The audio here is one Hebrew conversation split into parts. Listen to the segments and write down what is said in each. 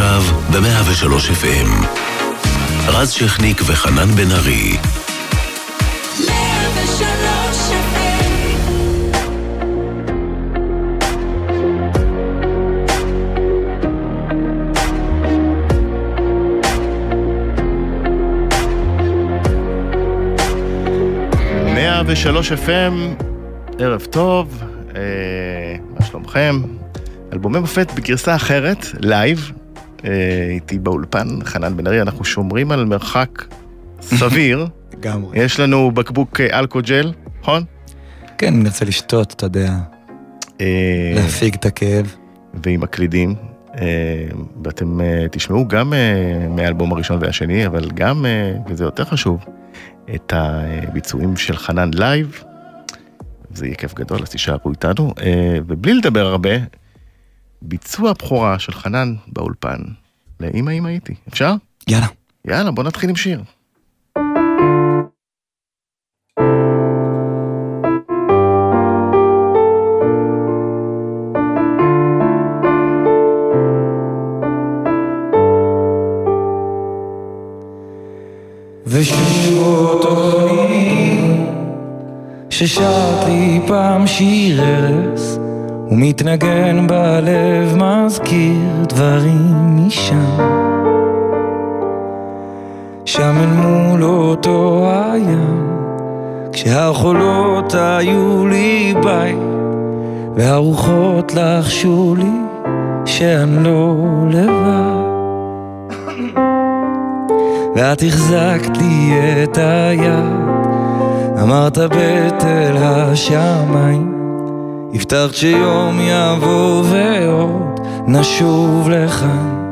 עכשיו ב-103 FM. רז שכניק וחנן בן ארי. 103 103 FM, ערב טוב, אה, מה שלומכם? אלבומי מופת בגרסה אחרת, לייב, איתי באולפן, חנן בן ארי, אנחנו שומרים על מרחק סביר. לגמרי. יש לנו בקבוק אה, אלכוג'ל, נכון? כן, אני רוצה לשתות, אתה יודע, אה, להפיג את הכאב. ועם מקלידים, אה, ואתם אה, תשמעו גם אה, מהאלבום הראשון והשני, אבל גם, אה, וזה יותר חשוב, את הביצועים של חנן לייב. זה יהיה כיף גדול, אז תישארו איתנו. אה, ובלי לדבר הרבה, ביצוע בכורה של חנן באולפן, לאמא אמא הייתי. אפשר? יאללה. יאללה, בוא נתחיל עם שיר. ושוב אדוני, ששרת לי פעם שיר ארס, ומתנגן בלב מזכיר דברים משם. שם אל מול אותו הים, כשהחולות היו לי בית, והרוחות לחשו לי שאני לא לבד. ואת החזקת לי את היד, אמרת בתל השמיים, הבטחת שיום יבוא ועוד נשוב לכאן.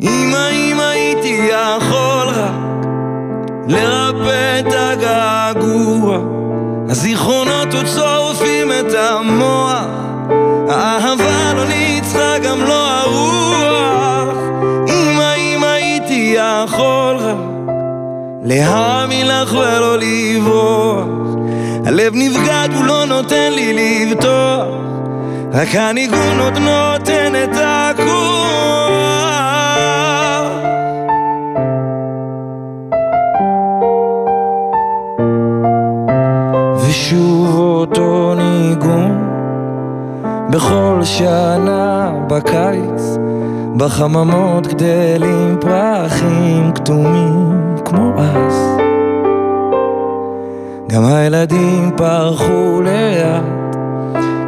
אמא, אם הייתי יכול רק לרפא את הגעגוע, הזיכרונות עוד שורפים את המוח, האהבה לא ניצחה גם לא הרוח. אמא, אם הייתי יכול רק להאמין לך ולא לברוח, הלב נבגד הוא לא נותן לי לבטוח, רק הניגון עוד נותן את הכוח. ושוב אותו ניגון בכל שנה בקיץ בחממות גדלים פרחים כתומים כמו אז גם הילדים פרחו לאט.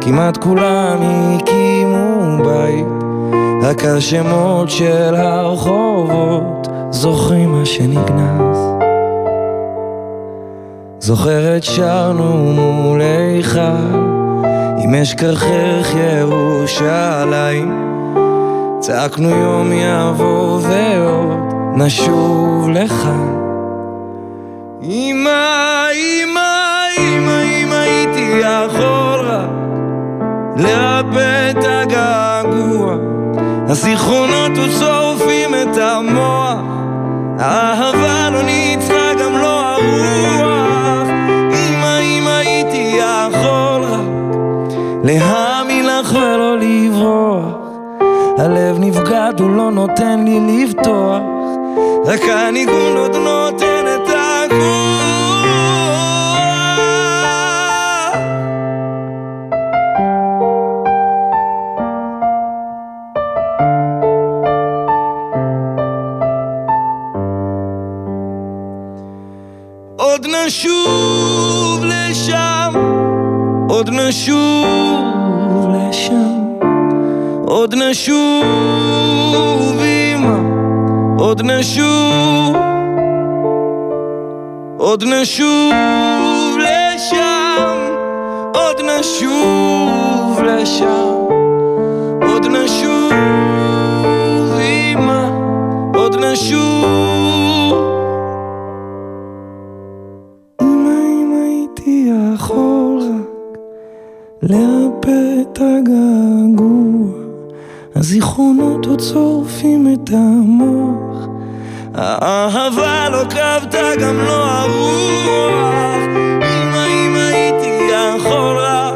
כמעט כולם הקימו בית. רק השמות של הרחובות זוכרים מה שנגנז. זוכרת שרנו מול היכל אם אשכחך ירושלים. צעקנו יום יבוא ועוד נשוב לכאן הזיכרונות עוד שורפים את המוח. האהבה לא ניצחה גם לא הרוח. אמא, אם הייתי יכול רק להאמין לך ולא לברוח. הלב נבגד הוא לא נותן לי לבטוח. רק הניגון עוד נותן נשוב לשם, עוד נשוב לשם, עוד נשוב אמא, עוד נשוב, עוד נשוב לשם, עוד נשוב לשם, עוד נשוב אמא, עוד נשוב לרפא את הגעגוע, הזיכרונות עוד שורפים את המוח. האהבה לא כבתה גם לא הרוח. אם הייתי יכול רק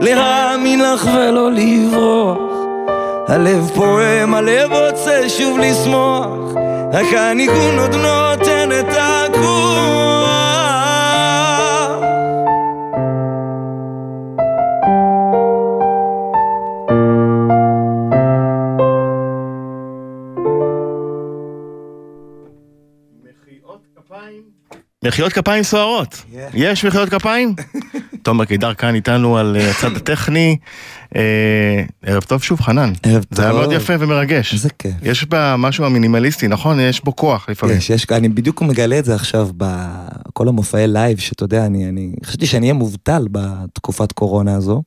להאמין לך ולא לברוח, הלב פועם, הלב רוצה שוב לשמוח, רק הניגון עוד נותן את הכוח. מחיאות כפיים סוערות. Yeah. יש מחיאות כפיים? תומר קידר כאן איתנו על אה, הצד הטכני. אה, ערב טוב שוב, חנן. ערב זה היה טוב. מאוד יפה ומרגש. איזה כיף. יש בה משהו המינימליסטי, נכון? יש בו כוח לפעמים. יש, יש, אני בדיוק מגלה את זה עכשיו בכל המופעי לייב, שאתה יודע, אני, אני חשבתי שאני אהיה מובטל בתקופת קורונה הזו,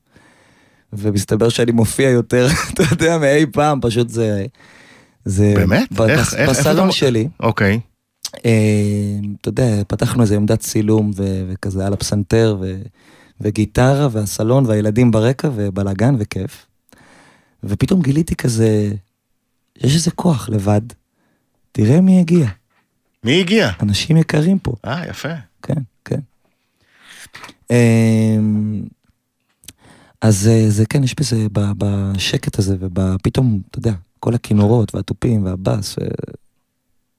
ומסתבר שאני מופיע יותר, אתה יודע, מאי פעם, פשוט זה... זה באמת? ב- איך- בס- איך- בסלון אתה- שלי, אוקיי. אה, אתה יודע, פתחנו איזה עמדת צילום ו- וכזה על הפסנתר ו- וגיטרה והסלון והילדים ברקע ובלאגן וכיף. ופתאום גיליתי כזה, יש איזה כוח לבד, תראה מי הגיע, מי הגיע? אנשים יקרים פה, אה, יפה. כן, כן. אמ, אז אה, זה כן, יש בזה, בשקט הזה ופתאום, אתה יודע, כל הכינורות והתופים והבאס, ו-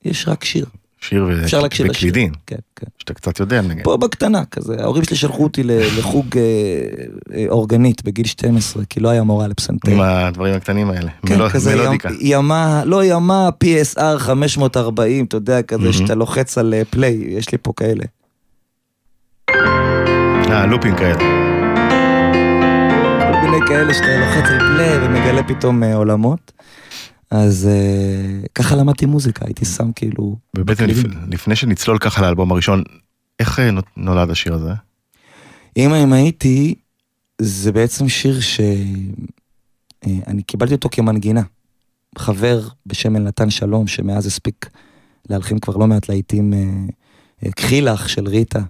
יש רק שיר, שיר. וקלידין, כן, כן. שאתה קצת יודע לנגן. פה בקטנה כזה, ההורים שלי שלחו אותי לחוג אה, אה, אורגנית בגיל 12, כי לא היה מורה לפסנתר. עם הדברים הקטנים האלה. כן, כזה מלודיקה. ימ- ימה, לא ימה PSR 540, אתה יודע, כזה. שאתה לוחץ על אה, פליי, יש לי פה כאלה. אה, לופים כאלה. כל מיני כאלה שאתה לוחץ על פליי ומגלה פתאום אה, עולמות. אז אה, ככה למדתי מוזיקה, הייתי שם כאילו... ובעצם לפ-. לפני שנצלול ככה לאלבום הראשון, איך אה, נולד השיר הזה? אמא אם הייתי, זה בעצם שיר שאני קיבלתי אותו כמנגינה. חבר בשם אלנתן שלום, שמאז הספיק להלחין כבר לא מעט להיטים, אה, אה, קחי לך של ריטה.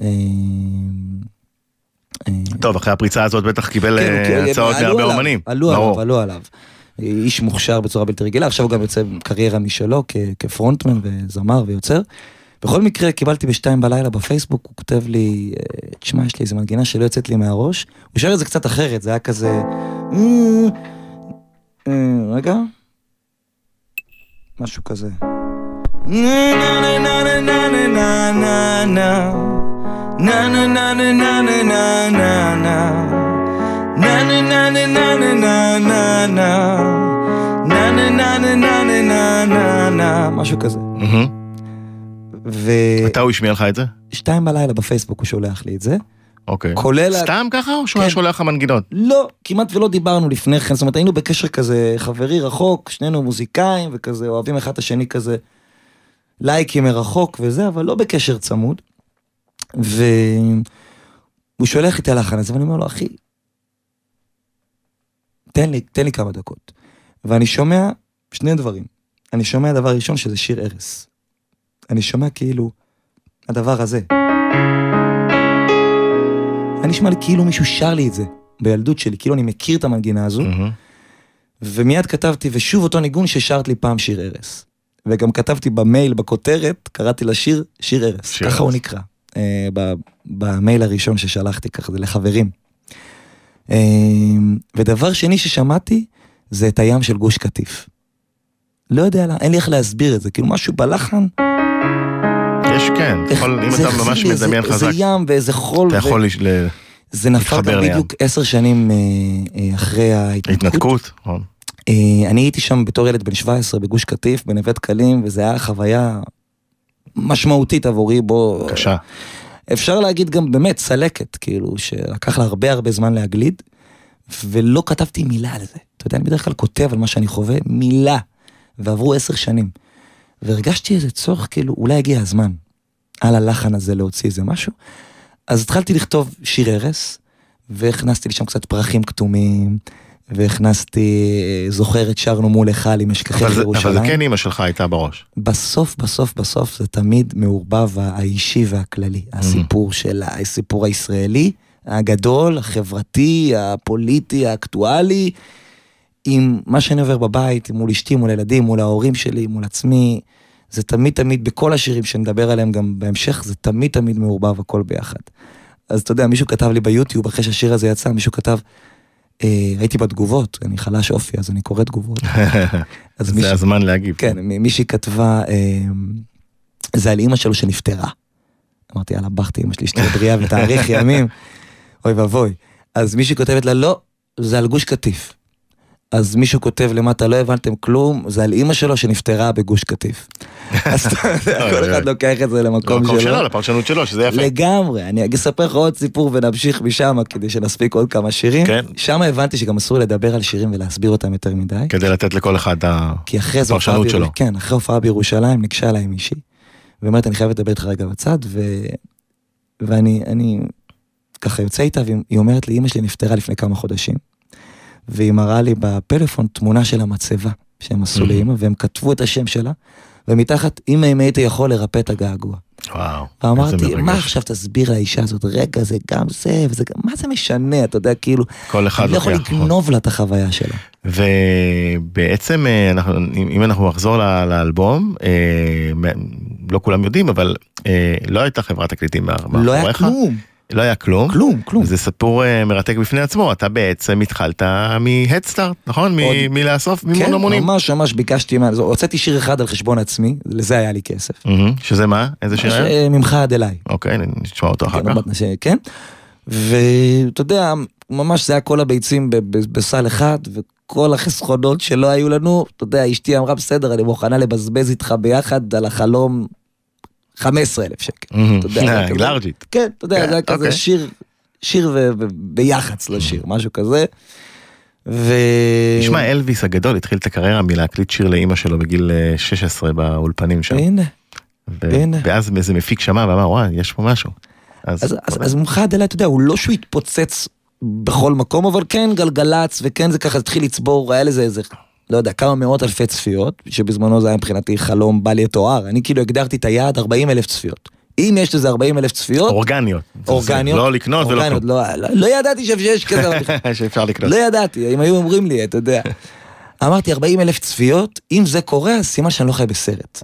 אה, אה, טוב, אחרי הפריצה הזאת בטח קיבל כן, אה, הצעות מהרבה עליו, אומנים. עלו. עליו, עלו עליו. איש מוכשר בצורה בלתי רגילה, עכשיו הוא גם יוצא קריירה משלו כ- כפרונטמן וזמר ויוצר. בכל מקרה, קיבלתי בשתיים בלילה בפייסבוק, הוא כותב לי, אה, תשמע, יש לי איזה מנגינה שלא יוצאת לי מהראש. הוא שר את זה קצת אחרת, זה היה כזה... "אה, אה, רגע. משהו כזה. נה נה נה נה נה נה נה נה נה נה נה נה נה נה נה נה נה משהו כזה. מהמם. מתי הוא השמיע לך את זה? ושתיים בלילה בפייסבוק הוא שולח לי את זה. אוקיי. כולל סתם ככה או שהוא היה כן. שולח לך מנגינות? לא, כמעט ולא דיברנו לפני כן, זאת אומרת היינו בקשר כזה חברי רחוק, שנינו מוזיקאים וכזה אוהבים אחד את השני כזה לייקים מרחוק וזה, אבל לא בקשר צמוד. והוא שולח לי את הלחן הזה ואני אומר לו, אחי, תן לי, תן לי כמה דקות. ואני שומע שני דברים. אני שומע דבר ראשון שזה שיר ארס. אני שומע כאילו הדבר הזה. היה נשמע לי כאילו מישהו שר לי את זה בילדות שלי, כאילו אני מכיר את המנגינה הזו, מהמם. ומיד כתבתי, ושוב אותו ניגון ששרת לי פעם שיר ארס. וגם כתבתי במייל, בכותרת, קראתי לשיר שיר ארס, ככה הוא. נקרא. אה, במייל הראשון ששלחתי ככה, זה לחברים. אה, ודבר שני ששמעתי, זה את הים של גוש קטיף. לא יודע, אין לי איך להסביר את זה, כאילו משהו בלחן, יש, כן. יכול- אם זה אתה ממש מדמיין חזק, איזה ים ואיזה חול. אתה יכול לש- ל- זה נפל להתחבר גם לים. בדיוק עשר שנים אה, אה, אחרי ההתנתקות. התנתקות. נכון. אה, אני הייתי שם בתור ילד בן 17 בגוש קטיף, בנווה דקלים, וזה היה חוויה משמעותית עבורי, בו... קשה. אפשר להגיד גם באמת צלקת, כאילו, שלקח לה הרבה הרבה זמן להגליד, ולא כתבתי מילה על זה. אתה יודע, אני בדרך כלל כותב על מה שאני חווה, מילה. ועברו עשר שנים. והרגשתי איזה צורך, כאילו, אולי הגיע הזמן על הלחן הזה להוציא איזה משהו. אז התחלתי לכתוב שיר ערש, והכנסתי לי שם קצת פרחים כתומים, והכנסתי, זוכרת, שרנו מול היכל עם זה- ירושלים. אבל זה כן אימא שלך הייתה בראש. בסוף, בסוף, בסוף זה תמיד מעורבב האישי והכללי. Mm. הסיפור של הסיפור הישראלי, הגדול, החברתי, הפוליטי, האקטואלי, עם מה שאני עובר בבית, מול אשתי, מול הילדים, מול ההורים שלי, מול עצמי. זה תמיד תמיד, בכל השירים שנדבר עליהם גם בהמשך, זה תמיד תמיד מעורבב הכל ביחד. אז אתה יודע, מישהו כתב לי ביוטיוב, אחרי שהשיר הזה יצא, מישהו כתב, הייתי בתגובות, אני חלש אופי, אז אני קורא תגובות. אז זה מישהי- הזמן להגיב. כן, מישהי כתבה, אה, זה על אימא שלו שנפטרה. אמרתי, יאללה, בכתי, אמא שלי שתהיה בריאה ותאריך ימים. אוי ואבוי. אז מישהי כותבת לה, לא, זה על גוש קטיף. אז מישהו כותב למטה, לא הבנתם כלום, זה על אימא שלו שנפטרה בגוש קטיף. אז כל אחד לוקח את זה למקום למקום שלו, שלו. לפרשנות שלו, שזה יפה. לגמרי, אני אספר לך עוד סיפור ונמשיך משם כדי שנספיק עוד כמה שירים. כן. שם הבנתי שגם אסור לדבר על שירים ולהסביר אותם יותר מדי. כדי לתת לכל אחד הפרשנות שלו. כן, אחרי הופעה בירושלים ניגשה אליי מישהי, ואומרת אני חייבת לדבר איתך רגע בצד. ואני אני ככה יוצא איתה, והיא אומרת לי, אמא שלי נפטרה לפני כמה חודשים, והיא מראה לי בפלאפון תמונה של המצבה שהם עשו. לאמא, והם כתבו את השם שלה, ומתחת, אמא אם היית יכול לרפא את הגעגוע. וואו. ואמרתי. מה עכשיו תסביר לאישה הזאת, רגע, זה גם זה, וזה גם, מה זה משנה, אתה יודע, כאילו, כל אחד אני לא יכול לוקח. לגנוב לה את החוויה שלה. ובעצם אה, אנחנו, אם אם אנחנו נחזור לאלבום, אה, לא כולם יודעים, אבל אה, לא הייתה חברת תקליטים מאח- לא היה מאחוריך. כלום, לא היה כלום. כלום, כלום. זה סיפור אה, מרתק בפני עצמו, אתה בעצם התחלת מהדסטארט, נכון? עוד- מלאסוף מימון כן, המונים. ממש ממש ביקשתי, הוצאתי שיר אחד על חשבון עצמי, לזה היה לי כסף. שזה מה? איזה שיר היה? ש- ממך עד אליי. אוקיי, נשמע אותו אחר כן, כך. כן. ואתה יודע, ממש זה היה כל הביצים בסל אחד, וכל החסכונות שלא היו לנו, אתה יודע, אשתי אמרה, בסדר, אני מוכנה לבזבז איתך ביחד על החלום 15 אלף שקל. מהמם. אתה יודע, היה אה, לארג'ית. כן, אתה יודע, כן, זה היה כזה אוקיי. שיר, שיר ביח"צ לשיר, משהו כזה. ו... תשמע, אלוויס הגדול התחיל את הקריירה מלהקליט שיר לאימא שלו בגיל אה, 16 באולפנים שם. הנה, הנה. ואז איזה מפיק שמע ואמר, וואי, יש פה משהו. אז, ממך עד אליי, אתה יודע, הוא לא שהוא התפוצץ בכל מקום, אבל כן גלגלצ, וכן זה ככה התחיל לצבור, היה לזה איזה, לא יודע, כמה מאות אלפי צפיות, שבזמנו זה היה מבחינתי חלום בל יתואר. אני כאילו הגדרתי את היעד 40 אלף צפיות. אם יש לזה 40 אלף צפיות, אורגניות. אורגניות, לא לקנות ולא כלום. לא, לא, לא ידעתי שיש כזה. שאפשר לקנות. לא ידעתי, אם היו אומרים לי, אתה יודע. אמרתי 40 אלף צפיות, אם זה קורה, אז סימן שאני לא חי בסרט.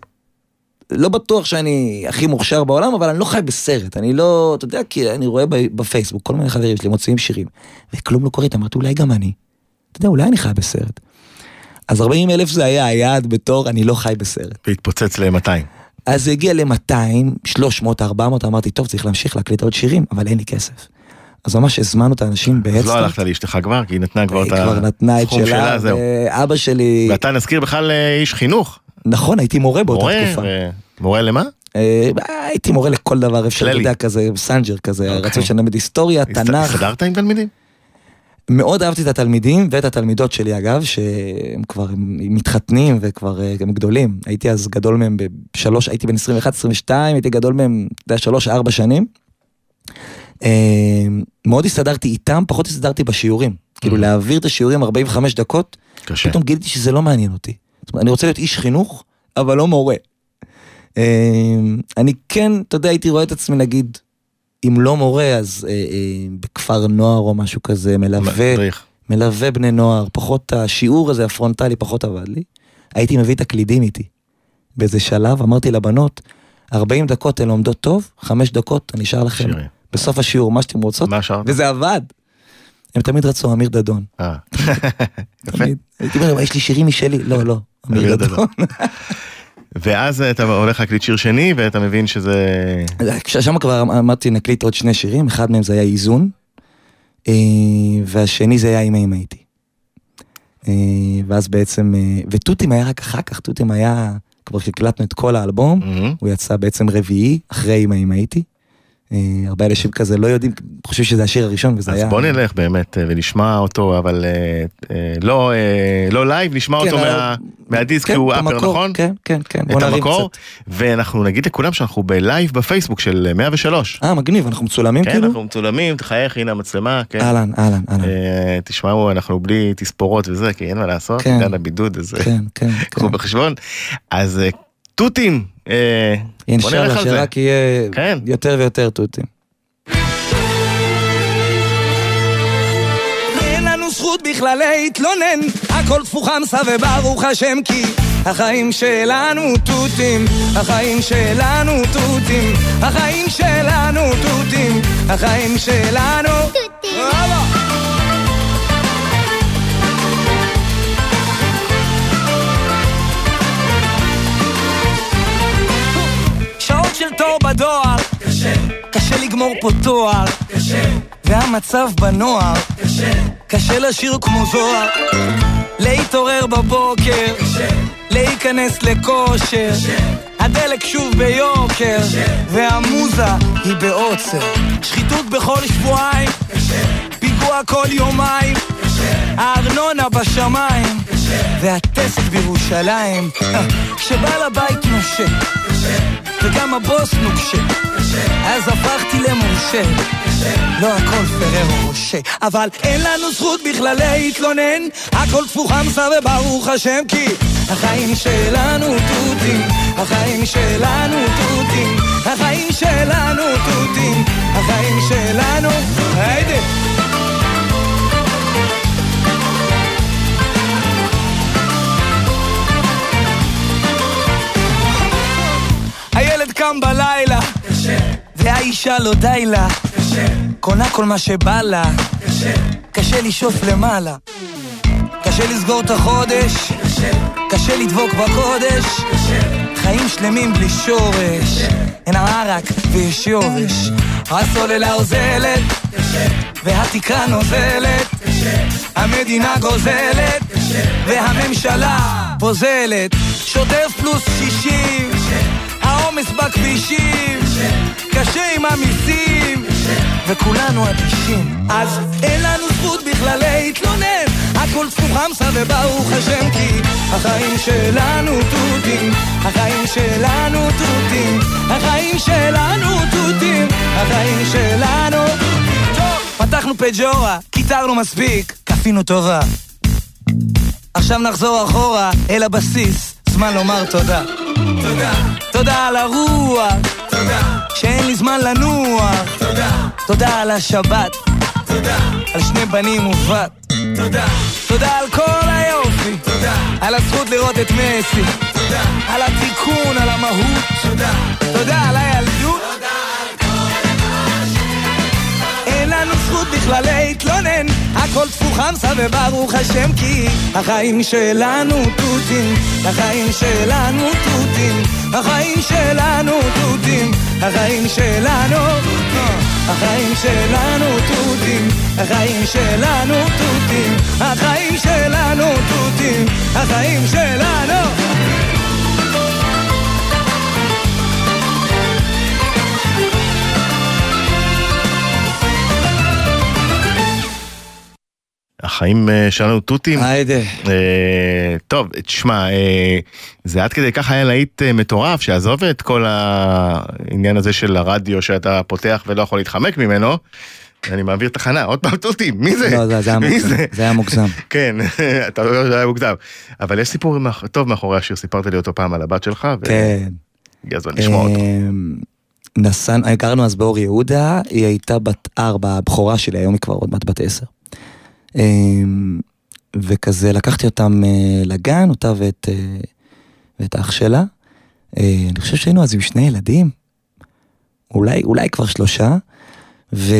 לא בטוח שאני הכי מוכשר בעולם, אבל אני לא חי בסרט. אני לא, אתה יודע, כי אני רואה בפייסבוק, כל מיני חברים שלי מוציאים שירים, וכלום לא קורה איתם, אמרתי, אולי גם אני. אתה יודע, אולי אני חי בסרט. אז 40 אלף זה היה היעד בתור, אני לא חי בסרט. והתפוצץ ל-200. אז זה הגיע ל-200, 300, 400, אמרתי, טוב, צריך להמשיך להקליט עוד שירים, אבל אין לי כסף. אז ממש הזמנו את האנשים אז לא בהדסטארט. הלכת לאשתך כבר, כי היא נתנה כבר את כבר נתנה את הסכום שלה, זהו. ואבא שלי, ואתה נזכיר בכלל אה, איש חינוך. נכון, הייתי מורה באותה מורה, תקופה. ו- מורה למה? אה, הייתי מורה לכל דבר אפשר, אתה. יודע, כזה סנג'ר כזה, אוקיי. רצו שנלמד היסטוריה, הסת- תנ"ך. הסתדרת עם תלמידים? מאוד אהבתי את התלמידים ואת התלמידות שלי אגב, שהם כבר מתחתנים וכבר אה, הם גדולים. הייתי אז גדול מהם בשלוש, הייתי בן 21-22, הייתי גדול מהם, אתה יודע, שלוש-ארבע שנים. אה, מאוד הסתדרתי איתם, פחות הסתדרתי בשיעורים. כאילו Mhm. להעביר את השיעורים 45 דקות, קשה. פתאום גיליתי שזה לא מעניין אותי. זאת אומרת, אני רוצה להיות איש חינוך, אבל לא מורה. אה, אני כן, אתה יודע, הייתי רואה את עצמי נגיד, אם לא מורה, אז אה, אה, בכפר נוער או משהו כזה, מלווה, מדריך. מלווה בני נוער, פחות השיעור הזה הפרונטלי פחות עבד לי. הייתי מביא את הקלידים איתי. באיזה שלב אמרתי לבנות, 40 דקות הן לומדות טוב, 5 דקות אני אשאר לכם שירים. בסוף השיעור מה שאתם רוצות, מה שרת? וזה עבד. הם תמיד רצו אמיר דדון. אה. יפה. הייתי אומר, יש לי שירים משלי, לא, לא, אמיר דדון. ואז אתה הולך להקליט שיר שני, ואתה מבין שזה... שם כבר אמרתי נקליט עוד שני שירים, אחד מהם זה היה איזון, אה, והשני זה היה אמא אמא איתי. אה, ואז בעצם, אה, ותותים היה רק אחר כך, תותים היה, כבר שהקלטנו את כל האלבום, מהמם. הוא יצא בעצם רביעי, אחרי אמא אמא איתי. אה, הרבה אנשים כזה לא יודעים, חושבים שזה השיר הראשון וזה אז היה... בוא נלך באמת אה, ונשמע אותו, אבל אה, לא לא לייב, נשמע כן, אותו מה- מהדיסק, כי כן, הוא upper, נכון? כן, כן, כן. בוא נרים המקור, קצת. ואנחנו נגיד לכולם שאנחנו בלייב בפייסבוק של 103. אה, מגניב, אנחנו מצולמים כן, כאילו? אנחנו מצולמים, תחייך, הנה המצלמה, כן. אהלן, אהלן, אהלן. אה, תשמעו, אנחנו בלי תספורות וזה, כי אין מה לעשות, כן. עידן הבידוד, אז כן, כן, קחו כן. בחשבון. אז תותים, אה, אינשאללה. שרק יהיה כן. יותר ויותר תותים. אין לנו זכות בכלל להתלונן, הכל תפוחמסה וברוך השם כי החיים שלנו תותים, החיים שלנו תותים, החיים שלנו תותים, החיים שלנו תותים. לשמור פה תואר. קשה. והמצב בנוער. קשה. קשה לשיר כמו זוהר. להתעורר בבוקר. קשה. להיכנס לכושר. קשה. הדלק שוב ביוקר. קשה. והמוזה היא בעוצר. שחיתות בכל שבועיים. קשה. פיגוע כל יומיים. הארנונה בשמיים, והטסט בירושלים, כשבעל הבית נושה, וגם הבוס נוקשה, אז הפכתי למורשה. לא הכל פררו רושה, אבל אין לנו זכות בכלל להתלונן, הכל תפוך חמסה וברוך השם כי החיים שלנו תותים, החיים שלנו תותים, החיים שלנו תותים, החיים שלנו, היידה הילד קם בלילה, קשה. והאישה לא די לה, קשה. קונה כל מה שבא לה, קשה. קשה לשאוף למעלה. קשה לסגור את החודש, קשה. קשה לדבוק בקודש, קשה. חיים שלמים בלי שורש, אין ערק ויש יורש. הסוללה אוזלת, והתקרה נוזלת, המדינה גוזלת, והממשלה פוזלת, שוטף פלוס שישים. העומס בכבישים, קשה עם המיסים, וכולנו אדישים. אז אין לנו זכות בכלל להתלונן, הכל תפוך חמסה וברוך השם כי החיים שלנו תותים, החיים שלנו תותים, החיים שלנו תותים, החיים שלנו טוב, פתחנו פג'ורה, קיטרנו מספיק, כפינו טובה. עכשיו נחזור אחורה אל הבסיס, זמן לומר תודה. תודה. תודה על הרוח. תודה. שאין לי זמן לנוח. תודה. תודה על השבת. תודה. על שני בנים ובת. תודה. תודה על כל היופי. תודה. על הזכות לראות את מסי. תודה. על התיקון, על המהות. תודה. תודה על הילדות. זכות בכלל להתלונן. הכל תפוך חמסה וברוך השם כי החיים שלנו תותים. החיים שלנו תותים. החיים שלנו תותים. החיים שלנו החיים שלנו תותים. החיים שלנו תותים. החיים שלנו תותים. החיים שלנו החיים אה, שלנו תותים. היידה. אה, טוב, תשמע, אה, זה עד כדי כך היה להיט מטורף, שעזוב את כל העניין הזה של הרדיו שאתה פותח ולא יכול להתחמק ממנו. אני מעביר תחנה, עוד פעם תותים, מי זה? לא, זה, זה היה מוגזם. זה היה מוגזם. כן, אתה אומר שזה היה מוגזם. אבל יש סיפור טוב מאחורי השיר, סיפרת לי אותו פעם על הבת שלך. כן. הגיע הזמן לשמוע אותו. נסענו, הכרנו אז באור יהודה, היא הייתה בת ארבע, הבכורה שלי, היום היא כבר עוד מעט בת עשר. אמ, וכזה לקחתי אותם אה, לגן, אותה ואת, אה, ואת האח שלה. אה, אני חושב שהיינו אז עם שני ילדים, אולי, אולי כבר שלושה, ו...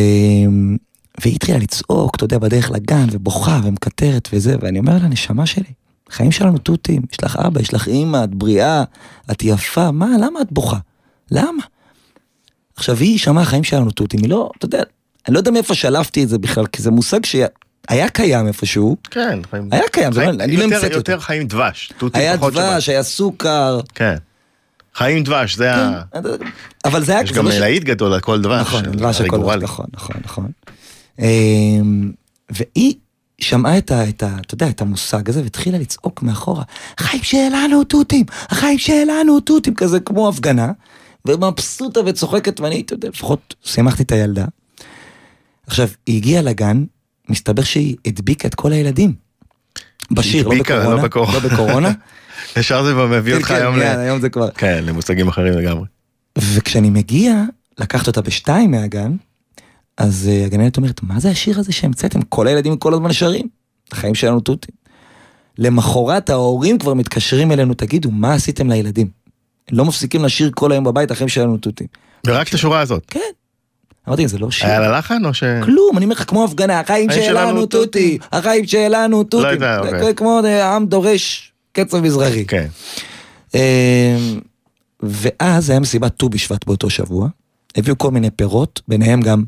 והיא התחילה לצעוק, אתה יודע, בדרך לגן, ובוכה, ומקטרת וזה, ואני אומר לה, נשמה שלי, החיים שלנו תותים, יש לך אבא, יש לך אימא, את בריאה, את יפה, מה, למה את בוכה? למה? עכשיו, היא שמעה החיים שלנו תותים, היא לא, אתה יודע, אני לא יודע מאיפה שלפתי את זה בכלל, כי זה מושג ש... היה קיים איפשהו. כן. היה קיים, זה לא, אני לא המצאתי אותו. יותר חיים דבש. היה דבש, היה סוכר. כן. חיים דבש, זה כן, ה... אבל זה היה... יש גם להיט גדול על כל דבש. נכון, דבש על כל דבש, נכון, נכון, נכון. אמ, והיא שמעה את ה... אתה יודע, את המושג הזה, והתחילה לצעוק מאחורה, החיים שלנו תותים, החיים שלנו תותים, כזה כמו הפגנה, ומבסוטה וצוחקת, ואני, אתה יודע, לפחות שימחתי את הילדה. עכשיו, היא הגיעה לגן, מסתבר שהיא הדביקה את כל הילדים. בשיר, לא בקורונה. לא בקורונה. לא בקורונה. ישר זה מביא אותך כן, היום ל... היום זה כבר... כן, למושגים אחרים לגמרי. וכשאני מגיע, לקחת אותה בשתיים מהגן, אז uh, הגננת אומרת, מה זה השיר הזה שהמצאתם? כל הילדים כל הזמן שרים. החיים שלנו תותים. למחרת ההורים כבר מתקשרים אלינו, תגידו, מה עשיתם לילדים? לא מפסיקים לשיר כל היום בבית, החיים שלנו תותים. ורק את השורה הזאת. כן. אמרתי, זה לא שיר. היה לה לחן או ש... כלום, אני אומר לך, כמו הפגנה, החיים שלנו תותי, החיים שלנו תותי. לא יודע, אוקיי. כמו עם דורש קצב מזרחי. כן. ואז היה מסיבת ט"ו בשבט באותו שבוע, הביאו כל מיני פירות, ביניהם גם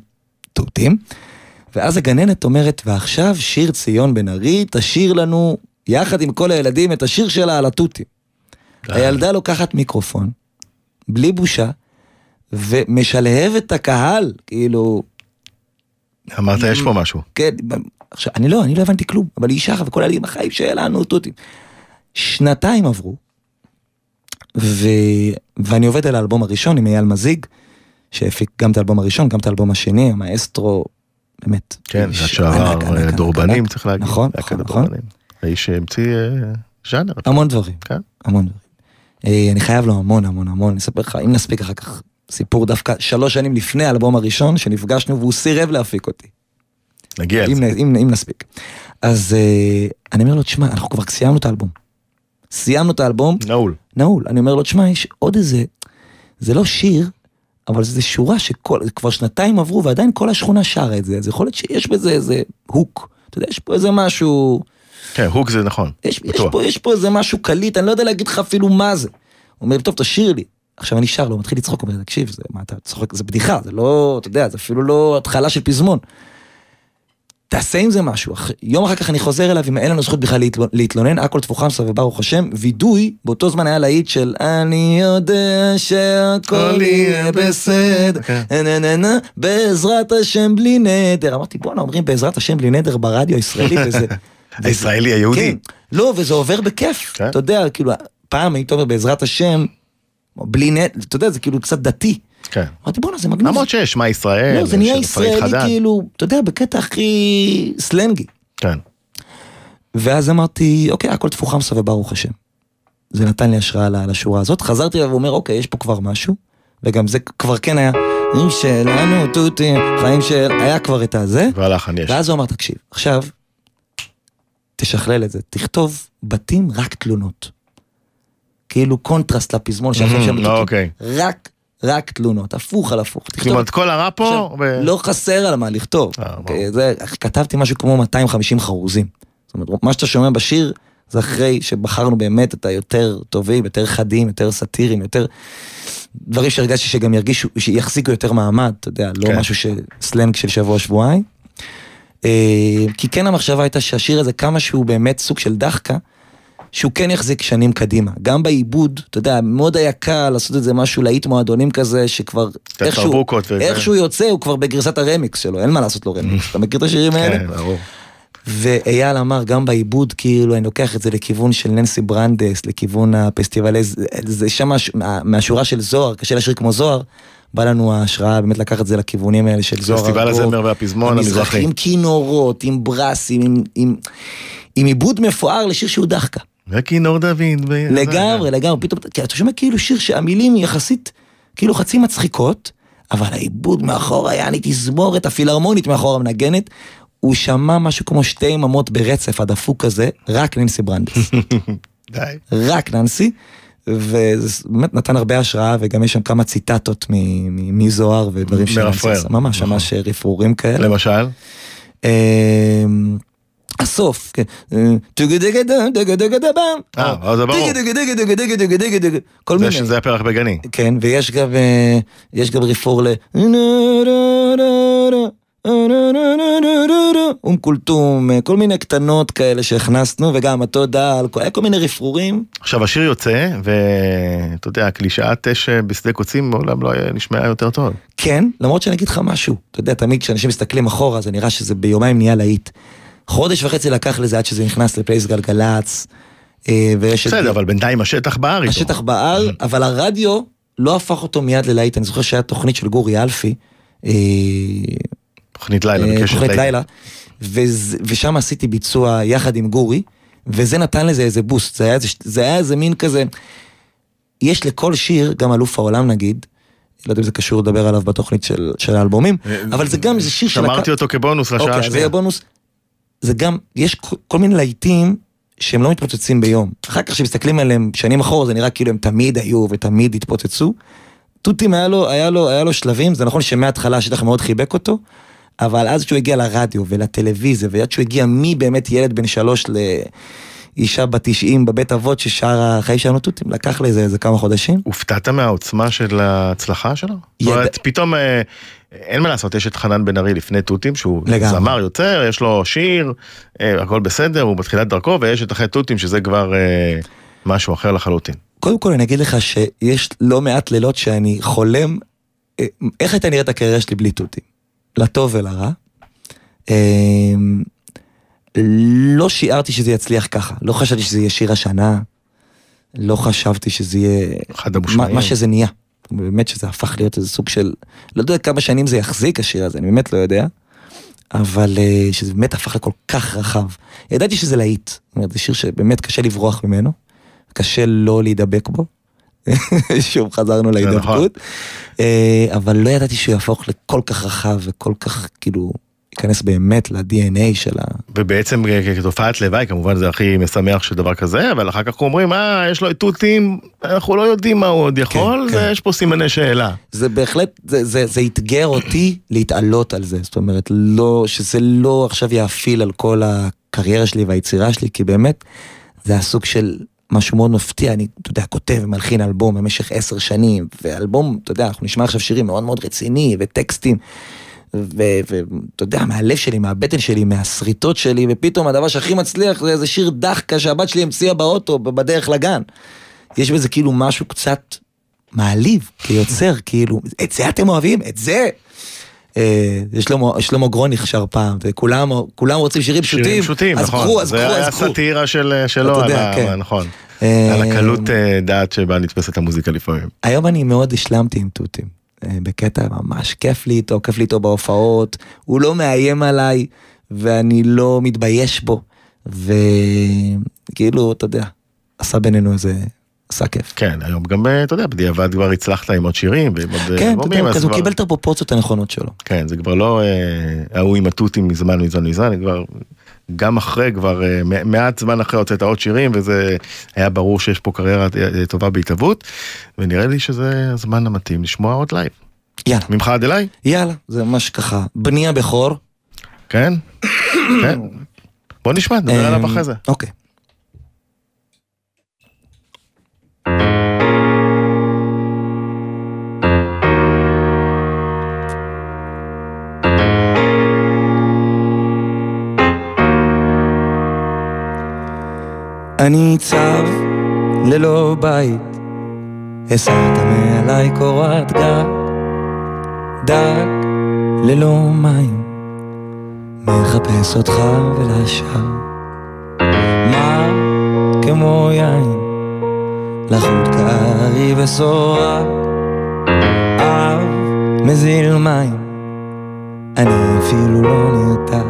תותים, ואז הגננת אומרת, ועכשיו שיר ציון בן ארי, תשאיר לנו, יחד עם כל הילדים, את השיר שלה על התותים. הילדה לוקחת מיקרופון, בלי בושה, ומשלהב את הקהל, כאילו, אמרת, יש פה משהו. כן, עכשיו, אני לא, אני לא הבנתי כלום, אבל היא שרה וכל הילדים החיים שלנו, תותים. שנתיים עברו, ו... ואני עובד על האלבום הראשון עם אייל מזיג, שהפיק גם את האלבום הראשון, גם את האלבום השני, המאסטרו, באמת. כן, השער ענק, דורבנים. צריך להגיד. נכון, נכון, נכון. האיש שהמציא אה, ז'אנר. המון דברים, כן. המון דברים. אה, אני חייב לו המון המון המון, אני אספר לך, אם נספיק אחר כך, סיפור דווקא שלוש שנים לפני האלבום הראשון, שנפגשנו והוא סירב להפיק אותי. נגיע אם, לזה. נ- אם, אם נספיק. אז אה, אני אומר לו, תשמע, אנחנו כבר סיימנו את האלבום. סיימנו את האלבום, נעול. נעול. אני אומר לו, תשמע, יש עוד איזה, זה לא שיר, אבל זה שורה שכל, כבר שנתיים עברו ועדיין כל השכונה שרה את זה, אז יכול להיות שיש בזה איזה הוק. אתה יודע, יש פה איזה משהו, כן, הוק זה נכון. יש, יש. פה, יש פה איזה משהו קליט, אני לא יודע להגיד לך אפילו מה זה. הוא אומר, טוב, תשאיר לי. עכשיו אני שר לו, הוא מתחיל לצחוק, אומר, תקשיב, זה, מה אתה צוחק, זה בדיחה, זה לא, אתה יודע, זה אפילו לא התחלה של פזמון. תעשה עם זה משהו. יום אחר כך אני חוזר אליו, אם אין לנו זכות בכלל להתלונ- להתלונן, הכל תפוחמסה וברוך השם, וידוי, באותו זמן היה להיט של אני יודע שהכל יהיה בסדר, נה, בעזרת השם בלי נדר. אמרתי, בואנה, אומרים בעזרת השם בלי נדר ברדיו הישראלי, וזה... הישראלי היהודי. כן, לא, וזה עובר בכיף, כן. אתה יודע, כאילו, פעם היית אומר בעזרת השם, בלי נט, אתה יודע, זה כאילו קצת דתי. כן. אמרתי, בואנה, זה מגניב. למרות שיש מה ישראל. לא, זה נהיה ישראלי. כאילו, אתה יודע, בקטע הכי סלנגי. כן. ואז אמרתי, אוקיי, הכל תפוחמסה וברוך השם. זה נתן לי השראה ל- לשורה הזאת. חזרתי אליו ואומר, אוקיי, יש פה כבר משהו, וגם זה כבר כן היה, חיים שלנו, תותים, חיים של... היה כבר את הזה. והלחן יש. ואז הוא אמר, תקשיב, עכשיו, תשכלל את זה, תכתוב בתים רק תלונות. כאילו קונטרסט לפזמון שעכשיו Mhm, שם לא, אוקיי. רק, רק תלונות, הפוך על הפוך. זאת אומרת, כל הרע פה... לא חסר על מה לכתוב. אה, אוקיי, כתבתי משהו כמו 250 חרוזים. זאת אומרת, מה שאתה שומע בשיר, זה אחרי שבחרנו באמת את היותר טובים, יותר חדים, יותר סאטיריים, יותר... דברים שהרגשתי שגם ירגישו, שיחזיקו יותר מעמד, אתה יודע, לא כן. משהו שסלנג של שבוע-שבועיים. אה, כי כן המחשבה הייתה שהשיר הזה, כמה שהוא באמת סוג של דחקה, שהוא כן יחזיק שנים קדימה. גם בעיבוד, אתה יודע, מאוד היה קל לעשות את זה משהו להיט מועדונים כזה, שכבר איכשהו. איכשהו יוצא, הוא כבר בגרסת הרמיקס שלו, אין מה לעשות לו רמיקס. אתה מכיר את השירים האלה? כן, ברור. ואייל אמר, גם בעיבוד, כאילו, אני לוקח את זה לכיוון של ננסי ברנדס, לכיוון הפסטיבלי, זה- שם מה- מהשורה של זוהר, קשה לשיר כמו זוהר, בא לנו ההשראה באמת לקחת את זה לכיוונים האלה של זוהר. פסטיבל הזמר והפזמון המזרחי. עם כינורות, עם ברסים, עם- עם- עם עיבוד מפואר לשיר שהוא דחקה. וכינור דוד. לגמרי, לגמרי, פתאום, כי אתה שומע כאילו שיר שהמילים יחסית, כאילו חצי מצחיקות, אבל העיבוד מאחורה, יעני תזמורת הפילהרמונית מאחורה מנגנת, הוא שמע משהו כמו שתי יממות ברצף, הדפוק הזה, רק ננסי ברנדס. די. רק ננסי, וזה באמת נתן הרבה השראה, וגם יש שם כמה ציטטות מזוהר ודברים שננסי מרפרר. ממש, נכון. ממש רפרורים כאלה. למשל? הסוף, כן. אה, אה, אה, זה ברור. כל מיני. זה היה פרח בגני. כן, ויש גם, יש גם רפור ל... אום כולתום, כל מיני קטנות כאלה שהכנסנו, וגם התודה, דל, היה כל מיני רפרורים. עכשיו השיר יוצא, ואתה יודע, קלישאת אש בשדה קוצים מעולם לא נשמעה יותר טוב. כן, למרות שאני אגיד לך משהו, אתה יודע, תמיד כשאנשים מסתכלים אחורה, זה נראה שזה ביומיים נהיה להיט. חודש וחצי לקח לזה עד שזה נכנס לפלייס גלגלצ, אה, בסדר, אבל בינתיים השטח בער איתו. השטח בער, אבל הרדיו לא הפך אותו מיד ללהיט. אני זוכר שהיה תוכנית של גורי אלפי, אה, תוכנית לילה, אה, בקשת תוכנית לילה, ושם עשיתי ביצוע יחד עם גורי, וזה נתן לזה איזה בוסט, זה היה איזה, זה היה איזה מין כזה, יש לכל שיר, גם אלוף העולם נגיד, לא יודע אם זה קשור לדבר עליו בתוכנית של, של האלבומים, אבל זה גם איזה שיר שלקח... שמרתי אותו כבונוס לשעה אוקיי, אז זה השנייה. יהיה בונוס. זה גם, יש כל- מיני להיטים שהם לא מתפוצצים ביום. אחר כך כשמסתכלים עליהם שנים אחורה זה נראה כאילו הם תמיד היו ותמיד התפוצצו. תותים היה לו, היה לו, היה לו שלבים, זה נכון שמההתחלה השטח מאוד חיבק אותו, אבל אז כשהוא הגיע לרדיו ולטלוויזיה, ועד שהוא הגיע מבאמת ילד בן שלוש ל... אישה בת 90 בבית אבות ששרה החיים שלנו תותים, לקח לזה איזה כמה חודשים. הופתעת מהעוצמה של ההצלחה שלו? יד- זאת אומרת, פתאום, אה, אין מה לעשות, יש את חנן בן ארי לפני תותים, שהוא לגמרי. זמר יוצר, יש לו שיר, אה, הכל בסדר, הוא בתחילת דרכו, ויש את אחרי תותים, שזה כבר אה, משהו אחר לחלוטין. קודם כל אני אגיד לך שיש לא מעט לילות שאני חולם, אה, איך הייתה נראית הקריירה שלי בלי תותים? לטוב ולרע. אה, לא שיערתי שזה יצליח ככה, לא חשבתי שזה יהיה שיר השנה, לא חשבתי שזה יהיה... אחד מה, המושמעים. מה שזה נהיה. באמת שזה הפך להיות איזה סוג של... לא יודע כמה שנים זה יחזיק השיר הזה, אני באמת לא יודע. אבל אה, שזה באמת הפך לכל כך רחב. ידעתי שזה להיט. זאת אומרת, זה שיר שבאמת קשה לברוח ממנו, קשה לא להידבק בו. שוב חזרנו נכון. להידבקות. אה, אבל לא ידעתי שהוא יהפוך לכל כך רחב וכל כך כאילו ייכנס באמת ל-DNA של ה... ובעצם אה, כתופעת לוואי, כמובן זה הכי משמח של דבר כזה, אבל אחר כך אומרים, אה, יש לו את תותים, אנחנו לא יודעים מה הוא עוד יכול, כן. ויש פה סימני שאלה. זה בהחלט, זה, זה, זה אתגר אותי להתעלות על זה, זאת אומרת, לא, שזה לא עכשיו יאפיל על כל הקריירה שלי והיצירה שלי, כי באמת, זה הסוג של משהו מאוד מפתיע, אני, אתה יודע, כותב ומלחין אלבום במשך עשר שנים, ואלבום, אתה יודע, אנחנו נשמע עכשיו שירים מאוד מאוד רציני, וטקסטים, ואתה יודע, מהלב שלי, מהבטן שלי, מהשריטות שלי, ופתאום הדבר שהכי מצליח זה איזה שיר דחקה שהבת שלי המציאה באוטו, בדרך לגן. יש בזה כאילו משהו קצת מעליב, כיוצר, כאילו, את זה אתם אוהבים? את זה? אה, שלמה, גרוניך שר פעם, וכולם כולם רוצים שירים פשוטים, שירים פשוטים, אז נכון. קחו, אז זה קחו, היה אז קחו. סאטירה של- שלו, כן. נכון. אה, על הקלות אה, דעת שבה נתפסת המוזיקה לפעמים. היום אני מאוד השלמתי עם תותים, בקטע ממש כיף לי איתו, כיף לי איתו בהופעות, הוא לא מאיים עליי, ואני לא מתבייש בו, וכאילו, אתה יודע, עשה בינינו איזה, עשה כיף. כן, היום גם, אה, אתה יודע, בדיעבד כבר הצלחת עם עוד שירים ועם עוד אה, כן, אתה יודע, אז הוא קיבל את הפרופורציות הנכונות שלו. כן, זה כבר לא אה, ההוא עם התותים מזמן מזמן מזמן, כבר גם אחרי, כבר אה, מעט זמן אחרי הוצאת עוד שירים, וזה היה ברור שיש פה קריירה אה, טובה בהתהוות, ונראה לי שזה הזמן המתאים לשמוע עוד לייב. יאללה, ממך עד אליי? יאללה, זה ממש ככה, בני הבכור. כן? כן. בוא נשמע, נדבר עליו אחרי זה. אוקיי. אני צב ללא בית, הסרת מעליי קורת גג, דג ללא מים. מחפש אותך ולשווא. מה כמו יין, לחוט קרי ושורק, אב מזיל מים, אני אפילו לא נרתע.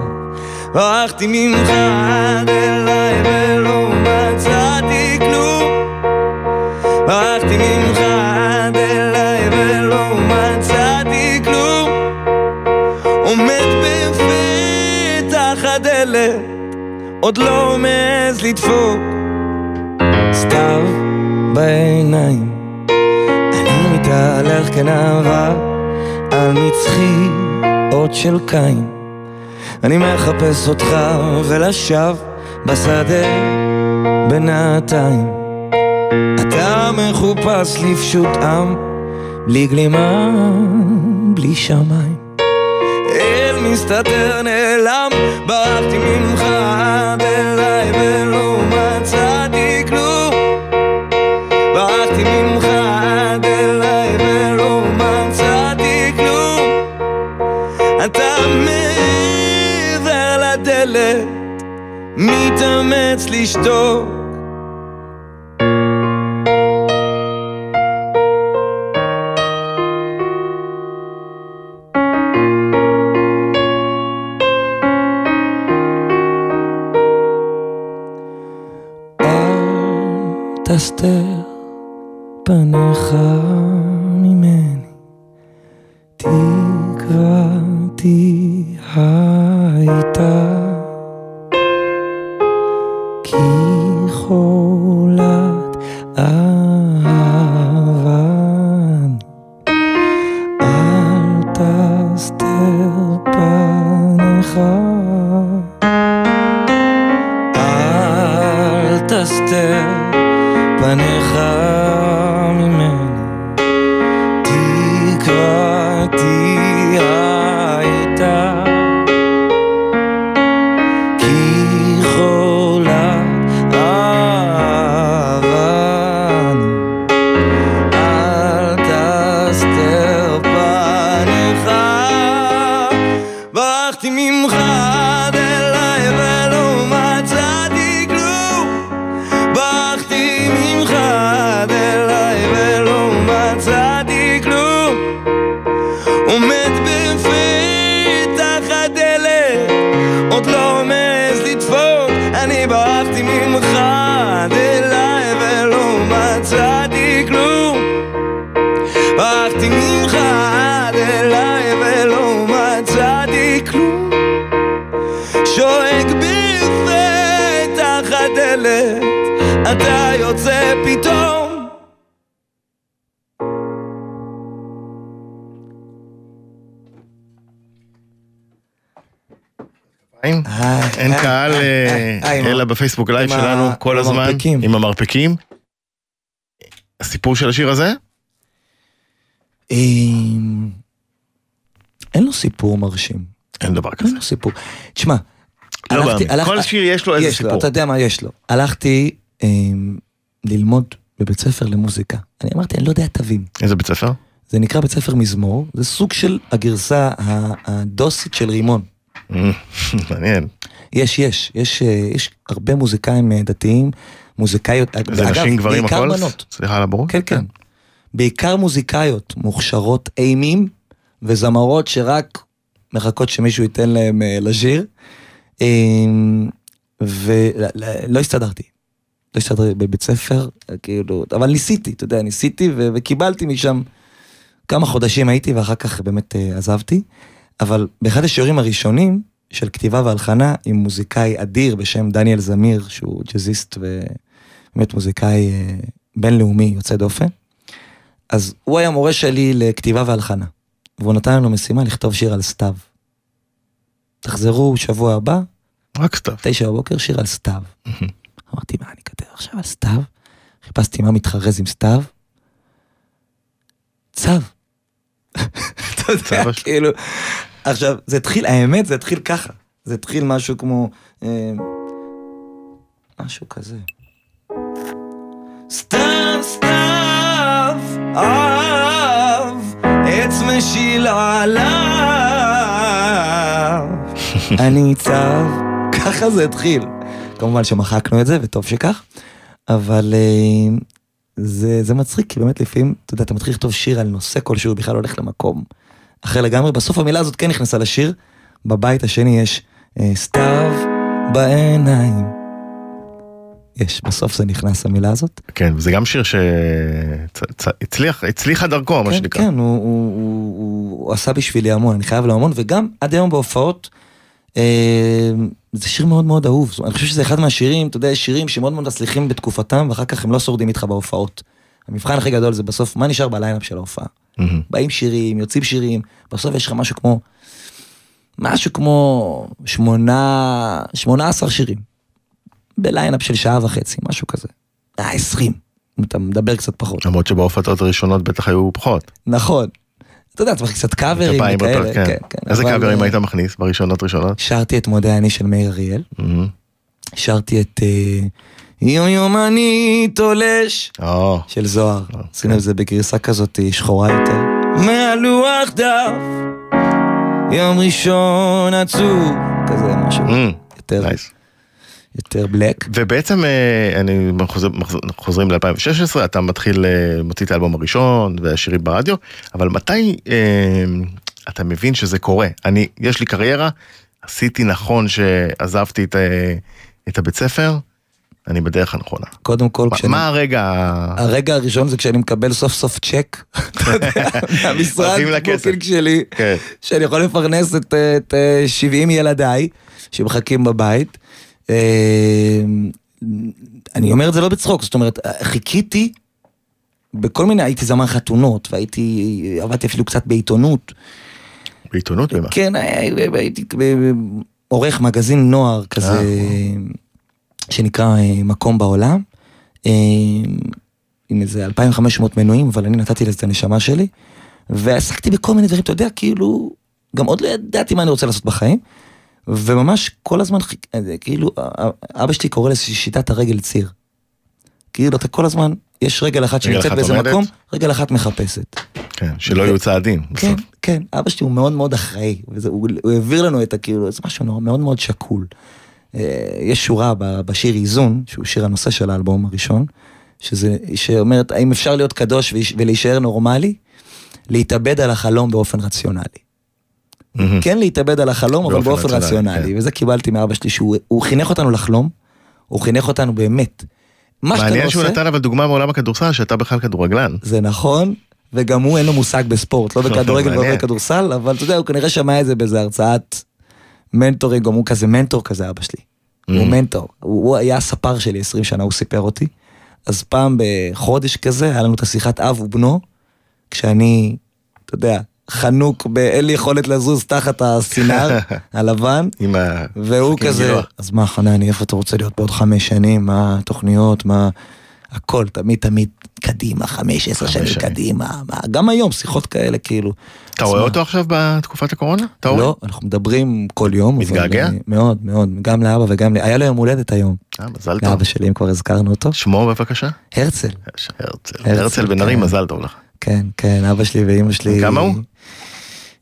ברחתי ממך עד אליי ולא מצאתי כלום. ברחתי ממך עד אליי ולא מצאתי כלום. עומד בפתח הדלת, עוד לא מעז לדפוק. סתיו בעיניים, אני מתהלך כנערה על מצחי אות של קין. אני מחפש אותך ולשווא בשדה בינתיים. אתה מחופש לפשוט עם, בלי גלימה, בלי שמיים. אל מסתתר נעלם, ברחתי ממך עד אליי ולא מצאתי כלום. ברחתי ממך מתאמץ לשתוק. אל תסתר פניך אתה יוצא פתאום אין אין קהל אה, אלא בפייסבוק לייב שלנו כל הזמן. עם המרפקים. הסיפור של השיר הזה? אין לו סיפור מרשים. אין דבר כזה. אין לו סיפור. תשמע, לא הלכתי-. הלכ- כל שיר יש לו איזה יש לו, סיפור. אתה יודע מה יש לו. הלכתי ללמוד בבית ספר למוזיקה. אני אמרתי, אני לא יודע תווים. איזה בית ספר? זה נקרא בית ספר מזמור, זה סוג של הגרסה הדוסית של רימון. מעניין. יש, יש, יש, אה, יש הרבה מוזיקאים אה, דתיים, מוזיקאיות, זה אגב, נשים גברים בעיקר הכל? בנות. סליחה על הבורות? כן, כן. בעיקר מוזיקאיות מוכשרות אימים וזמרות שרק מחכות שמישהו ייתן להם אה, לשיר. ולא הסתדרתי. לא הסתדרתי בבית ספר, כאילו, אבל ניסיתי, אתה יודע, ניסיתי ו- וקיבלתי משם כמה חודשים הייתי ואחר כך באמת אה, עזבתי. אבל באחד השיעורים הראשונים של כתיבה והלחנה עם מוזיקאי אדיר בשם דניאל זמיר, שהוא ג'אזיסט ובאמת מוזיקאי אה, בינלאומי יוצא דופן. אז הוא היה מורה שלי לכתיבה והלחנה, והוא נתן לנו משימה לכתוב שיר על סתיו. תחזרו שבוע הבא, רק סתיו. תשע בבוקר, שיר על סתיו. אמרתי, מה עכשיו על סתיו? חיפשתי מה מתחרז עם סתיו. צו. אתה יודע, צו. כאילו, עכשיו, זה התחיל, האמת, זה התחיל ככה. זה התחיל משהו כמו, אה, משהו כזה. סתיו, סתיו, אב, עץ משיל עליו. אני צב, ככה זה התחיל. כמובן שמחקנו את זה, וטוב שכך, אבל אה, זה, זה מצחיק, כי באמת לפעמים, אתה יודע, אתה מתחיל לכתוב שיר על נושא כלשהו, בכלל הולך למקום אחר לגמרי. בסוף המילה הזאת כן נכנסה לשיר, בבית השני יש אה, סתיו בעיניים. יש, בסוף זה נכנס המילה הזאת. כן, וזה גם שיר שהצליח, הצליחה דרכו, מה כן, שנקרא. כן, הוא, הוא, הוא, הוא, הוא עשה בשבילי המון, אני חייב לו המון, וגם עד היום בהופעות, אה, זה שיר מאוד מאוד אהוב. אני חושב שזה אחד מהשירים, אתה יודע, יש שירים שמאוד מאוד מצליחים בתקופתם, ואחר כך הם לא שורדים איתך בהופעות. המבחן הכי גדול זה בסוף, מה נשאר בליינאפ של ההופעה? באים שירים, יוצאים שירים, בסוף יש לך משהו כמו, משהו כמו שמונה, שמונה עשר שירים. בליינאפ של שעה וחצי, משהו כזה. אה, עשרים, אם אתה מדבר קצת פחות. למרות שבהופעות הראשונות בטח היו פחות. נכון. אתה יודע, צריך קצת קאברים וכאלה, כן. כן, כן. איזה אבל, קאברים אה, היית מכניס בראשונות ראשונות? שרתי את מודה אני של מאיר אריאל, מהמם. שרתי את אה, יום יום אני תולש או, של זוהר. אוקיי. שים לב, זה בגרסה כזאת אה, שחורה יותר. מהלוח דף, יום ראשון עצוב, כזה משהו מהמם, יותר, נייס. יותר בלק. ובעצם אה, אני חוזר, חוזרים ל-2016, אתה מתחיל, אה, מוציא את האלבום הראשון והשירים ברדיו, אבל מתי אה, אתה מבין שזה קורה? אני, יש לי קריירה, עשיתי נכון שעזבתי את, אה, את הבית ספר, אני בדרך הנכונה. קודם כל, מה- כשאני... מה הרגע? הרגע הראשון זה כשאני מקבל סוף סוף צ'ק, אתה יודע, מהמשרד. booking שלי, כן. שאני יכול לפרנס את, את אה, 70 ילדיי שמחכים בבית. אה, אני אומר את זה לא בצחוק, זאת אומרת, חיכיתי בכל מיני, הייתי זמר חתונות, והייתי, עבדתי אפילו קצת בעיתונות. בעיתונות במה? כן, הייתי עורך מגזין נוער כזה, שנקרא אה, מקום בעולם, אה, עם איזה 2,500 מנויים, אבל אני נתתי לזה את הנשמה שלי, ועסקתי בכל מיני דברים, אתה יודע, כאילו, גם עוד לא ידעתי מה אני רוצה לעשות בחיים, וממש כל הזמן, אה, כאילו, אה, אבא שלי קורא לזה שיטת הרגל ציר. כאילו, אתה כל הזמן, יש רגל אחת שנמצאת באיזה עומדת? מקום, רגל אחת מחפשת. כן, שלא יהיו צעדים. כן, בסוף. כן, אבא שלי הוא מאוד מאוד אחראי, והוא הוא העביר לנו את הכאילו, זה משהו נורא- מאוד מאוד שקול. אה, יש שורה בשיר איזון, שהוא שיר הנושא של האלבום הראשון, שזה, שאומרת, האם אפשר להיות קדוש ולהישאר נורמלי? להתאבד על החלום באופן רציונלי. מהמם. כן להתאבד על החלום, אבל באופן באופן רציונלי, רציונלי, כן. וזה קיבלתי מאבא שלי, שהוא הוא חינך אותנו לחלום, הוא חינך אותנו באמת. מה שאתה לא מעניין שהוא עושה, נתן אבל דוגמה מעולם הכדורסל, שאתה בכלל כדורגלן. זה נכון, וגם הוא אין לו מושג בספורט, לא בכדורגל ולא. בכדורסל, אבל אתה יודע, הוא כנראה שמע את זה באיזה הרצאת מנטורים, גם הוא כזה מנטור כזה אבא שלי. הוא Mm. מנטור, הוא הוא היה הספר שלי 20 שנה, הוא סיפר אותי. אז פעם בחודש כזה, היה לנו את השיחת אב ובנו, כשאני, אתה יודע, חנוק, אין לי יכולת לזוז תחת הסינר הלבן, עם ה... והוא כזה. אז מה חנני, איפה אתה רוצה להיות בעוד חמש שנים, מה התוכניות, מה... הכל, תמיד תמיד קדימה, חמש, עשר שנים. קדימה, מה, גם היום, שיחות כאלה, כאילו. אתה רואה מה? אותו עכשיו בתקופת הקורונה? אתה רואה? לא, אנחנו מדברים כל יום. אבל, מתגעגע? אה, מאוד, מאוד, גם לאבא וגם לי, היה לו יום הולדת היום, אה, מזל טוב. לאבא שלי, אם כבר הזכרנו אותו. שמו בבקשה. הרצל, הרצל. הרצל, הרצל בן ארי, כן. מזל טוב לך. כן, כן, אבא שלי ואימא שלי. כמה הוא?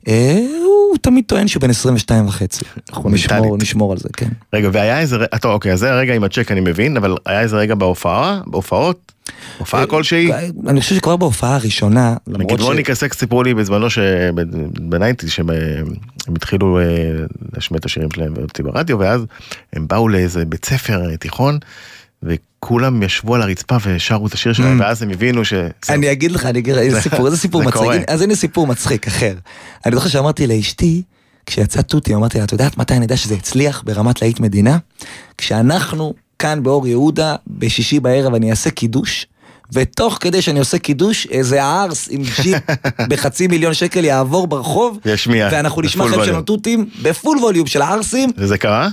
אה, הוא תמיד טוען שהוא בן 22 וחצי. אנחנו נשמור, על זה, כן. רגע, והיה איזה, אתה אוקיי, אז זה הרגע עם הצ'ק אני מבין, אבל היה איזה רגע בהופעה, בהופעות, הופעה כלשהי. אה, אני חושב שכבר בהופעה הראשונה, למרות נגיד ש... רוני קסק סיפרו לי בזמנו שבניינטיז שהם אה, הם התחילו אה, להשמיע את השירים שלהם ברדיו ואז הם באו לאיזה בית ספר אה, תיכון וכולם ישבו על הרצפה ושרו את השיר שלהם Mm. ואז הם הבינו ש... אני אגיד לך, אני אגיד לך, איזה סיפור, איזה סיפור מצחיק, אז הנה סיפור מצחיק אחר. אני זוכר שאמרתי לאשתי, כשיצא תותי, אמרתי לה, את יודעת מתי אני יודע שזה הצליח ברמת להיט מדינה? כשאנחנו כאן באור יהודה, בשישי בערב אני אעשה קידוש, ותוך כדי שאני עושה קידוש, איזה ערס עם ג'יפ בחצי מיליון שקל יעבור ברחוב, ישמיע. ואנחנו נשמע חלק של ווליום. תותים בפול ווליום של הערסים, וזה קרה?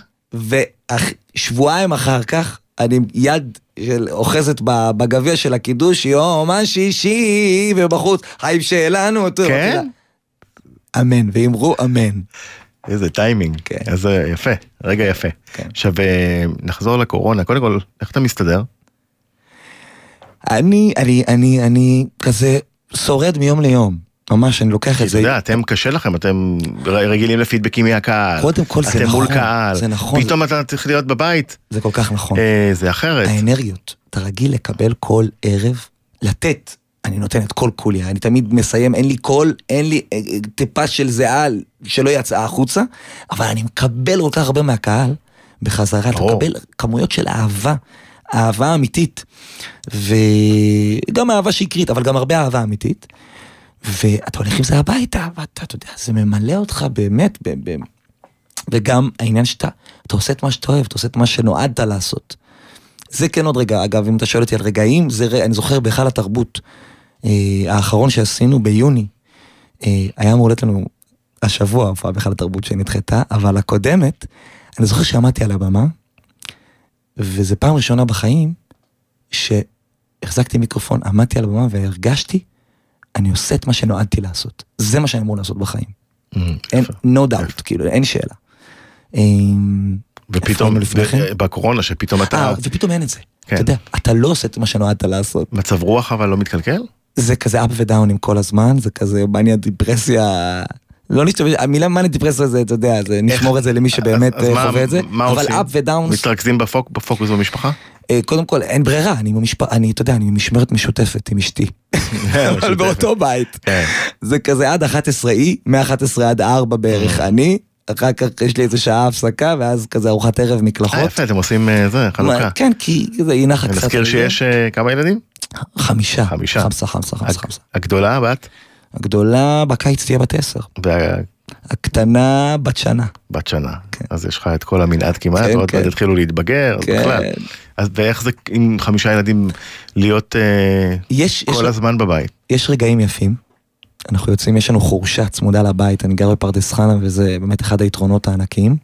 ושבועיים אחר כך, אני עם יד של אוחזת בגביע של הקידוש, יום השישי, ובחוץ, חיים שלנו, אותו. כן? אמן, ואמרו אמן. איזה טיימינג. כן. אז אה, יפה, רגע יפה. כן. עכשיו אה, נחזור לקורונה, קודם כל, איך אתה מסתדר? אני, אני, אני, אני כזה שורד מיום ליום. ממש, אני לוקח את אתה זה. יודע, אתם קשה לכם, אתם רגילים לפידבקים מהקהל. קודם כל, זה אתם מול נכון, קהל. זה נכון. פתאום אתה צריך להיות בבית. זה כל כך נכון. אה, זה אחרת. האנרגיות, אתה רגיל לקבל כל ערב, לתת. אני נותן את כל כולי, אני תמיד מסיים, אין לי קול, אין לי אה, אה, טיפה של זיעה שלא יצאה החוצה, אבל אני מקבל כל כך הרבה מהקהל בחזרה, אתה. מקבל כמויות של אהבה, אהבה אמיתית, וגם אהבה שקרית, אבל גם הרבה אהבה אמיתית, ואתה הולך עם זה הביתה, ואתה, אתה יודע, זה ממלא אותך באמת, ב- ב- וגם העניין שאתה, אתה עושה את מה שאתה אוהב, אתה עושה את מה שנועדת לעשות. זה כן עוד רגע, אגב, אם אתה שואל אותי על רגעים, זה, אני זוכר בהיכל התרבות, אה, האחרון שעשינו ביוני, אה, היה אמור להיות לנו השבוע הופעה בהיכל התרבות שנדחתה, אבל הקודמת, אני זוכר שעמדתי על הבמה, וזו פעם ראשונה בחיים שהחזקתי מיקרופון, עמדתי על הבמה והרגשתי, אני עושה את מה שנועדתי לעשות. זה מה שאני אמור לעשות בחיים. אה, אין, no doubt, כאילו, אין שאלה. אה, איפה ופתאום, כן? ב- בקורונה, שפתאום אתה... אה, ופתאום אין את זה. כן. אתה יודע, אתה לא עושה את מה שנועדת לעשות. מצב רוח אבל לא מתקלקל? זה כזה אפ ודאונים כל הזמן, זה כזה מניה דיפרסיה. לא נשתמש, המילה מניה דיפרסיה זה, אתה יודע, זה נשמור את זה למי שבאמת אה, חווה את זה. אבל? אפ ודאונס, מתרכזים בפוק- בפוקוס במשפחה? אה, קודם כל אין ברירה, אני במשפחה, אני, אתה יודע, אני במשמרת משותפת עם אשתי. אבל משותפת. באותו בית. כן. זה כזה עד 11 אי, מ-11 עד 4 בערך אני, אחר כך יש לי איזה שעה הפסקה, ואז כזה ארוחת ערב אה, מקלחות. יפה, אתם עושים אה, זה, חלוקה. כן, כי זה היא נחה קצת. נזכיר. שיש אה, כמה ילדים? חמישה. חמישה. חמסה, חמסה, חמסה. הגדולה, הבת? הגדולה בקיץ תהיה בת עשר. הקטנה בת שנה. בת שנה. כן. אז יש לך את כל המנעד כמעט, כן, עוד כן. מעט יתחילו להתבגר, אז כן. בכלל. אז ואיך זה עם חמישה ילדים להיות אה, יש, יש, כל הזמן בבית? יש רגעים יפים. אנחנו יוצאים, יש לנו חורשה צמודה לבית, אני גר בפרדס חנה וזה באמת אחד היתרונות הענקיים.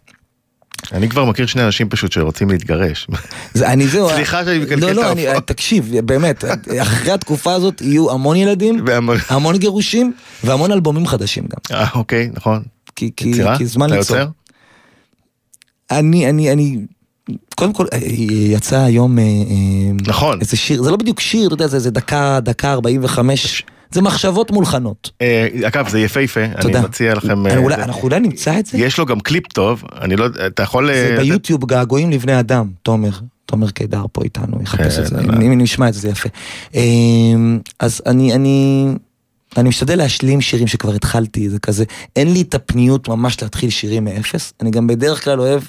אני כבר מכיר שני אנשים פשוט שרוצים להתגרש. זה, אני זהו... סליחה שאני מקלקל לא, את לא, אני, ההופעה. תקשיב, באמת, אחרי התקופה הזאת יהיו המון ילדים, המון גירושים, והמון אלבומים חדשים גם. אה, אוקיי, נכון. כי, כי? כי זמן אתה ליצור. יוצר? אני, אני, אני, קודם כל, אה, יצא היום אה, אה, נכון. איזה שיר, זה לא בדיוק שיר, אתה יודע, זה, זה דקה, דקה 45, זה מחשבות מולחנות. אה, אגב, זה יפהפה, אני. מציע לכם... אה. אנחנו אולי נמצא את זה? יש לו גם קליפ טוב, אני לא יודע, אתה יכול... זה אה, ביוטיוב געגועים לבני אדם, תומר. תומר קידר פה איתנו, יחפש כן, את זה, אה. אם נשמע את זה, זה יפה. אמ, אז אני, אני, אני משתדל להשלים שירים שכבר התחלתי, זה כזה, אין לי את הפניות ממש להתחיל שירים מאפס, אני גם בדרך כלל אוהב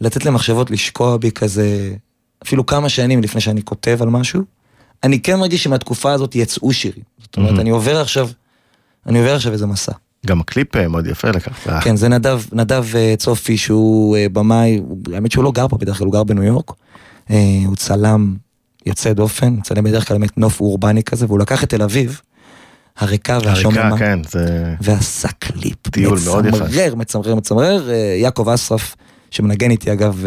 לתת למחשבות לשקוע בי כזה, אפילו כמה שנים לפני שאני כותב על משהו. אני כן מרגיש שמהתקופה הזאת יצאו שירים. זאת אומרת. אני עובר עכשיו, אני עובר עכשיו איזה מסע. גם הקליפ אה, מאוד יפה לקחת. כן, זה נדב, נדב אה, צופי שהוא אה, במאי, האמת שהוא לא גר פה בדרך כלל, הוא גר בניו יורק. הוא צלם יוצא דופן, מצלם בדרך כלל באמת נוף אורבני כזה, והוא לקח את תל אביב, הריקה והשוממה, הריקה, כן, זה... ועשה קליפ טיול מאוד יפה. מצמרר, מצמרר, מצמרר. יעקב אסרף, שמנגן איתי אגב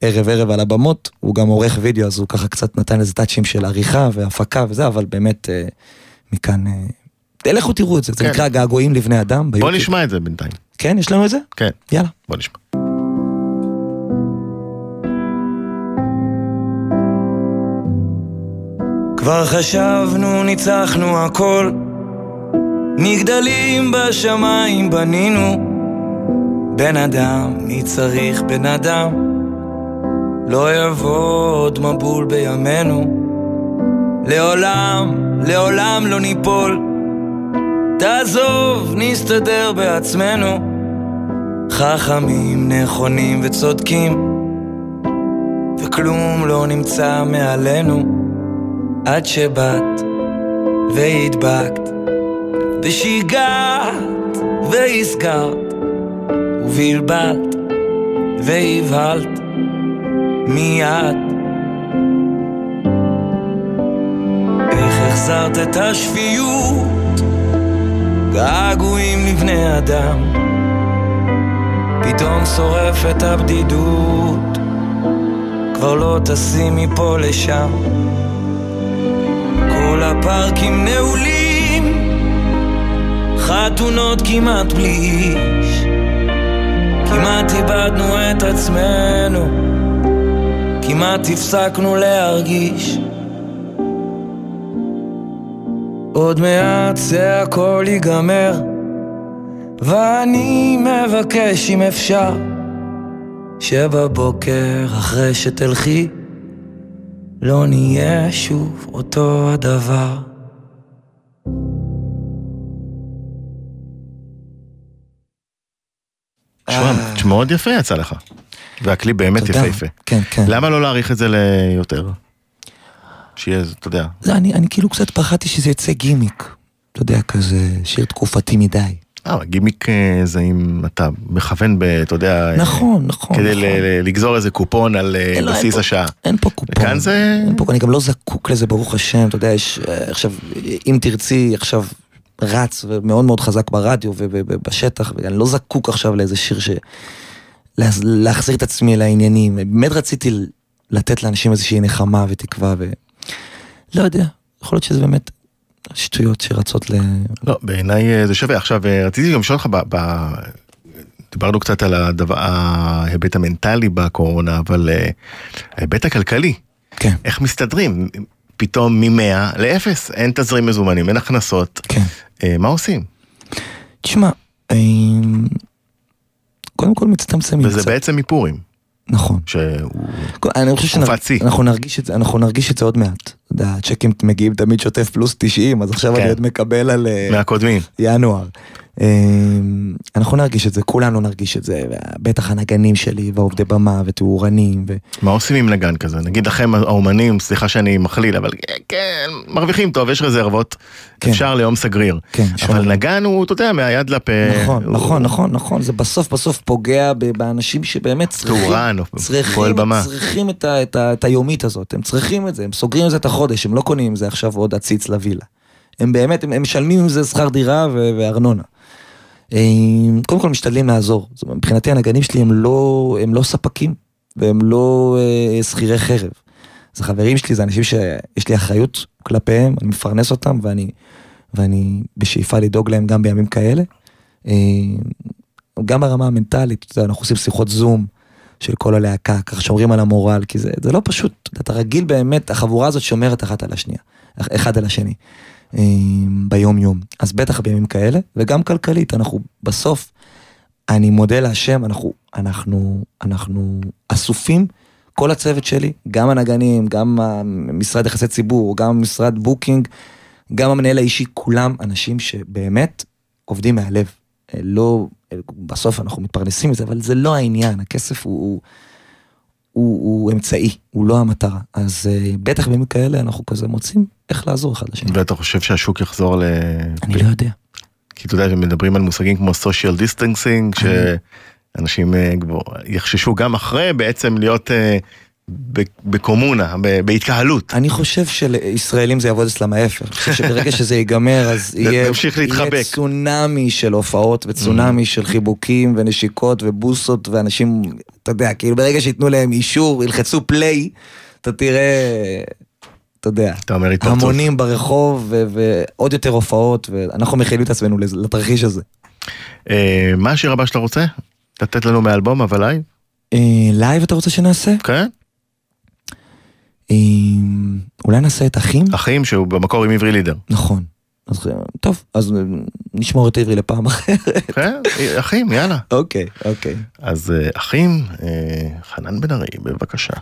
ערב ערב על הבמות, הוא גם עורך וידאו, אז הוא ככה קצת נתן איזה טאצ'ים של עריכה והפקה וזה, אבל באמת אה, מכאן... אה, לכו תראו את זה, זה כן. נקרא געגועים לבני אדם. בוא ביוטיוב. נשמע את זה בינתיים. כן, יש לנו את זה? כן, יאללה. בוא נשמע. כבר חשבנו, ניצחנו הכל, מגדלים בשמיים בנינו. בן אדם, מי צריך בן אדם? לא יבוא עוד מבול בימינו. לעולם, לעולם לא ניפול. תעזוב, נסתדר בעצמנו. חכמים, נכונים וצודקים, וכלום לא נמצא מעלינו. עד שבאת והדבקת ושיגעת והזכרת ובלבלת והבהלת מיד. איך החזרת את השפיות? געגועים לבני אדם. פתאום שורפת הבדידות. כבר לא טסים מפה לשם. כל הפארקים נעולים, חתונות כמעט בלי איש. כמעט איבדנו את עצמנו, כמעט הפסקנו להרגיש. עוד מעט זה הכל ייגמר, ואני מבקש אם אפשר, שבבוקר אחרי שתלכי, לא נהיה שוב אותו הדבר. תשמע, תשמע, מאוד יפה יצא לך. והקליפ באמת. יפהפה. כן, כן. למה לא להאריך את זה ליותר? שיהיה, אתה יודע. זה, אני, אני כאילו קצת פחדתי שזה יצא גימיק. אתה יודע, כזה שיר תקופתי מדי. אה, גימיק אה, זה אם אתה מכוון ב... אתה יודע... אה, נכון, נכון. כדי נכון. לגזור איזה קופון על אין, לא, אין בסיס פה- השעה. אין פה קופון. וכאן זה... אין פה, אני גם לא זקוק לזה, ברוך השם, אתה יודע, יש עכשיו, אם תרצי, עכשיו רץ ומאוד מאוד חזק ברדיו ובשטח, ואני לא זקוק עכשיו לאיזה שיר ש... להחז- להחזיר את עצמי לעניינים. באמת רציתי לתת לאנשים איזושהי נחמה ותקווה ו... לא יודע, יכול להיות שזה באמת שטויות שרצות ל... לא, בעיניי אה, זה שווה. עכשיו, אה, רציתי גם לשאול אותך, ב- ב- דיברנו קצת על הדבר, ההיבט המנטלי בקורונה, אבל אה, ההיבט הכלכלי, כן, איך מסתדרים? פתאום מ-100 ל-0, אין תזרים מזומנים, אין הכנסות. כן. מה עושים? תשמע, קודם כל מצטמצמים וזה קצת. בעצם מפורים, נכון. שהוא... אני חושב תקופת שיא. שאנחנו נרגיש את זה, אנחנו נרגיש את זה עוד מעט. אתה יודע, הצ'קים מגיעים תמיד שוטף פלוס 90, אז עכשיו כן. אני עוד מקבל על אה, מהקודמים. ינואר. אמ, אנחנו נרגיש את זה, כולנו נרגיש את זה, בטח הנגנים שלי, ועובדי במה, ותאורנים, ו... מה עושים עם נגן כזה? נגיד לכם האומנים, סליחה שאני מכליל, אבל אה, כן, מרוויחים טוב, יש רזרבות, כן. אפשר ליום סגריר. כן, אבל ליום. נגן הוא, אתה יודע, מהיד לפה. נכון, הוא- נכון, נכון, נכון, זה בסוף בסוף פוגע באנשים שבאמת צריכים, תאורן, או צריכים. צריכים את, ה, את, ה, את היומית הזאת, הם צריכים את זה, הם סוגרים את זה את החודש, הם לא קונים עם זה עכשיו עוד עציץ לווילה. הם באמת, הם, משלמים עם זה שכר דירה ו- וארנונה. קודם כל משתדלים לעזור. אומרת, מבחינתי הנגנים שלי הם לא, הם לא ספקים, והם לא אה, שכירי חרב. זה חברים שלי, זה אנשים שיש לי אחריות כלפיהם, אני מפרנס אותם ואני, ואני בשאיפה לדאוג להם גם בימים כאלה. אה, גם ברמה המנטלית, אנחנו עושים שיחות זום של כל הלהקה, ככה שומרים על המורל, כי זה, זה לא פשוט, אתה רגיל באמת, החבורה הזאת שומרת אחת על השנייה, אחד על השני, אה, ביום יום. אז בטח בימים כאלה, וגם כלכלית, אנחנו בסוף, אני מודה להשם, אנחנו, אנחנו, אנחנו אסופים, כל הצוות שלי, גם הנגנים, גם משרד יחסי ציבור, גם משרד booking, גם המנהל האישי, כולם אנשים שבאמת עובדים מהלב. לא, בסוף אנחנו מתפרנסים מזה, אבל זה לא העניין, הכסף הוא, הוא, הוא, הוא אמצעי, הוא לא המטרה. אז uh, בטח בימים כאלה אנחנו כזה מוצאים איך לעזור אחד לשני. ואתה חושב שהשוק יחזור ל... אני לא יודע. כי אתה יודע, מדברים על מושגים כמו social distancing, שאנשים אה, יחששו גם אחרי בעצם להיות אה, בקומונה, בהתקהלות. אני חושב שלישראלים זה יעבוד אצלם ההפך. אני חושב שברגע שזה ייגמר, אז יהיה, יהיה צונאמי של הופעות וצונאמי mm. של חיבוקים ונשיקות ובוסות ואנשים, אתה יודע, כאילו ברגע שייתנו להם אישור, ילחצו play, אתה תראה... אתה יודע, אתה אומר המונים ברחוב ועוד יותר הופעות ואנחנו מכילים את עצמנו לתרחיש הזה. אה, מה השיר הבא שאתה רוצה? לתת לנו מאלבום אבל לייב? אה, לייב אתה רוצה שנעשה? כן. אולי נעשה את אחים? אחים שהוא במקור עם עברי לידר. נכון. אז טוב, אז נשמור את עברי לפעם אחרת. כן, אחים, יאללה. אוקיי, אוקיי. אז אה, אחים, חנן בן ארי, בבקשה.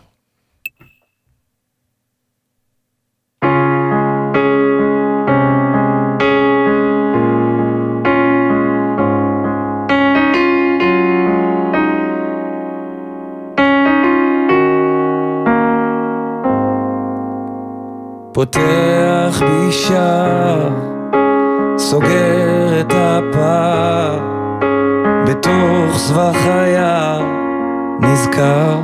פותח בי שער, סוגר את הפער, בתוך סבך היער נזכר.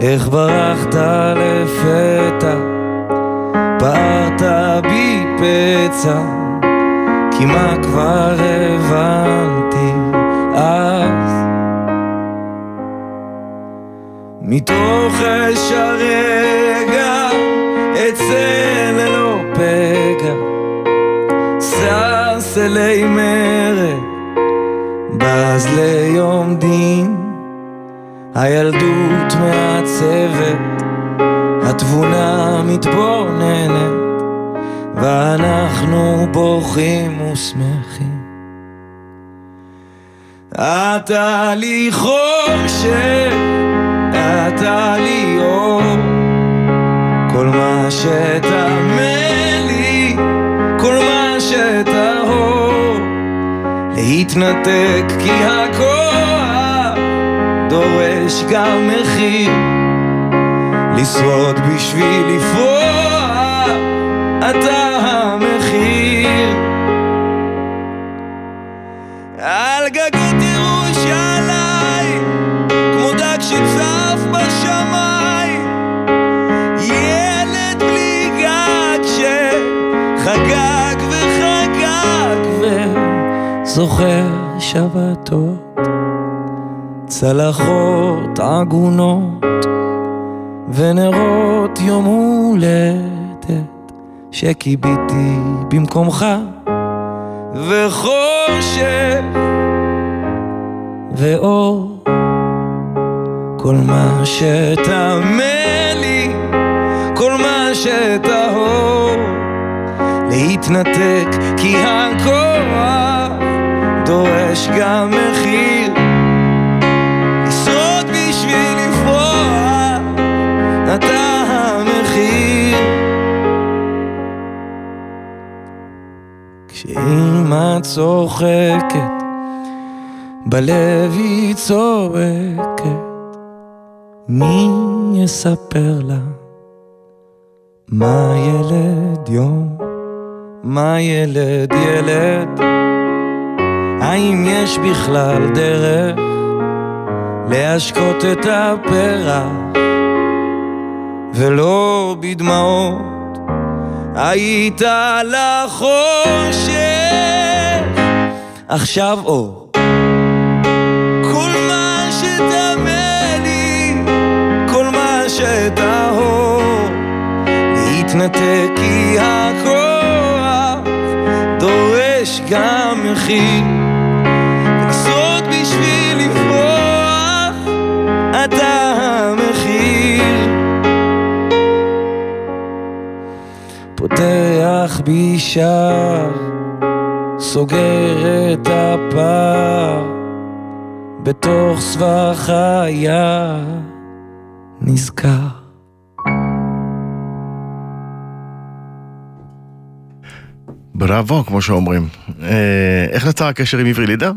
איך ברחת לפתע, פערת בי פצע, כי מה כבר הבנתי מתוך אש הרגע אצא ללא פגע. שש אלי מרד בז ליום דין. הילדות מעצבת התבונה מתבוננת ואנחנו בוכים ושמחים. אתה חושך אתה לי אור. כל מה שתאמן לי, כל מה שטהור להתנתק כי הכוח דורש גם מחיר. לשרוד בשביל לפרוע אתה המחיר זוכר שבתות, צלחות עגונות ונרות יום הולדת שכיביתי במקומך וחושך ואור. כל מה שתאמן לי, כל מה שטהור להתנתק כי הכוח דורש גם מחיר. לשרוד בשביל לפרוח אתה המחיר. כשאמא צוחקת בלב היא צועקת מי יספר לה מה ילד יום מה ילד ילד האם יש בכלל דרך להשקות את הפרח? ולא בדמעות היית לחושך עכשיו אור. כל מה שתאמה לי, כל מה שטהור, להתנתק כי הכוח דורש גם מחיר. לשרוד בשביל לברוח, אתה המחיר. פותח בי שער, סוגר את הפער, בתוך סבך היער, נזכר. בראבו, כמו שאומרים. אה, איך נוצר הקשר עם עברי לידר?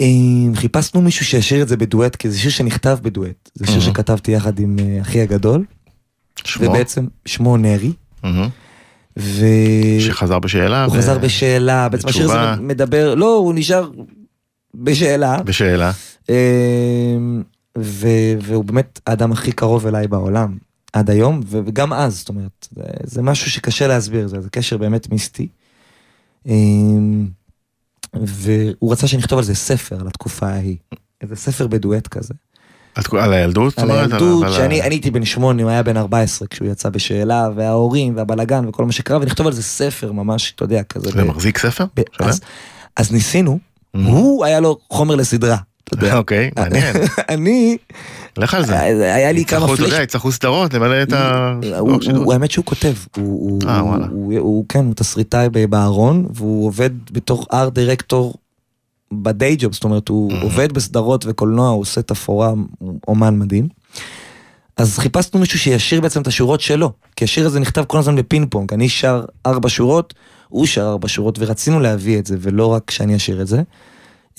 אה, חיפשנו מישהו שישיר את זה בדואט, כי זה שיר שנכתב בדואט. זה שיר. שכתבתי יחד עם אה, אחי הגדול, שמו? ובעצם שמו נרי. ו... שחזר בשאלה? הוא ו- חזר בשאלה, בעצם השיר הזה. מדבר, לא, הוא נשאר בשאלה. בשאלה. ו- והוא באמת האדם הכי קרוב אליי בעולם, עד היום, וגם אז, זאת אומרת, זה, זה משהו שקשה להסביר, זה, זה קשר באמת מיסטי. אמ, והוא רצה שנכתוב על זה ספר, על התקופה ההיא. איזה ספר בדואט כזה. על הילדות? על? הילדות, שאני אני הייתי בן שמונה, הוא היה בן 14 כשהוא יצא בשאלה, וההורים, והבלגן, וכל מה שקרה, ונכתוב על זה ספר ממש, אתה יודע, כזה. זה מחזיק ספר? אז, ניסינו, Mhm. הוא היה לו חומר לסדרה. אתה יודע. אוקיי, מעניין. אני, לך על זה. היה לי כמה פלאש... יודע, יצטרכו סדרות למלא את ה... הוא- האמת שהוא כותב, אה, וואלה. הוא- כן, הוא תסריטאי בארון, והוא עובד בתור art director ב day job, זאת אומרת, הוא. עובד בסדרות וקולנוע, הוא עושה תפאורה, אומן מדהים. אז חיפשנו מישהו שישיר בעצם את השורות שלו, כי השיר הזה נכתב כל הזמן בפינג פונג, אני שר ארבע שורות, הוא שר ארבע שורות, ורצינו להביא את זה, ולא רק שאני אשיר את זה.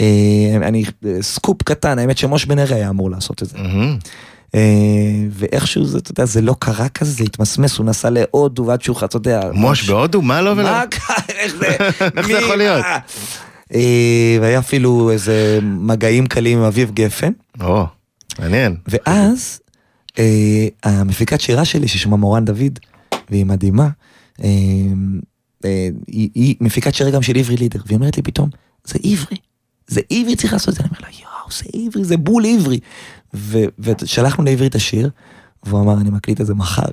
אה, אני, סקופ קטן, האמת שמוש בן ארי היה אמור לעשות את זה. אה, ואיכשהו זה, אתה יודע, זה לא קרה כזה, זה התמסמס, הוא נסע להודו ועד שהוא, אתה יודע... מוש בהודו? מה לא ולא? איך זה? יכול להיות? אה, והיה אפילו איזה מגעים קלים עם אביב גפן, או, מעניין. ואז אה, המפיקת שירה שלי, ששמה מורן דוד, והיא מדהימה, אה, אה, היא מפיקת שירה גם של עברי לידר, והיא אומרת לי פתאום, זה עברי, זה עברי צריך לעשות את זה, אני אומר לה, יואו, זה עברי, זה בול עברי. ושלחנו לעברי את השיר, והוא אמר, אני מקליט את זה מחר.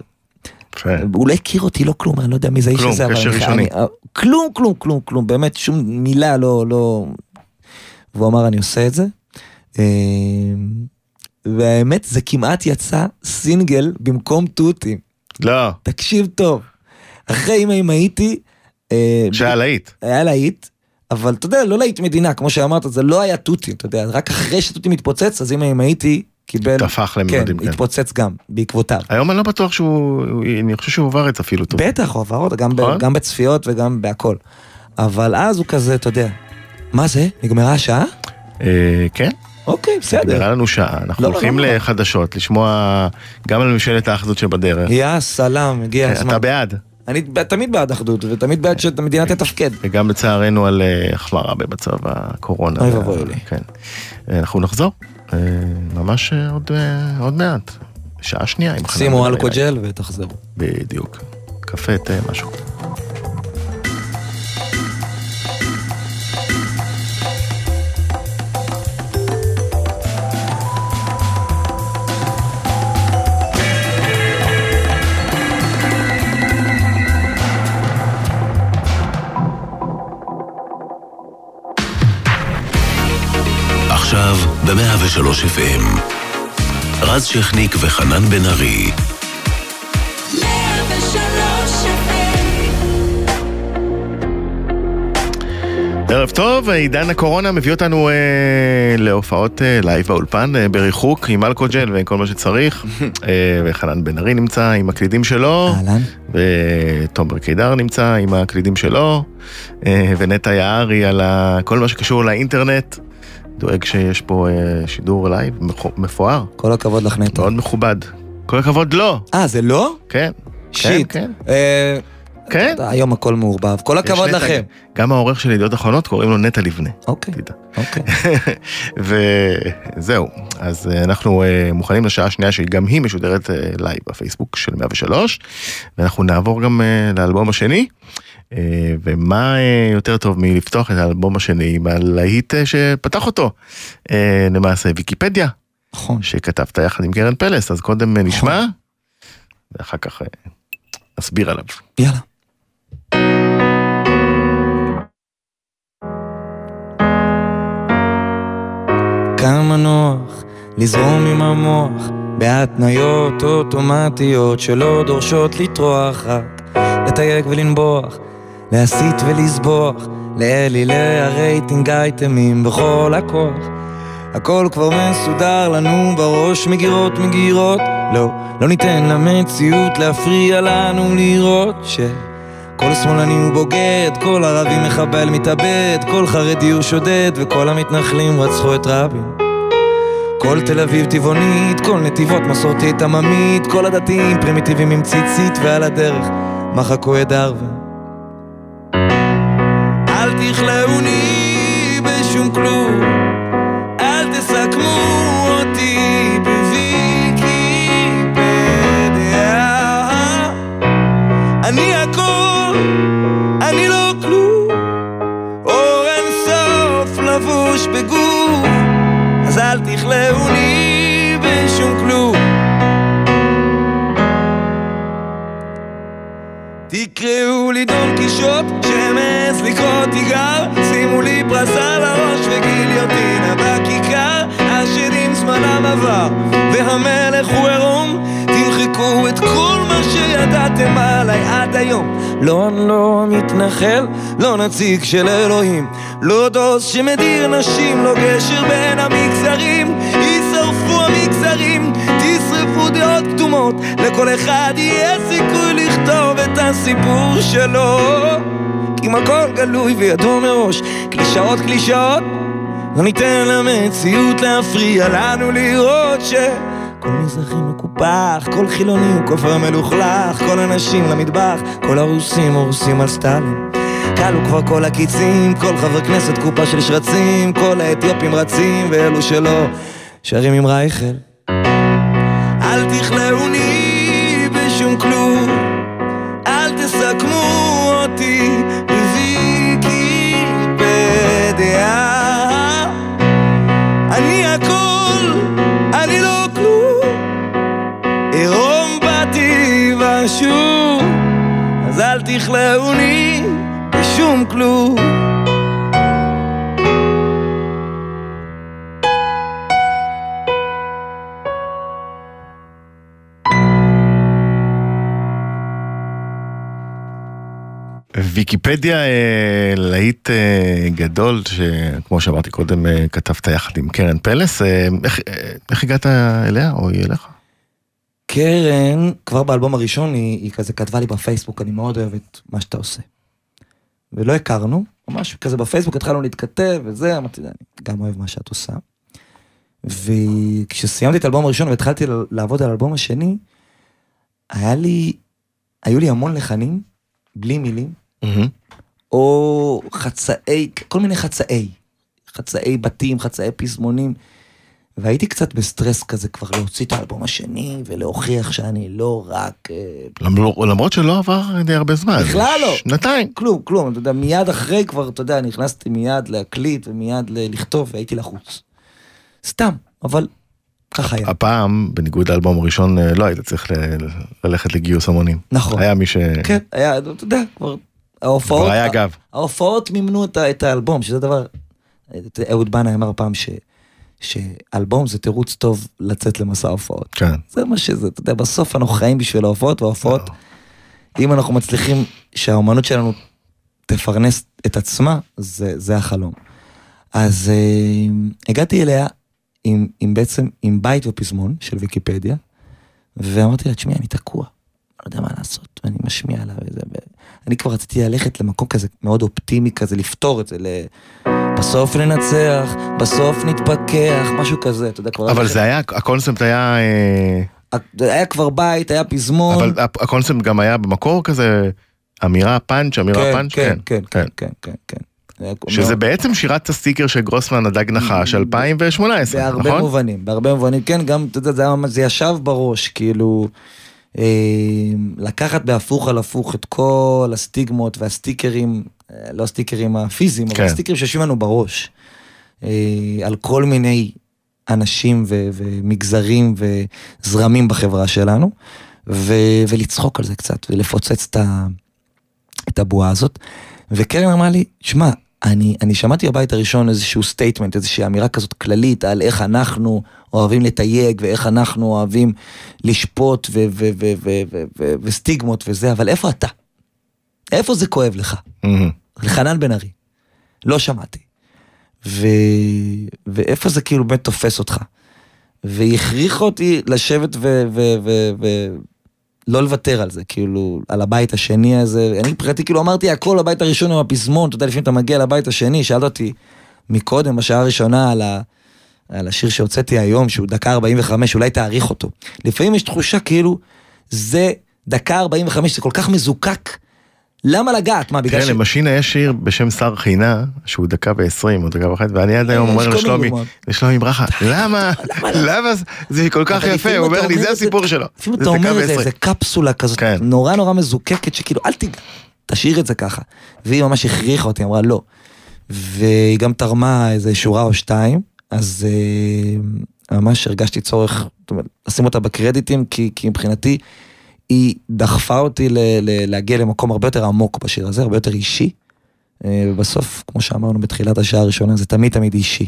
הוא לא הכיר אותי, לא כלום, אני לא יודע מי זה האיש כלום, הזה, אבל אני- כלום, כלום, כלום, כלום, באמת שום מילה לא, לא... והוא אמר, אני עושה את זה. אה, והאמת, זה כמעט יצא סינגל במקום תותים. לא, תקשיב טוב. אחרי אם הייתי, אה, שהיה להיט. היה להיט, אבל אתה יודע, לא להיט מדינה, כמו שאמרת, זה לא היה תותים, אתה יודע, רק אחרי שתותים התפוצץ, אז אם הייתי, קיבל, תפח כן, לממדים, כן. התפוצץ גם, בעקבותיו. היום אני לא בטוח שהוא, אני חושב שהוא עבר את אפילו טוב. בטח, הוא עבר אותה, גם, ב, נכון. גם בצפיות וגם בהכל. אבל אז הוא כזה, אתה יודע, מה זה? נגמרה השעה? אה, כן, אוקיי, בסדר. נראה לנו שעה. אנחנו לא, לא, הולכים לא, לא. לחדשות, לשמוע גם על ממשלת האחדות שבדרך. יא סלאם, הגיע הזמן. אתה בעד, אני תמיד בעד אחדות, ותמיד בעד שהמדינה תתפקד. וגם לצערנו על אה, החמרה במצב הקורונה. אוי ואבוי לי. כן. אה, אנחנו נחזור, אה, ממש עוד, עוד מעט. שעה שנייה. שימו. אלכוג'ל ותחזרו. בדיוק. קפה, תה, משהו. ב-103 FM. רז שכניק וחנן בן ארי. ערב טוב, עידן הקורונה מביא אותנו אה, להופעות אה, לייב באולפן אה, בריחוק עם אלכוג'ל וכל מה שצריך. אה, וחנן בן ארי נמצא עם הקלידים שלו, אהלן. ותומר קידר נמצא עם הקלידים שלו, אה, ונטע יערי על ה- כל מה שקשור לאינטרנט. דואג שיש פה אה, שידור לייב מפואר, כל הכבוד לך נטע. מאוד מכובד. כל הכבוד לו, אה, זה לא? כן. shit. כן. אה, כן. היום הכל מעורבב. כל הכבוד נטע- לכם. גם העורך של ידיעות אחרונות קוראים לו נטע לבנה. אוקיי, תדע. אוקיי. וזהו, אז אה, אנחנו אה, מוכנים לשעה השנייה שגם היא משודרת אה, לייב בפייסבוק של 103, ואנחנו נעבור גם אה, לאלבום השני. אה, ומה אה, יותר טוב מלפתוח את האלבום השני עם הלהיט אה, שפתח אותו, למעשה ויקיפדיה, נכון. שכתבת יחד עם קרן פלס, אז קודם אה, נשמע, ואחר כך נסביר עליו. יאללה. כמה נוח לזרום עם המוח בהתניות אוטומטיות שלא דורשות לטרוח רק לתייג ולנבוח, להסית ולסבוח לאלילי הרייטינג אייטמים בכל הכוח הכל כבר מסודר לנו בראש מגירות מגירות לא, לא ניתן למציאות להפריע לנו לראות ש... כל שמאלני הוא בוגד, כל ערבי מחבל מתאבד, כל חרדי הוא שודד, וכל המתנחלים רצחו את רבין. כל תל אביב טבעונית, כל נתיבות מסורתית עממית, כל הדתיים פרימיטיביים עם ציצית, ועל הדרך מחקו את דרווין. אל תכלאוני בשום כלום, תקראו לי דון קישוט, שמעז לקרוא תיגר, שימו לי פרס על הראש וגיליוטינה בכיכר, השדים זמנם עבר, והמלך הוא עירום, תמחקו את כל מה שידעתם עליי עד היום. לא, אני לא מתנחל, לא נציג של אלוהים, לא דוס שמדיר נשים, לא גשר בין המגזרים, יישרפו המגזרים, קדומות, לכל אחד יהיה סיכוי לכתוב את הסיפור שלו. כי אם הכל גלוי וידוע מראש, קלישאות קלישאות, לא ניתן למציאות להפריע לנו לראות ש... כל מזרחי מקופח, כל חילוני הוא כופר מלוכלך, כל הנשים למטבח, כל הרוסים הורסים על סטלין. כלו כבר כל הקיצים, כל חבר כנסת קופה של שרצים, כל האתיופים רצים, ואלו שלא, שרים עם רייכל. אל תכלאוני ושוב, אז אל תכלאוני בשום כלום. ויקיפדיה אה, להיט אה, גדול, שכמו שאמרתי קודם, אה, כתבת יחד עם קרן פלס, איך, איך הגעת אליה או היא אליך? קרן, כבר באלבום הראשון, היא, היא כזה כתבה לי בפייסבוק, אני מאוד אוהב את מה שאתה עושה. ולא הכרנו, ממש כזה בפייסבוק התחלנו להתכתב וזה, אמרתי, אני גם אוהב מה שאת עושה. וכשסיימתי את האלבום הראשון והתחלתי לעבוד על האלבום השני, היה לי, היו לי המון לחנים, בלי מילים, או חצאי, כל מיני חצאי, חצאי בתים, חצאי פזמונים, והייתי קצת בסטרס כזה כבר להוציא את האלבום השני ולהוכיח שאני לא רק... אה, למרות, למרות שלא עבר די הרבה זמן. בכלל לא. שנתיים. כלום, כלום, אתה יודע, מיד אחרי כבר, אתה יודע, נכנסתי מיד להקליט ומיד לכתוב והייתי לחוץ. סתם, אבל ככה היה. הפעם, בניגוד לאלבום הראשון, אה, לא היית צריך ל- ללכת לגיוס המונים. נכון. היה מי ש... כן, היה, אתה יודע, כבר ההופעות, כבר היה גב. ההופעות מימנו את, האלבום, שזה דבר, אהוד בנאי אמר פעם ש, שאלבום זה תירוץ טוב לצאת למסע הופעות. כן. זה מה שזה, אתה יודע, בסוף אנחנו חיים בשביל ההופעות, וההופעות, אם אנחנו מצליחים שהאומנות שלנו תפרנס את עצמה, זה, זה החלום. אז אה, הגעתי אליה עם, עם בעצם, עם בית ופזמון של ויקיפדיה, ואמרתי לה, תשמעי, אני תקוע, לא יודע מה לעשות, ואני משמיע לה וזה, ואני כבר רציתי ללכת למקום כזה מאוד אופטימי כזה, לפתור את זה, ל... בסוף ננצח, בסוף נתפכח, משהו כזה, אתה יודע, כבר... אבל זה היה, הקונספט היה... אה, היה כבר בית, היה פזמון. אבל הקונספט גם היה במקור כזה אמירה פאנץ', אמירה כן, פאנץ', כן, כן, כן, כן, כן, כן. היה שזה מאוד- בעצם שירת הסטיקר של גרוסמן הדג נחש 2018, בהרבה נכון? מובנים, בהרבה מובנים, כן, גם, אתה יודע, זה ישב בראש, כאילו, לקחת בהפוך על הפוך את כל הסטיגמות והסטיקרים, אה, לא הסטיקרים הפיזיים, כן. אבל הסטיקרים שיושבים לנו בראש, אה, על כל מיני אנשים ו- ומגזרים וזרמים בחברה שלנו, ו- ולצחוק על זה קצת ולפוצץ את, ה- את הבועה הזאת. וקרן אמרה לי, שמע, אני, אני שמעתי בבית הראשון איזשהו statement, איזושהי אמירה כזאת כללית על איך אנחנו אוהבים לתייג ואיך אנחנו אוהבים לשפוט ו- ו- ו- ו- ו- ו- וסטיגמות וזה, אבל איפה אתה? איפה זה כואב לך? לחנן בן ארי. לא שמעתי. ו... ואיפה זה כאילו באמת תופס אותך. והיא הכריחה אותי לשבת ו... ו... ו... ו... לא לוותר על זה, כאילו, על הבית השני הזה. אני מבחינתי כאילו אמרתי הכל הבית הראשון עם הפזמון, אתה יודע, לפעמים אתה מגיע לבית השני, שאלת אותי מקודם, בשעה הראשונה, על, ה... על השיר שהוצאתי היום, שהוא דקה 45, אולי תעריך אותו. לפעמים יש תחושה כאילו, זה דקה 45, זה כל כך מזוקק. למה לגעת? מה, בגלל תראה, למשינה יש שיר בשם שר חינה, שהוא דקה ועשרים או דקה וחצי, ואני עד היום יש אומר לשלומי. לשלומי ברכה, למה, למה לא?" למה זה- כל כך יפה, הוא אומר לי, זה הסיפור שלו. לפעמים אתה אומר את זה. איזה קפסולה כזאת, כן. נורא נורא מזוקקת, שכאילו, אל תיגע, תשאיר את זה ככה. והיא ממש הכריחה אותי, אמרה לא. והיא גם תרמה איזה שורה או שתיים, אז אה, ממש הרגשתי צורך זאת אומרת, לשים אותה בקרדיטים, כי מבחינתי היא דחפה אותי ל, ל, להגיע למקום הרבה יותר עמוק בשיר הזה, הרבה יותר אישי. אה, ובסוף, כמו שאמרנו בתחילת השעה הראשונה, זה תמיד תמיד אישי.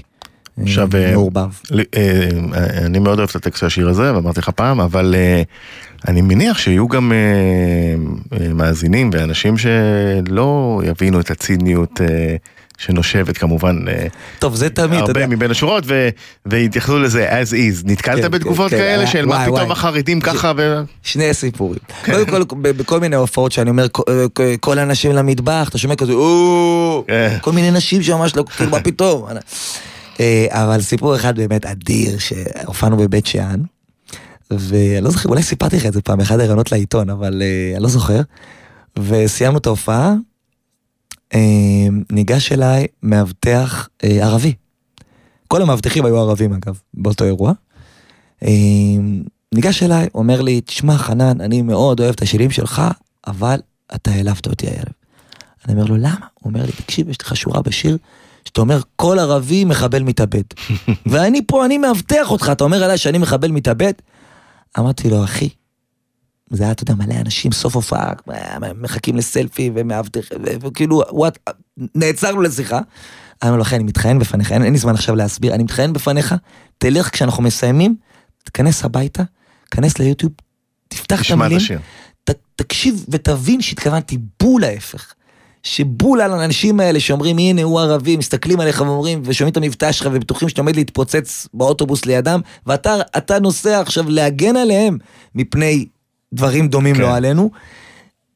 אה, עכשיו, אה, מעורבב. אני מאוד אוהב את הטקסט של השיר הזה, ואמרתי לך פעם, אבל אני מניח שיהיו גם מאזינים ואנשים שלא יבינו את הציניות שנושבת כמובן אה, טוב, זה תמיד, הרבה יודע. מבין השורות, ו- והתייחסו לזה as is. נתקלת כן, בתגובות כן, כאלה כן, של וואי, מה פתאום וואי. החרדים ככה ו... שני סיפורים. קודם כל, בכל מיני הופעות שאני אומר, "כל- הנשים למטבח, אתה שומע כזה, כן. כל מיני נשים שממש לא, כאילו, מה פתאום. אה, אבל סיפור אחד באמת אדיר, שהופענו בבית שאן, ואני לא זוכר, אולי סיפרתי לך את זה פעם, באחד הראיונות לעיתון, אבל אני לא זוכר. וסיימנו את ההופעה, ניגש אליי מאבטח אה, ערבי. כל המאבטחים היו ערבים אגב, באותו אירוע. אה, ניגש אליי, אומר לי, תשמע חנן, אני מאוד אוהב את השירים שלך, אבל אתה העלבת אותי הערב. אני אומר לו, למה? הוא אומר לי, תקשיב, יש לך שורה בשיר, שאתה אומר, כל ערבי מחבל מתאבד. ואני פה, אני מאבטח אותך, אתה אומר עליי שאני מחבל מתאבד? אמרתי לו, אחי, זה היה, אתה יודע, מלא אנשים, סוף הופעה, מחכים לסלפי ומאבטחים, וכאילו, וואט, נעצרנו לשיחה. אמרנו לו, אחי, אני מתחנן בפניך, אין, אין לי זמן עכשיו להסביר, אני מתחנן בפניך, תלך כשאנחנו מסיימים, תיכנס הביתה, כנס ליוטיוב, תפתח את המילים. ת, תקשיב ותבין שהתכוונתי בול ההפך. שבול על האנשים האלה שאומרים הנה הוא ערבי, מסתכלים עליך ואומרים ושומעים את המבטא שלך ובטוחים שאתה עומד להתפוצץ באוטובוס לידם ואתה אתה נוסע עכשיו להגן עליהם מפני דברים דומים כן. לא עלינו.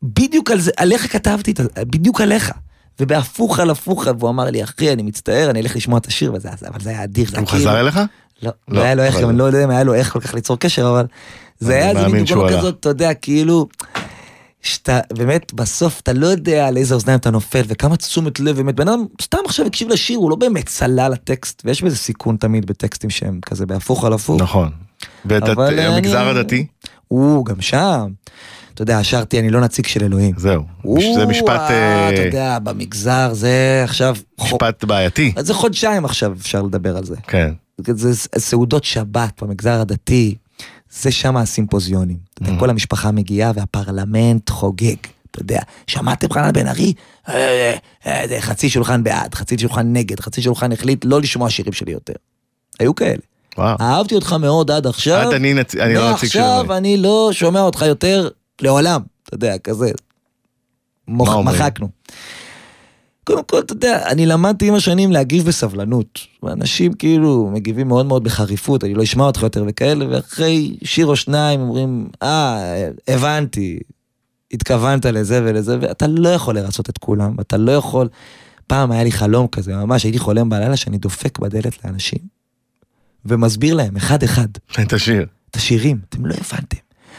בדיוק על זה, עליך כתבתי, את זה, בדיוק עליך. ובהפוך על הפוך, והוא אמר לי, אחי, אני מצטער, אני אלך לשמוע את השיר, וזה, אבל זה היה אדיר. הוא כאילו- חזר אליך? לא, לא, לא היה לו איך, אני לא יודע אם היה לו איך כל כך ליצור קשר, אבל זה היה איזה מין דוגמה. כזאת, אתה יודע, כאילו, שאתה באמת בסוף אתה לא יודע על איזה אוזניים אתה נופל וכמה תשומת לב באמת בן אדם סתם עכשיו הקשיב לשיר הוא לא באמת צלל לטקסט ויש בזה סיכון תמיד בטקסטים שהם כזה בהפוך על הפוך. נכון. ואת המגזר אני- הדתי? הוא גם שם. אתה יודע שרתי אני לא נציג של אלוהים. זהו. הוא, זה משפט אה, אתה אה, יודע במגזר זה עכשיו. משפט בעייתי. זה חודשיים עכשיו אפשר לדבר על זה. כן. זה סעודות שבת במגזר הדתי, זה שם הסימפוזיונים. אתה יודע, Mm. כל המשפחה מגיעה והפרלמנט חוגג. אתה יודע, שמעתם חנן בן ארי? אה, חצי שולחן בעד, חצי שולחן נגד, חצי שולחן החליט לא לשמוע שירים שלי יותר. היו כאלה. וואו. אהבתי אותך מאוד עד עכשיו. עד אני נצ- אני לא נציג של מעכשיו. אני לא שומע אותך יותר לעולם. אתה יודע, כזה. מוח? מחקנו. קודם כל, אתה יודע, אני למדתי עם השנים להגיב בסבלנות. ואנשים כאילו מגיבים מאוד מאוד בחריפות, אני לא אשמע אותך יותר וכאלה, ואחרי שיר או שניים אומרים, אה, הבנתי, התכוונת לזה ולזה, ואתה לא יכול לרצות את כולם, אתה לא יכול... פעם היה לי חלום כזה, ממש הייתי חולם בלילה שאני דופק בדלת לאנשים, ומסביר להם אחד-אחד את השיר. את השירים, אתם לא הבנתם.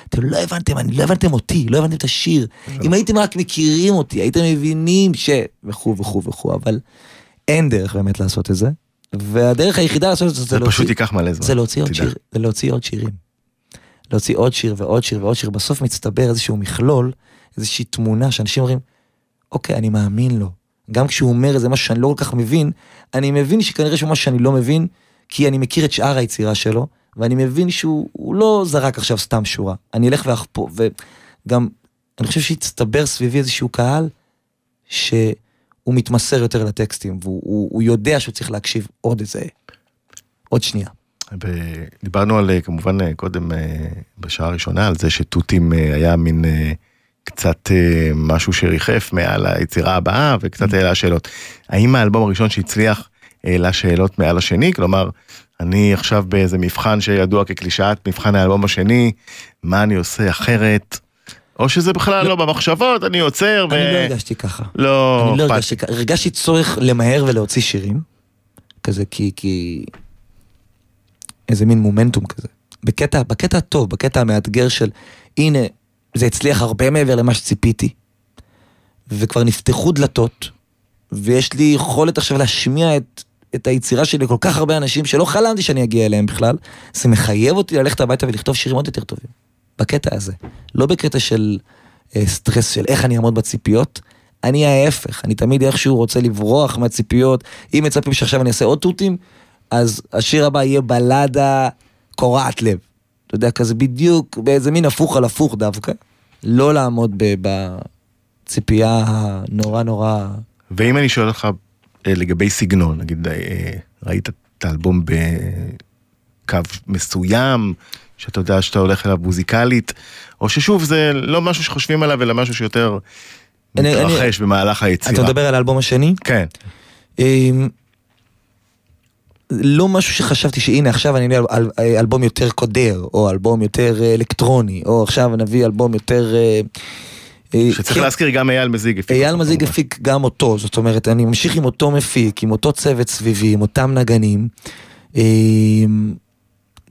אתם לא הבנתם, אני לא הבנתם אותי, לא הבנתם את השיר. אם הייתם רק מכירים אותי, הייתם מבינים ש... וכו' וכו' וכו', אבל אין דרך באמת לעשות את זה. והדרך היחידה לעשות את זה, זה להוציא- פשוט ייקח מלא זמן. זה להוציא עוד. שיר, זה להוציא עוד שירים. להוציא עוד שיר ועוד שיר ועוד שיר, בסוף מצטבר איזשהו מכלול, איזושהי תמונה שאנשים אומרים, אוקיי, אני מאמין לו. גם כשהוא אומר איזה משהו שאני לא כל כך מבין, אני מבין שכנראה משהו שאני לא מבין, כי אני מכיר את שאר היצירה שלו, ואני מבין שהוא לא זרק עכשיו סתם שורה. אני אלך ואחפור, וגם, אני חושב שהצטבר סביבי איזשהו קהל, שהוא מתמסר יותר לטקסטים, והוא יודע שהוא צריך להקשיב עוד איזה, עוד שנייה. דיברנו על, כמובן, קודם בשעה הראשונה, על זה שתותים היה מין קצת משהו שריחף מעל היצירה הבאה, וקצת העלה שאלות. האם האלבום הראשון שהצליח העלה שאלות מעל השני? כלומר, אני עכשיו באיזה מבחן שידוע כקלישאת מבחן האלבום השני, מה אני עושה אחרת? או שזה בכלל לא, לא במחשבות, אני עוצר ו... אני לא הרגשתי ככה. לא... אני לא הרגשתי ככה. הרגשתי צורך למהר ולהוציא שירים. כזה כי... כי... איזה מין מומנטום כזה. בקטע, בקטע הטוב, בקטע המאתגר של הנה, זה הצליח הרבה מעבר למה שציפיתי. וכבר נפתחו דלתות, ויש לי יכולת עכשיו להשמיע את את היצירה שלי לכל כך הרבה אנשים שלא חלמתי שאני אגיע אליהם בכלל, זה מחייב אותי ללכת הביתה ולכתוב שירים עוד יותר טובים. בקטע הזה. לא בקטע של אה, סטרס של איך אני אעמוד בציפיות, אני ההפך, אני תמיד איכשהו רוצה לברוח מהציפיות. אם מצפים שעכשיו אני אעשה עוד תותים, אז השיר הבא יהיה בלדה קורעת לב. אתה יודע, כזה בדיוק, באיזה מין הפוך על הפוך דווקא. לא לעמוד בציפייה הנורא נורא... ואם אני שואל אותך לגבי סגנון, נגיד אה, ראית את האלבום בקו מסוים, שאתה יודע שאתה הולך אליו מוזיקלית, או ששוב זה לא משהו שחושבים עליו, אלא משהו שיותר אני, מתרחש אני, במהלך היצירה. אתה מדבר על האלבום השני? כן. אמ, לא משהו שחשבתי שהנה עכשיו אני אביא אל, אלבום יותר קודר, או אלבום יותר אה, אלקטרוני, או עכשיו נביא אלבום יותר... אה, שצריך כן. להזכיר גם אייל מזיג הפיק. אייל מזיג הפיק גם אותו, זאת אומרת, אני ממשיך עם אותו מפיק, עם אותו צוות סביבי, עם אותם נגנים. אה,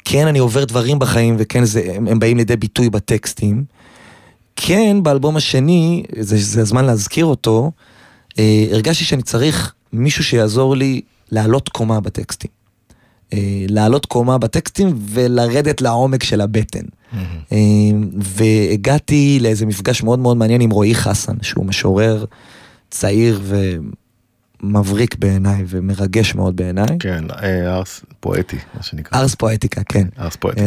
כן, אני עובר דברים בחיים, וכן, זה, הם, הם באים לידי ביטוי בטקסטים. כן, באלבום השני, זה, זה הזמן להזכיר אותו, אה, הרגשתי שאני צריך מישהו שיעזור לי לעלות קומה בטקסטים. אה, לעלות קומה בטקסטים ולרדת לעומק של הבטן. Mm-hmm. והגעתי לאיזה מפגש מאוד מאוד מעניין עם רועי חסן, שהוא משורר צעיר ומבריק בעיניי ומרגש מאוד בעיניי. כן, אה, ארס פואטי, מה שנקרא. ארס פואטיקה, כן. ארס פואטיקה.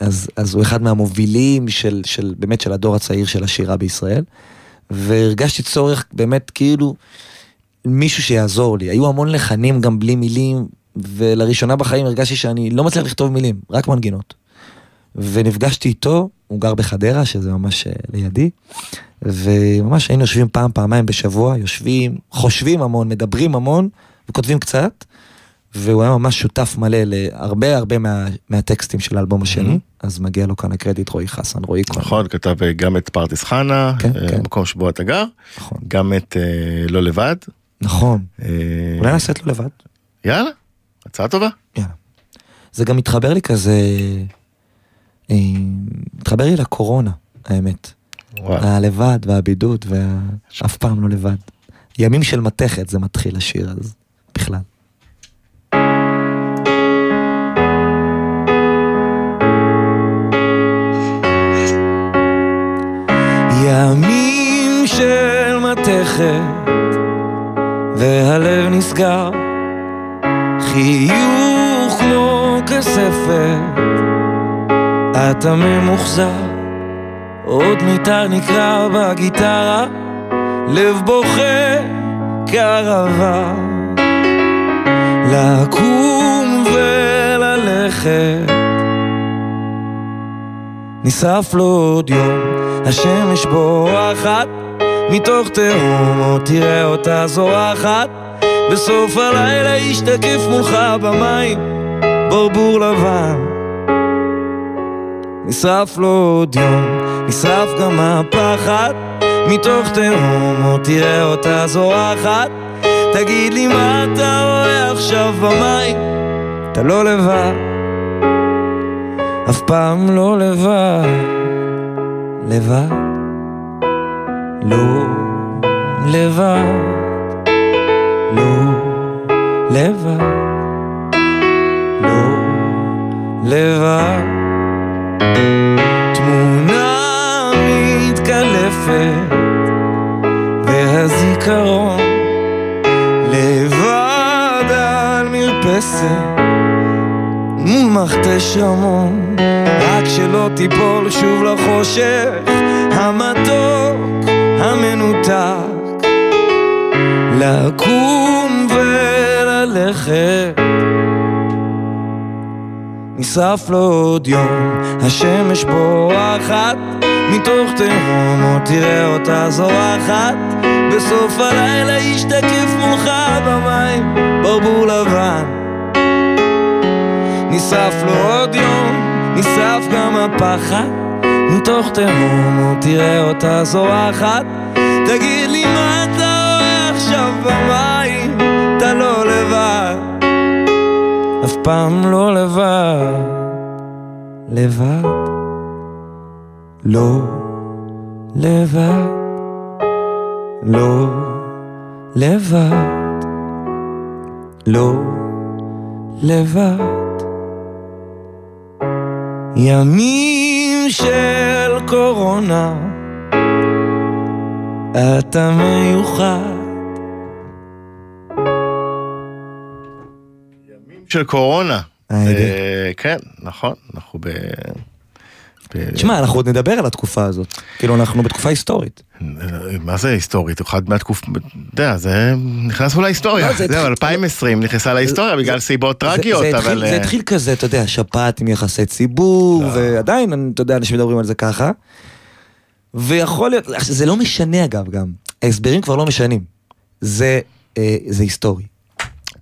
אז, אז הוא אחד מהמובילים של, של באמת של הדור הצעיר של השירה בישראל. והרגשתי צורך באמת כאילו מישהו שיעזור לי. היו המון לחנים גם בלי מילים, ולראשונה בחיים הרגשתי שאני לא מצליח לכתוב מילים, רק מנגינות. ונפגשתי איתו, הוא גר בחדרה, שזה ממש אה, לידי, וממש היינו יושבים פעם, פעמיים בשבוע, יושבים, חושבים המון, מדברים המון, וכותבים קצת, והוא היה ממש שותף מלא להרבה הרבה מה, מהטקסטים של האלבום השני, mm-hmm. אז מגיע לו כאן הקרדיט רועי חסן, רועי כהן. נכון, כתב אה, גם את פרטיס חנה, כן, אה, כן. מקום שבו אתה גר, נכון. גם את אה, לא לבד. נכון, אה... אולי נעשה את לא לבד. יאללה, הצעה טובה. יאללה. זה גם מתחבר לי כזה... מתחבר לי לקורונה, האמת. וואו. הלבד והבידוד, ואף פעם לא לבד. ימים של מתכת זה מתחיל השיר, אז בכלל. ימים של מתכת, והלב נסגר, חיוך כמו כספת. אתה ממוחזר, עוד מיתר נקרא בגיטרה, לב בוכה כערבה. לקום וללכת, נשרף לו עוד יום, השמש בורחת, מתוך תהום תראה אותה זורחת, בסוף הלילה ישתקף מולך במים, ברבור לבן. נשרף לו עוד יום, נשרף גם הפחד. מתוך תהום, עוד תראה אותה זורחת. תגיד לי מה אתה רואה עכשיו במים? אתה לא לבד אף פעם לא לבד לבד לא לבד לא לבד לא לבד. תמונה מתקלפת והזיכרון לבד על מרפסת מכתש המון רק שלא תיפול שוב לחושך המתוק המנותק לקום וללכת. נשרף לו עוד יום, השמש בורחת מתוך תהום, עוד תראה אותה זורחת. בסוף הלילה ישתקף מולך במים ברבור לבן. נשרף לו עוד יום, נשרף גם הפחד מתוך תהום, עוד תראה אותה זורחת. תגיד לי מה אתה אף פעם לא לבד, לבד, לא לבד, לא לבד, לא לבד. ימים של קורונה, אתה מיוחד. של קורונה. אה, אה, כן, נכון, אנחנו ב... תשמע, אנחנו עוד נדבר על התקופה הזאת. כאילו, אנחנו בתקופה היסטורית. מה זה היסטורית? אחד מהתקופ... אתה יודע, זה נכנס אולי להיסטוריה. לא, זה זהו, התחיל- 2020 נכנסה להיסטוריה בגלל סיבות טרגיות, אבל... זה אה, התחיל כזה, אתה יודע, שפעת עם יחסי ציבור, לא. ועדיין, אתה יודע, אנשים מדברים על זה ככה. ויכול להיות, זה לא משנה אגב גם, ההסברים כבר לא משנים. זה היסטורי.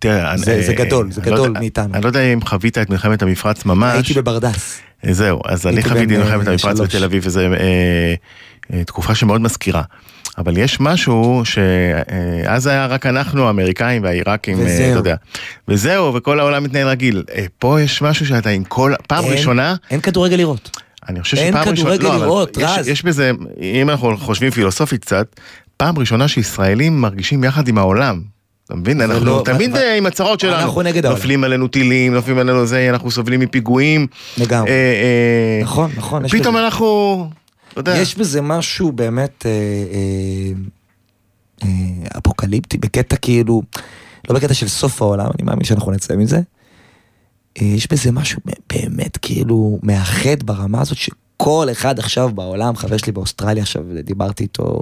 תראה, זה- אני- זה גדול, זה לא גדול יודע- מאיתנו. אני לא יודע אם חווית את מלחמת המפרץ ממש. הייתי בברדס. זהו, אז אני חוויתי בן, מלחמת אה, המפרץ. בתל אביב, וזו אה, אה, תקופה שמאוד מזכירה. אבל יש משהו שאז היה רק אנחנו האמריקאים והעיראקים, אה, וזהו. אתה יודע. וזהו, וכל העולם מתנהל רגיל. אה, פה יש משהו שאתה עם כל, פעם אין- ראשונה, אין כדורגל לראות. אני חושב אין שפעם ראשונה, כדורגל לא, אבל לראות, יש- רז. יש בזה, אם אנחנו חושבים פילוסופית קצת, פעם ראשונה שישראלים מרגישים יחד עם העולם. אתה מבין? אנחנו לא- תמיד ו- אה, עם הצרות שלנו. אנחנו נגד העולם. נופלים עלינו טילים, נופלים עלינו זה, אנחנו סובלים מפיגועים. לגמרי. אה, אה, נכון, נכון. פתאום בזה- אנחנו, יודע, יש בזה משהו באמת אה, אה, אה, אפוקליפטי, בקטע כאילו, לא בקטע של סוף העולם, אני מאמין שאנחנו נצא מזה. אה, יש בזה משהו באמת כאילו מאחד ברמה הזאת שכל אחד עכשיו בעולם, חבר שלי באוסטרליה עכשיו, דיברתי איתו,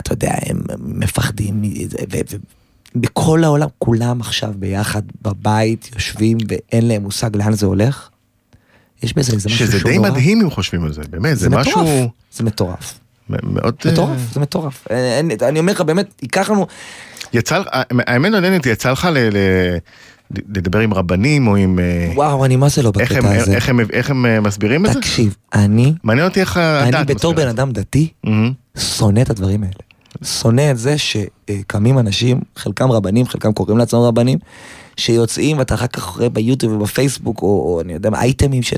אתה יודע, הם מפחדים מזה, ו- ו- בכל העולם, כולם עכשיו ביחד בבית יושבים ואין להם מושג לאן זה הולך. יש בזה איזה משהו שזה די. מדהים אם חושבים על זה, באמת, זה משהו זה מטורף, מאוד... אה, מטורף, זה מטורף. אין- אין- אני אומר לך, באמת, ייקח לנו, יצא לך, האמת מעניינת, יצא לך ל- לדבר עם רבנים או עם... אה, וואו, אני מה זה לא איך הם- בקטע הזה. איך הם- איך הם אה, מסבירים את זה? תקשיב, אני, מעניין אותי איך הדעת אני בתור מסבירה בן. אדם דתי, מהמם. שונא את הדברים האלה. שונא את זה שקמים אנשים, חלקם רבנים, חלקם קוראים לעצמם רבנים, שיוצאים ואתה אחר כך רואה ביוטיוב ובפייסבוק, או, או אני יודע מה, אייטמים של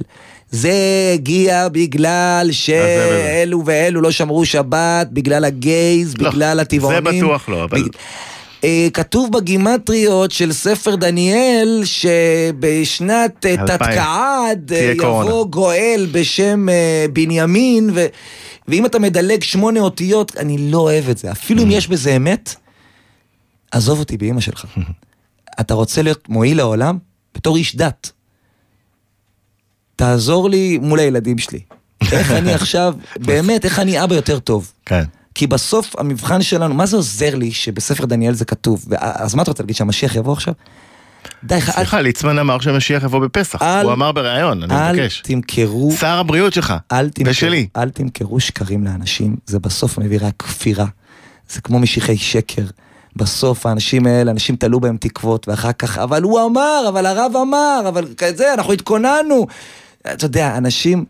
זה הגיע בגלל. שאלו ואלו לא שמרו שבת, בגלל הגייז, לא, בגלל הטבעונים. זה בטוח לא, אבל... בג- אה, כתוב בגימטריות של ספר דניאל שבשנת אה. תתקעד אה. יבוא גואל בשם אה, בנימין, ו... ואם אתה מדלג שמונה אותיות, אני לא אוהב את זה. אפילו Mm. אם יש בזה אמת, עזוב אותי באמא שלך. אתה רוצה להיות מועיל לעולם? בתור איש דת. תעזור לי מול הילדים שלי. איך אני עכשיו, באמת, איך אני אבא יותר טוב. כן. כי בסוף המבחן שלנו, מה זה עוזר לי שבספר דניאל זה כתוב? אז מה אתה רוצה להגיד, שהמשיח יבוא עכשיו? די, ח- אל- סליחה, ליצמן אמר שהמשיח יבוא בפסח. אל- הוא אמר בריאיון, אני אל מבקש. תמכרו, שר הבריאות שלך. אל תמכרו, ושלי. אל תמכרו שקרים לאנשים, זה בסוף מביא רק כפירה. זה כמו משיחי שקר. בסוף האנשים האלה, אנשים תלו בהם תקוות, ואחר כך, אבל הוא אמר, אבל הרב אמר, אבל כזה, אנחנו התכוננו. אתה יודע, אנשים,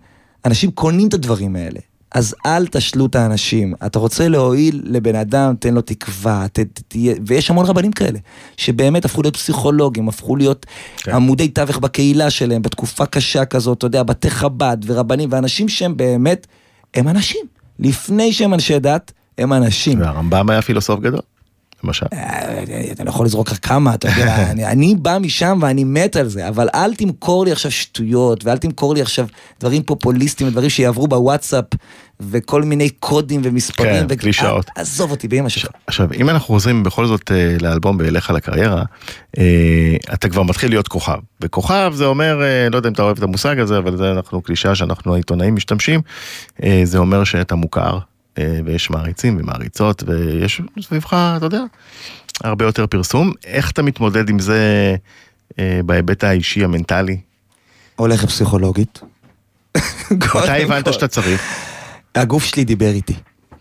אנשים קונים את הדברים האלה. אז אל תשלו את האנשים. אתה רוצה להועיל לבן אדם, תן לו תקווה, ת, ת, תהיה, ויש המון רבנים כאלה, שבאמת הפכו להיות פסיכולוגים, הפכו להיות כן. עמודי תווך בקהילה שלהם, בתקופה קשה כזאת, אתה יודע, בתי חב"ד ורבנים, ואנשים שהם באמת, הם אנשים. לפני שהם אנשי דת, הם אנשים. והרמב"ם היה פילוסוף גדול. למשל. אה, אתה לא יכול לזרוק רק כמה, אתה יודע, אני, אני בא משם ואני מת על זה, אבל אל תמכור לי עכשיו שטויות, ואל תמכור לי עכשיו דברים פופוליסטיים, דברים שיעברו בוואטסאפ, וכל מיני קודים ומספרים. כן, קלישאות. אל- עזוב אותי באמא שלך. עכשיו, אם אנחנו חוזרים בכל זאת אה, לאלבום ב"אליך לקריירה", אה, אתה כבר מתחיל להיות כוכב. וכוכב זה אומר, אה, לא יודע אם אתה אוהב את המושג הזה, אבל זה אנחנו קלישאה שאנחנו העיתונאים משתמשים, אה, זה אומר שאתה מוכר, אה, ויש מעריצים ומעריצות, ויש סביבך, אתה יודע, הרבה יותר פרסום. איך אתה מתמודד עם זה אה, בהיבט האישי, המנטלי? הולך לפסיכולוגית. מתי הבנת שאתה צריך? הגוף שלי דיבר איתי.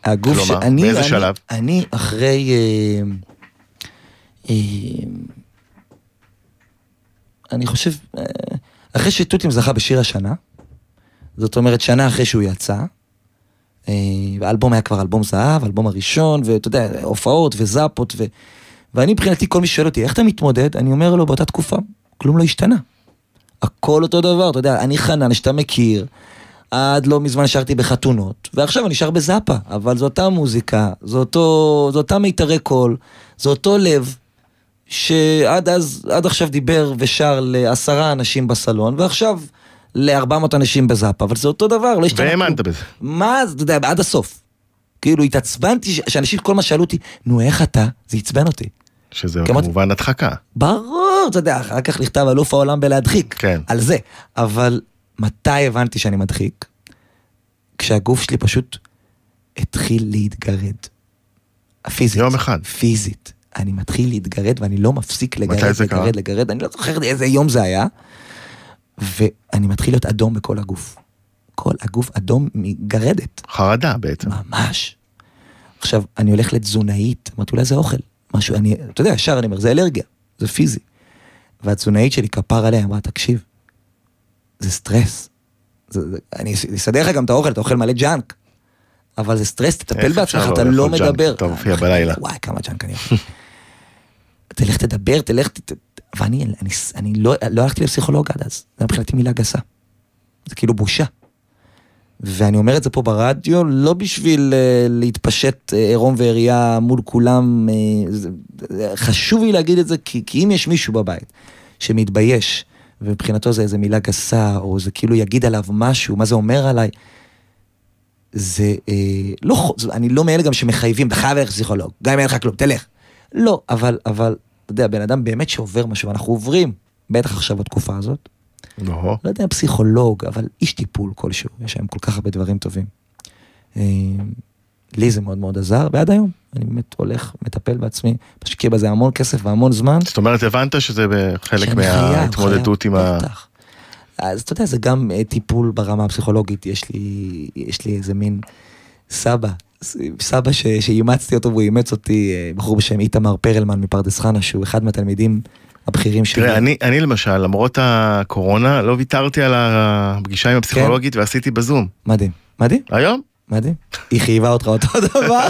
הגוף כלומר, שאני... באיזה אני- שלב? אני אחרי... אה, אה, אני חושב, אה, אחרי שתותים זכה בשיר השנה, זאת אומרת שנה אחרי שהוא יצא, אה, האלבום היה כבר אלבום זהב, האלבום הראשון, ואתה יודע, הופעות וזאפות, ו... ואני מבחינתי, כל מי שואל אותי, איך אתה מתמודד? אני אומר לו, באותה תקופה, כלום לא השתנה. הכל אותו דבר, אתה יודע, אני חנן שאתה מכיר, עד לא מזמן שרתי בחתונות, ועכשיו אני שר בזאפה, אבל זו אותה מוזיקה, זו, אותו, זו אותה מיתרי קול, זה אותו לב, שעד אז, עד עכשיו דיבר ושר לעשרה אנשים בסלון, ועכשיו ל-400 אנשים בזאפה, אבל זה אותו דבר, לא השתנה. והאמנת. בזה. מה, אתה יודע, עד הסוף. כאילו, התעצבנתי, ש- שאנשים כל מה שאלו אותי, נו, איך אתה? זה עצבן אותי. שזה כמובן הדחקה. ברור, אתה יודע, אחר כך נכתב אלוף העולם בלהדחיק. כן. על זה. אבל מתי הבנתי שאני מדחיק? כשהגוף שלי פשוט התחיל להתגרד. פיזית. יום אחד. פיזית. אני מתחיל להתגרד ואני לא מפסיק לגרד, זה קרה? לגרד, לגרד, אני לא זוכר איזה יום זה היה. ואני מתחיל להיות אדום בכל הגוף. כל הגוף אדום מגרדת. חרדה בעצם. ממש. עכשיו, אני הולך לתזונאית, אמרתי, אולי זה אוכל. משהו, אני, אתה יודע, ישר אני אומר, זה אלרגיה, זה פיזי. והתזונאית שלי, כפר עליה, אמרה, תקשיב, זה סטרס. זה, זה, אני אס- אסדר לך גם את האוכל, אתה אוכל מלא ג'אנק. אבל זה סטרס, תטפל בעצמך, לא אתה לא? מדבר. אתה מופיע בלילה. וואי, כמה ג'אנק אני אוכל. תלך תדבר, תלך, ת- ואני אני, אני לא, לא הלכתי לפסיכולוג עד אז, זה מבחינתי מילה גסה. זה כאילו בושה. ואני אומר את זה פה ברדיו, לא בשביל אה, להתפשט אה, עירום ועריה מול כולם, אה, זה, חשוב לי להגיד את זה, כי, כי אם יש מישהו בבית שמתבייש, ומבחינתו זה איזה מילה גסה, או זה כאילו יגיד עליו משהו, מה זה אומר עליי, זה אה, לא, אני לא מאלה גם שמחייבים, אתה חייב ללכת לפסיכולוג, גם אם אין לך כלום, תלך. לא, אבל, אבל, אתה יודע, בן אדם באמת שעובר משהו, אנחנו עוברים, בטח עכשיו בתקופה הזאת, לא. לא יודע פסיכולוג, אבל איש טיפול כלשהו, יש להם כל כך הרבה דברים טובים. אה, לי זה מאוד מאוד עזר, ועד היום, אני באמת הולך, מטפל בעצמי, משקיע בזה המון כסף והמון זמן. זאת אומרת, הבנת שזה חלק מההתמודדות עם ה... אז אתה יודע, זה גם אה, טיפול ברמה הפסיכולוגית, יש לי, יש לי איזה מין סבא, סבא ש, שאימצתי אותו והוא אימץ אותי, אה, בחור בשם איתמר פרלמן מפרדס חנה, שהוא אחד מהתלמידים הבכירים שלי. תראה, אני, אני למשל, למרות הקורונה, לא ויתרתי על הפגישה עם הפסיכולוגית כן. ועשיתי בזום. מדהים, מדהים, היום? מדהים. היא חייבה אותך אותו דבר,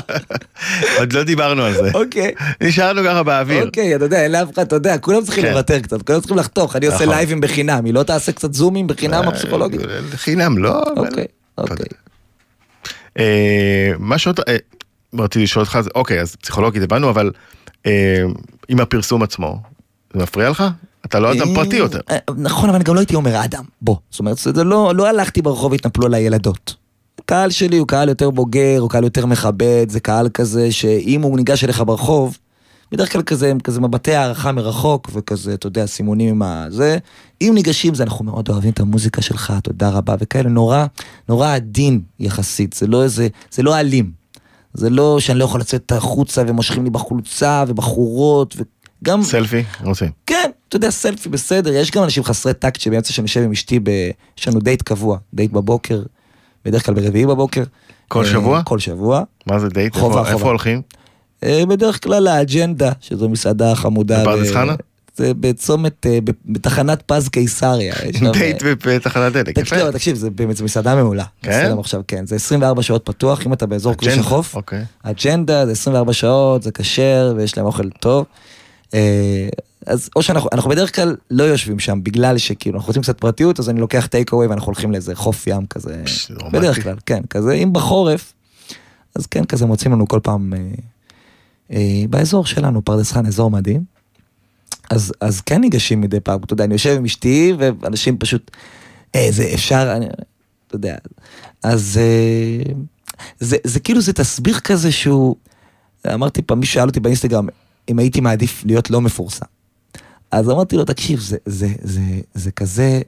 עוד לא דיברנו על זה. אוקיי. נשארנו ככה באוויר. אוקיי, אתה יודע, אין לאף אחד, אתה יודע, כולם צריכים כן. לוותר קצת, כולם צריכים לחתוך, אני עושה נכון. לייבים בחינם, היא לא תעשה קצת זומים בחינם הפסיכולוגית? אה, חינם, לא, אבל... אוקיי, אוקיי. אה, מה שעוד... אה, רציתי לשאול אותך, אוקיי, אז פסיכולוגית הבנו, אבל אה, עם הפרסום עצמו, זה מפריע לך? אתה לא אדם פרטי יותר. נכון, אבל אני גם לא הייתי אומר אדם, בוא. זאת אומרת, זה לא, לא הלכתי ברחוב והתנפלו עליי ילדות. הקהל שלי הוא קהל יותר בוגר, הוא קהל יותר מכבד, זה קהל כזה שאם הוא ניגש אליך ברחוב, בדרך כלל כזה, הם כזה מבטי הערכה מרחוק, וכזה, אתה יודע, סימונים עם הזה. אם ניגשים זה, אנחנו מאוד אוהבים את המוזיקה שלך, תודה רבה, וכאלה, נורא, נורא עדין יחסית, זה לא איזה, זה לא אלים. זה לא שאני לא יכול לצאת החוצה ומושכים לי בחולצה ובחורות, וגם... סלפי? רוצים. כן, אתה יודע, סלפי בסדר, יש גם אנשים חסרי טקט שבאמצע שאני יושב עם אשתי, ב... יש לנו דייט קבוע, דייט בבוקר, בדרך כלל ברביעי בבוקר. כל אה, שבוע? כל שבוע. מה זה דייט? חובה, איפה- חובה. איפה הולכים? אה, בדרך כלל לאג'נדה, שזו מסעדה חמודה. בפרדס חנה? זה בצומת, אה, בתחנת פז קיסריה. דייט אה, בתחנת דלק, יפה. תקשיב, תקשיב, זה באמת, מסעדה מעולה. כן? עכשיו, כן, זה 24 שעות פתוח, אם אתה באזור כביש החוף. אוקיי. אג'נדה, זה 24 שעות, זה כשר, ויש להם אוכל טוב. אז או שאנחנו אנחנו בדרך כלל לא יושבים שם, בגלל שכאילו אנחנו רוצים קצת פרטיות, אז אני לוקח טייק אווי ואנחנו הולכים לאיזה חוף ים כזה. בדרך כלל, כן, כזה, אם בחורף, אז כן, כזה מוצאים לנו כל פעם באזור שלנו, פרדס חנה, אזור מדהים. אז, אז כן ניגשים מדי פעם, אתה יודע, אני יושב עם אשתי ואנשים פשוט, אה, זה אפשר, אני, אתה יודע, אז אה, זה, זה כאילו זה תסביר כזה שהוא, אמרתי פעם, מישהו שאל אותי באינסטגרם, אם הייתי מעדיף להיות לא מפורסם. אז אמרתי לו, תקשיב, זה, זה, זה, זה כזה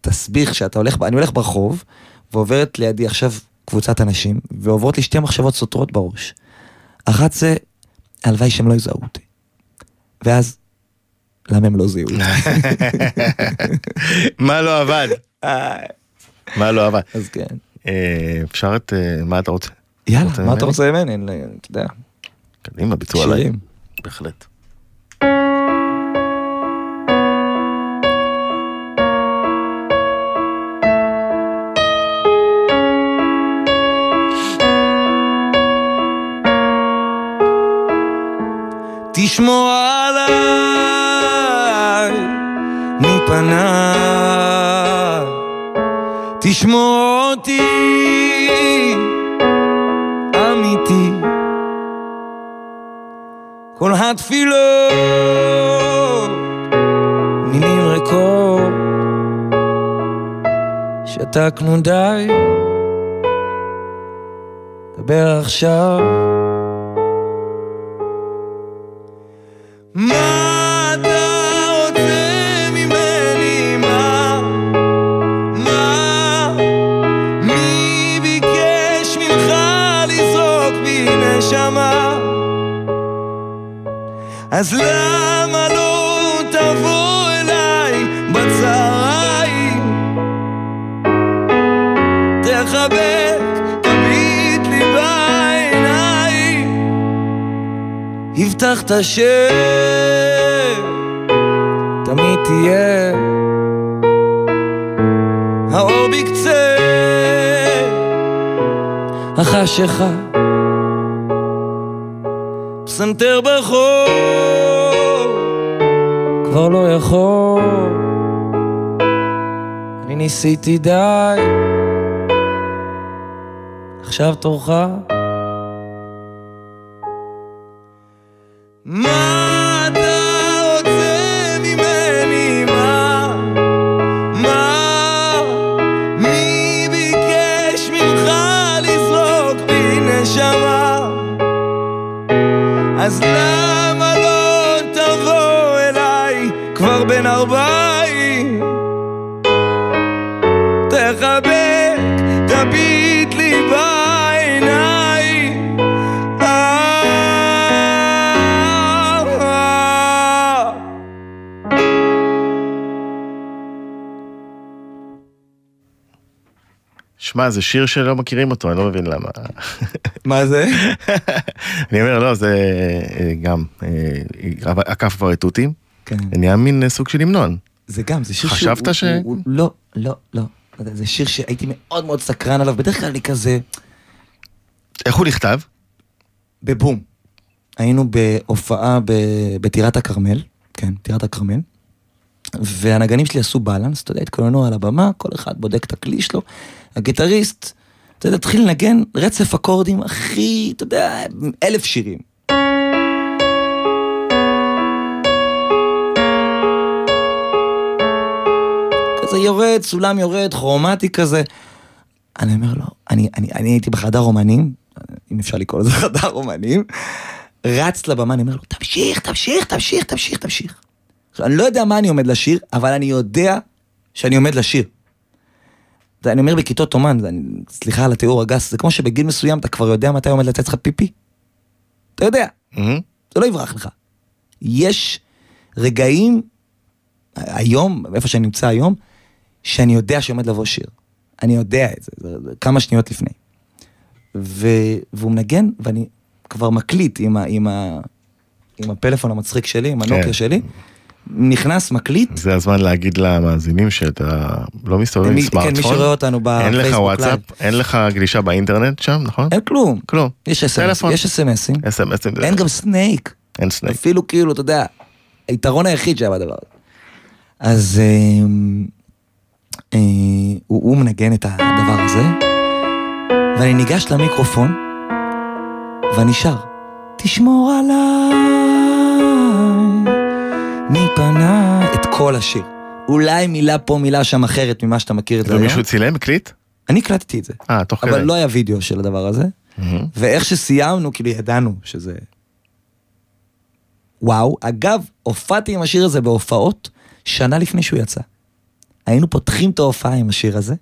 תסביך שאתה הולך, אני הולך ברחוב, ועוברת לידי עכשיו קבוצת אנשים, ועוברות לי שתי מחשבות סותרות בראש. אחת זה, הלוואי שהם לא יזהו אותי. ואז, למה הם לא זיהו אותי? מה לא עבד? מה לא עבד? אז כן. אה, אפשר את... אה, מה אתה רוצה? יאללה, מה אתה? רוצה ממני? אתה יודע, קדימה, ביצוע עליי. בהחלט. תשמור עליי מפניי, תשמור אותי אמיתי. כל התפילות, מילים ריקות, שתקנו די, דבר עכשיו. מה אתה רוצה ממני? מה? מה? מי ביקש ממך לזרוק בי נשמה? אז למה הבטחת ש... תמיד תהיה. האור בקצה החשיכה. פסנתר ברחוב כבר לא יכול. אני ניסיתי די. עכשיו תורך שמע, זה שיר שלא מכירים אותו, אני לא מבין למה. מה זה? אני אומר, לא, זה אה, גם, אה, עקף כבר את תותים, כן. נהיה מין אה, סוג של המנון. זה גם, זה שיר חשבת ש- הוא- הוא- לא, לא, לא. זה שיר שהייתי מאוד מאוד סקרן עליו, בדרך כלל אני כזה... איך הוא נכתב? בבום. היינו בהופעה בטירת הכרמל, כן, טירת הכרמל, והנגנים שלי עשו בלנס, אתה יודע, התכוננו על הבמה, כל אחד בודק את הכלי שלו, הגיטריסט, אתה יודע, התחיל לנגן רצף אקורדים הכי, אתה יודע, אלף שירים. כזה יורד, סולם יורד, כרומטי כזה. אני אומר לו, אני, אני, אני הייתי בחדר אומנים, אם אפשר לקרוא לזה חדר אומנים, רץ לבמה, אני אומר לו, תמשיך, תמשיך, תמשיך, תמשיך, תמשיך. אני לא יודע מה אני עומד לשיר, אבל אני יודע שאני עומד לשיר. זה אני אומר בכיתות אומן, זה, אני, סליחה על התיאור הגס, זה כמו שבגיל מסוים אתה כבר יודע מתי עומד לצאת לך פיפי. אתה יודע, מהמם. זה לא יברח לך. יש רגעים, היום, איפה שאני נמצא היום, שאני יודע שעומד לבוא שיר. אני יודע את זה, זה, זה כמה שניות לפני. ו, והוא מנגן, ואני כבר מקליט עם, ה, עם, ה, עם הפלאפון המצחיק שלי, עם הנוקיה כן. שלי, נכנס, מקליט, זה הזמן להגיד למאזינים שאתה לא מסתובב עם סמארטפון. כן, מי שרואה אותנו אין לך בפייסבוק וואטסאפ, אין לך גלישה באינטרנט שם, נכון? אין כלום. כלום. יש אס.אם.אסים, אס.אם.אסים. אין גם סנייק. אין סנייק. אפילו כאילו, אתה יודע, היתרון היחיד שהיה בדבר הזה. אז אה, אה, הוא, הוא מנגן את הדבר הזה, ואני ניגש למיקרופון, ואני שר. תשמור עליי כל השיר. אולי מילה פה, מילה שם אחרת ממה שאתה מכיר את זה היום. ומישהו צילם, הקליט? אני הקלטתי את זה, אה, תוך כדי. אבל לא היה וידאו של הדבר הזה. ואיך שסיימנו, כאילו ידענו שזה... וואו, אגב, הופעתי עם השיר הזה בהופעות שנה לפני שהוא יצא. היינו פותחים את ההופעה עם השיר הזה,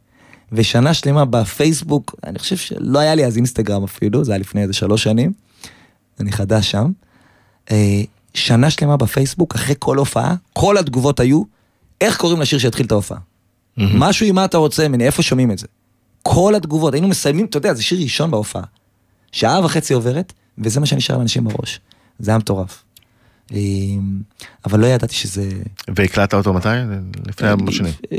ושנה שלמה בפייסבוק, אני חושב שלא היה לי אז אינסטגרם אפילו, זה היה לפני איזה שלוש שנים, אני חדש שם. אה, שנה שלמה בפייסבוק, אחרי כל הופעה, כל התגובות היו, איך קוראים לשיר שהתחיל את ההופעה? משהו עם מה אתה רוצה ממני, איפה שומעים את זה? כל התגובות, היינו מסיימים, אתה יודע, זה שיר ראשון בהופעה. שעה וחצי עוברת, וזה מה שנשאר לאנשים בראש. זה היה מטורף. אה, אבל לא ידעתי שזה... והקלטת אותו מתי? לפני ארבע שנים. אה,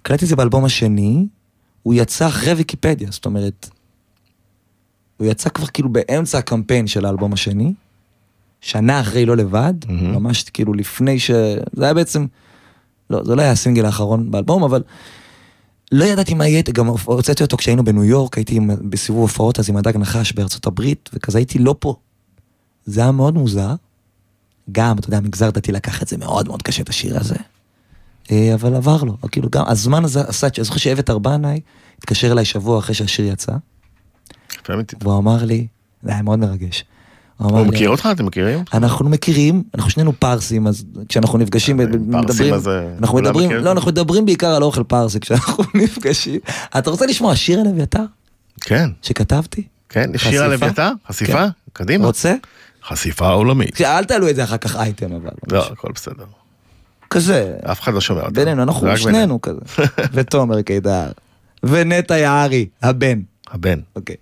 הקלטתי את זה באלבום השני, הוא יצא אחרי ויקיפדיה, זאת אומרת, הוא יצא כבר כאילו באמצע הקמפיין של האלבום השני, שנה אחרי לא לבד, מהמם. ממש כאילו לפני ש... זה היה בעצם, לא, זה לא היה הסינגל האחרון באלבום, אבל לא ידעתי מה יהיה, גם הוצאתי אותו כשהיינו בניו יורק, הייתי עם- בסיבוב הופעות אז עם הדג נחש בארצות הברית, וכזה הייתי לא פה. זה היה מאוד מוזר. גם, אתה יודע, המגזר דתי לקח את זה מאוד מאוד קשה, את השיר הזה. אה, אבל עבר לו, כאילו גם, הזמן הזה עשה, אני זוכר שאיווט ארבנאי התקשר אליי שבוע אחרי שהשיר יצא. והוא אמר לי, זה היה מאוד מרגש. הוא מכיר אותך? אתם מכירים? אנחנו מכירים, אנחנו שנינו פרסים, אז כשאנחנו נפגשים, אה, מדברים, אה, אנחנו מדברים? לא, אנחנו מדברים בעיקר על אוכל פרסי כשאנחנו נפגשים. אתה רוצה לשמוע שיר על אביתר כן, שכתבתי? כן. יש שיר? על אביתר? חשיפה? קדימה. רוצה? חשיפה עולמית. אל תעלו את זה אחר כך אייטם אבל. לא, הכל בסדר. כזה, אף אחד לא שומע אותנו. בינינו, אנחנו שנינו כזה. ותומר קידר. ונטע יערי, הבן. הבן. אוקיי.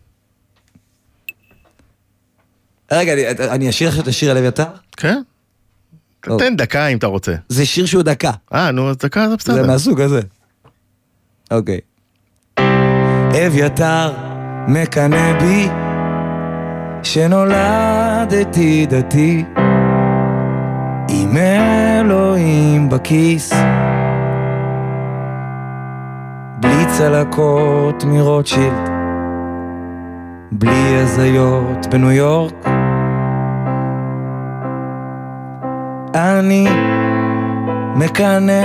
רגע, אני- אשאיר עכשיו את השיר על אביתר? כן. תן דקה אם אתה רוצה. זה שיר שהוא דקה. אה, נו, אז דקה זה זה בסדר. מהסוג הזה. אוקיי. אביתר מקנא בי שנולדתי דתי עם אלוהים בכיס בלי צלקות מרוטשילד בלי הזיות בניו יורק אני מקנא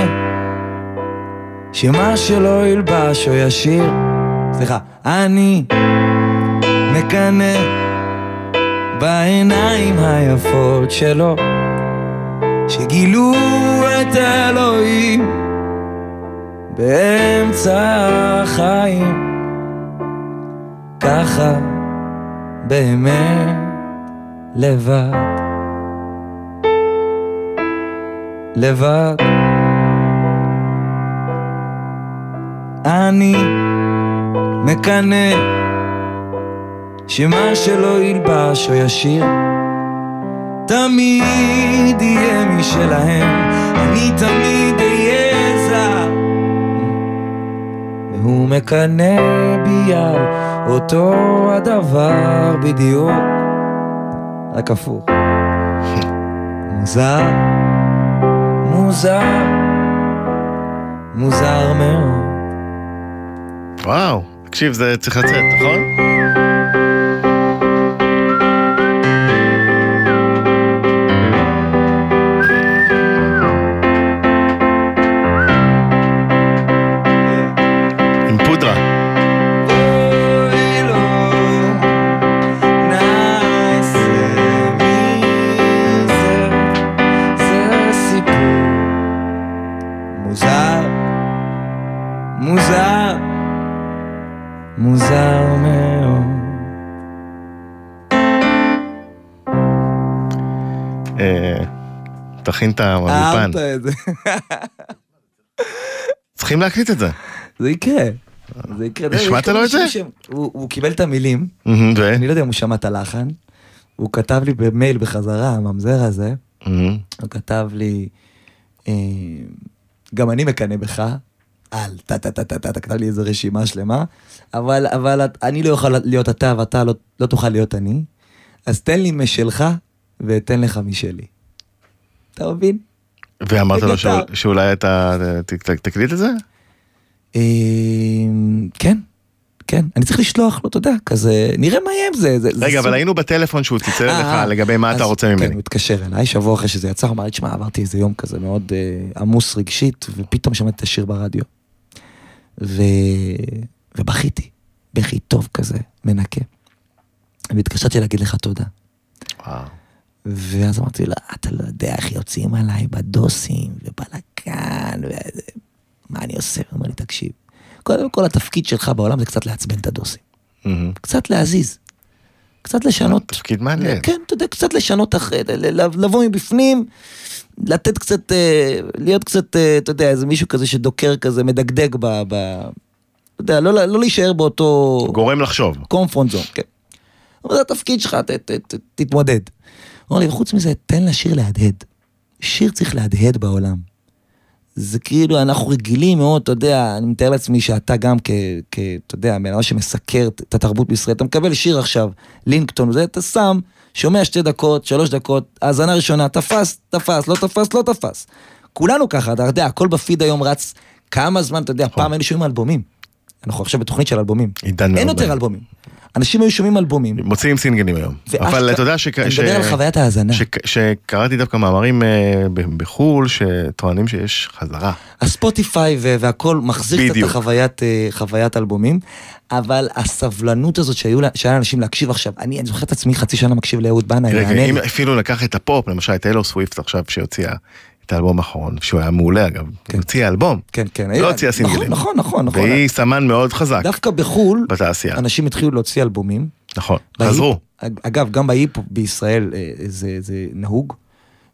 שמה שלא ילבש או ישיר, סליחה, אני מקנא בעיניים היפות שלו, שגילו את אלוהים באמצע החיים, ככה באמת לבד, לבד. אני מקנא שמה שלא ילבש או ישיר תמיד יהיה משלהם, אני תמיד אהיה זר. והוא מקנא בי על אותו הדבר בדיוק. רק הפוך. מוזר, מוזר, מוזר מאוד וואו. תקשיב, זה צריך לצאת, נכון? זה. צריכים להקליט את זה. זה יקרה. זה יקרה. השמעת כמה לו את זה? הוא קיבל את המילים? אני לא יודע אם הוא שמע את הלחן, הוא כתב לי במייל בחזרה, הממזר הזה. הוא כתב לי, אה, גם אני מקנא בך, על טה טה טה טה טה, כתב לי איזה רשימה שלמה, אבל, אבל אני לא אוכל להיות אתה ואתה לא, לא תוכל להיות אני, אז תן לי משלך ואתן לך משלי. אתה מבין? ואמרת לו שאולי אתה תקליט את זה? אה, כן, כן, אני צריך לשלוח לו, אתה יודע, כזה, נראה מה יהיה עם זה. זה- זה רגע, אבל סוג- היינו בטלפון שהוא צלצל אה, לך אה. לגבי מה אתה רוצה כן, ממני. הוא התקשר אליי שבוע אחרי שזה יצא, הוא אמר לי, תשמע, עברתי איזה יום כזה מאוד אה, עמוס רגשית, ופתאום שמעתי את השיר ברדיו. ו... ובכיתי, בכי טוב כזה, מנקה. והתקשרתי להגיד לך תודה. וואו. ואז אמרתי לו, אתה לא יודע איך יוצאים עליי בדוסים ובלאגן, ו... מה אני עושה? הוא אומר לי, תקשיב, קודם כל התפקיד שלך בעולם זה קצת לעצבן את הדוסים. קצת להזיז. קצת לשנות. תפקיד מעניין. כן, אתה יודע, קצת לשנות, אח- ל- ל- לבוא מבפנים, לתת קצת, אה, להיות קצת, אה, אתה יודע, איזה מישהו כזה שדוקר כזה, מדגדג ב... ב אתה יודע, לא, לא להישאר באותו גורם לחשוב. קומפורט זון, כן. אבל זה התפקיד שלך, ת, ת, ת, תתמודד. אמר לי, וחוץ מזה, תן לשיר להדהד. שיר צריך להדהד בעולם. זה כאילו, אנחנו רגילים מאוד, אתה יודע, אני מתאר לעצמי שאתה גם כ... כ אתה יודע, בן אדם שמסקר את התרבות בישראל, אתה מקבל שיר עכשיו, לינקטון, וזה, אתה שם, שומע שתי דקות, שלוש דקות, האזנה ראשונה, תפס, תפס, לא תפס, לא תפס. כולנו ככה, אתה יודע, הכל בפיד היום רץ כמה זמן, אתה יודע, פעם היינו שומעים אלבומים. אנחנו עכשיו בתוכנית של אלבומים. עידן אין יותר. אלבומים. אנשים היו שומעים אלבומים. מוציאים סינגלים היום. אבל אתה יודע ש... אני מדבר על חוויית ההאזנה. שקראתי דווקא מאמרים אה, בחו"ל שטוענים שיש חזרה. הספוטיפיי והכל מחזיר קצת את. החוויית, אה, אלבומים, אבל הסבלנות הזאת שהיו שהיה לאנשים להקשיב עכשיו, אני, זוכר את עצמי חצי שנה מקשיב לאהוד בנאי, רגע, אם. אפילו לקח את הפופ, למשל את טיילור סוויפט עכשיו שהוציאה את האלבום האחרון, שהוא היה מעולה אגב, היא הוציאה אלבום, כן, כן. לא הוציאה סינגלים. נכון, נכון, נכון. והיא סמן מאוד חזק דווקא בחו"ל, בתעשייה, אנשים התחילו להוציא אלבומים. נכון, בהיפ- חזרו. אגב, גם בהיפ בישראל אה, זה, זה נהוג.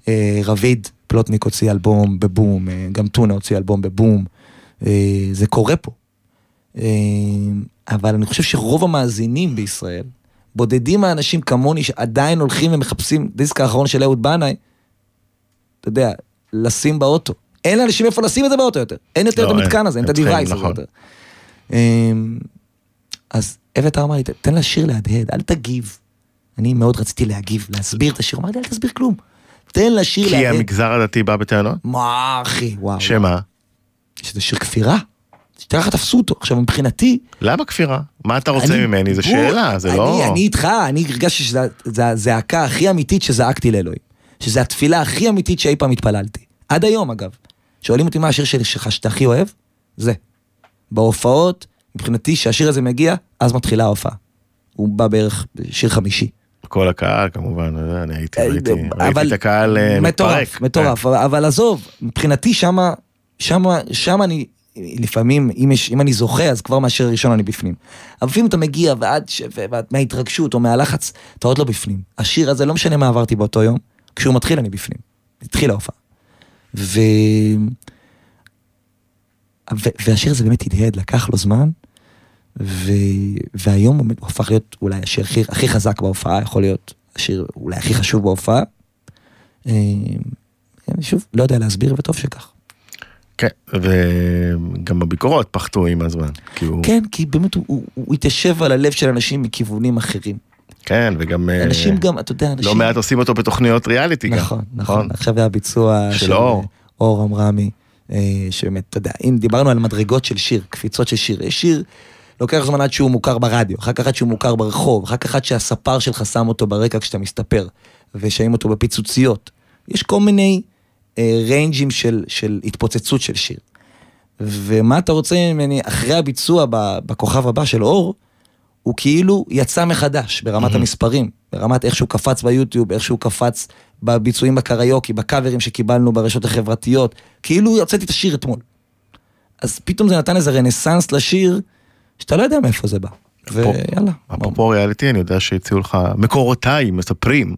אה, רביד פלוטניק הוציא אלבום בבום, אה, גם טונה הוציא אלבום בבום. אה, זה קורה פה. אה, אבל אני חושב שרוב המאזינים בישראל, בודדים האנשים כמוני שעדיין הולכים ומחפשים דיסק האחרון של אהוד בנאי, אתה יודע, לשים באוטו. אין לאנשים איפה לשים את זה באוטו יותר. אין יותר לא, את המתקן. הזה, אין את ה-device הזה נכון. יותר. אמ, אז אבטר אמר לי, תן לשיר להדהד, אל תגיב. אני מאוד רציתי להגיב, להסביר את השיר, אמרתי, אל תסביר כלום. תן לשיר כי להדהד. המגזר הדתי בא בטענות? מה אחי, וואו. שמה? שזה שיר כפירה. ככה תפסו אותו. עכשיו מבחינתי, למה כפירה? מה אתה רוצה אני- ממני? זו שאלה, זה לא... אני, איתך, אני הרגשתי שזו זו הזעקה הכי אמיתית שזעקתי לאלוהים. שזו התפילה הכי אמיתית שאי פעם התפללתי. עד היום אגב. שואלים אותי מה השיר שלך שאתה הכי אוהב? זה. בהופעות, מבחינתי שהשיר הזה מגיע, אז מתחילה ההופעה. הוא בא בערך בשיר חמישי. כל הקהל כמובן, אני הייתי, ראיתי, אה, ראיתי את הקהל אה, מטורף, מתפרק. מטורף, אבל, אבל עזוב, מבחינתי שמה, שמה, שמה אני, לפעמים, אם, יש, אם אני זוכה, אז כבר מהשיר הראשון אני בפנים. אבל לפעמים אתה מגיע ועד, ש... ואת מההתרגשות או מהלחץ, אתה עוד לא בפנים. השיר הזה, לא משנה מה עברתי באותו יום, כשהוא מתחיל אני בפנים. התחילה ההופעה. ו... ו... והשיר הזה באמת הדהד, לקח לו זמן, ו... והיום הוא הוא הפך להיות אולי השיר הכי, הכי חזק בהופעה, יכול להיות השיר אולי הכי חשוב בהופעה. אה, אני שוב, לא יודע להסביר, וטוב שכך. כן, וגם הביקורות פחתו עם הזמן. כי הוא... כן, כי באמת הוא, הוא, הוא התיישב על הלב של אנשים מכיוונים אחרים. כן, וגם... אה, אנשים גם, אתה יודע, אנשים... לא מעט עושים אותו בתוכניות ריאליטי גם. נכון, נכון. עכשיו היה ביצוע של אור. אה, אור אמרמי, אה, שבאמת, אתה יודע, אם דיברנו על מדרגות של שיר, קפיצות של שיר, יש שיר, לוקח זמן עד שהוא מוכר ברדיו, אחר כך עד שהוא מוכר ברחוב, אחר כך עד שהספר שלך שם אותו ברקע כשאתה מסתפר, ושמים אותו בפיצוציות. יש כל מיני אה, ריינג'ים של, של התפוצצות של שיר. ומה אתה רוצה ממני אחרי הביצוע בכוכב הבא של אור, הוא כאילו יצא מחדש ברמת המספרים, ברמת איך שהוא קפץ ביוטיוב, איך שהוא קפץ בביצועים בקריוקי, בקאברים שקיבלנו ברשתות החברתיות, כאילו הוצאתי את השיר אתמול. אז פתאום זה נתן איזה רנסאנס לשיר, שאתה לא יודע מאיפה זה בא. ויאללה. אפרופו ריאליטי, אני יודע שהציעו לך, מקורותיי מספרים,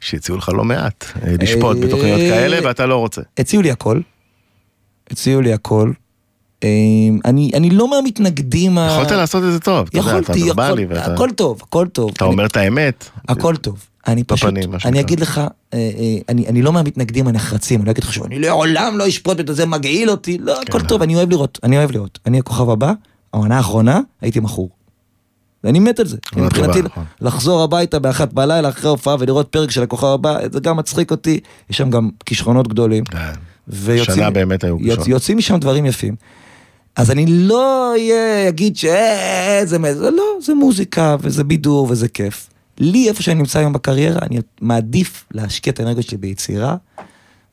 שהציעו לך לא מעט אה, לשפוט אה, בתוכניות כאלה ואתה לא רוצה. הציעו לי הכל. הציעו לי הכל. אה, אני, אני לא מהמתנגדים ה... יכולת לעשות את זה טוב, יכולתי, יכול, ואתה הכל טוב, הכל טוב. אתה אני- אומר את האמת. הכל טוב. אני פשוט, בפנים. אני אגיד לך, אה, אה, אני, אני לא מהמתנגדים הנחרצים, אני לא אגיד לך שאני לעולם לא אשפוט בגלל זה מגעיל אותי, לא, הכל כן. טוב, אני אוהב לראות, אני אוהב לראות. אני הכוכב הבא, העונה האחרונה, הייתי מכור. ואני מת על זה. עונה מבחינתי, נכון. לחזור הביתה באחת בלילה אחרי ההופעה ולראות פרק של הכוכב הבא, זה גם מצחיק אותי, יש שם גם כישרונות גדולים. כן. ויוצאים, שנה באמת היו קשות. יוצאים משם דברים יפים. אז אני לא אגיד שזה... לא, זה מוזיקה וזה בידור וזה כיף. לי, איפה שאני נמצא היום בקריירה, אני מעדיף להשקיע את האנרגיה שלי ביצירה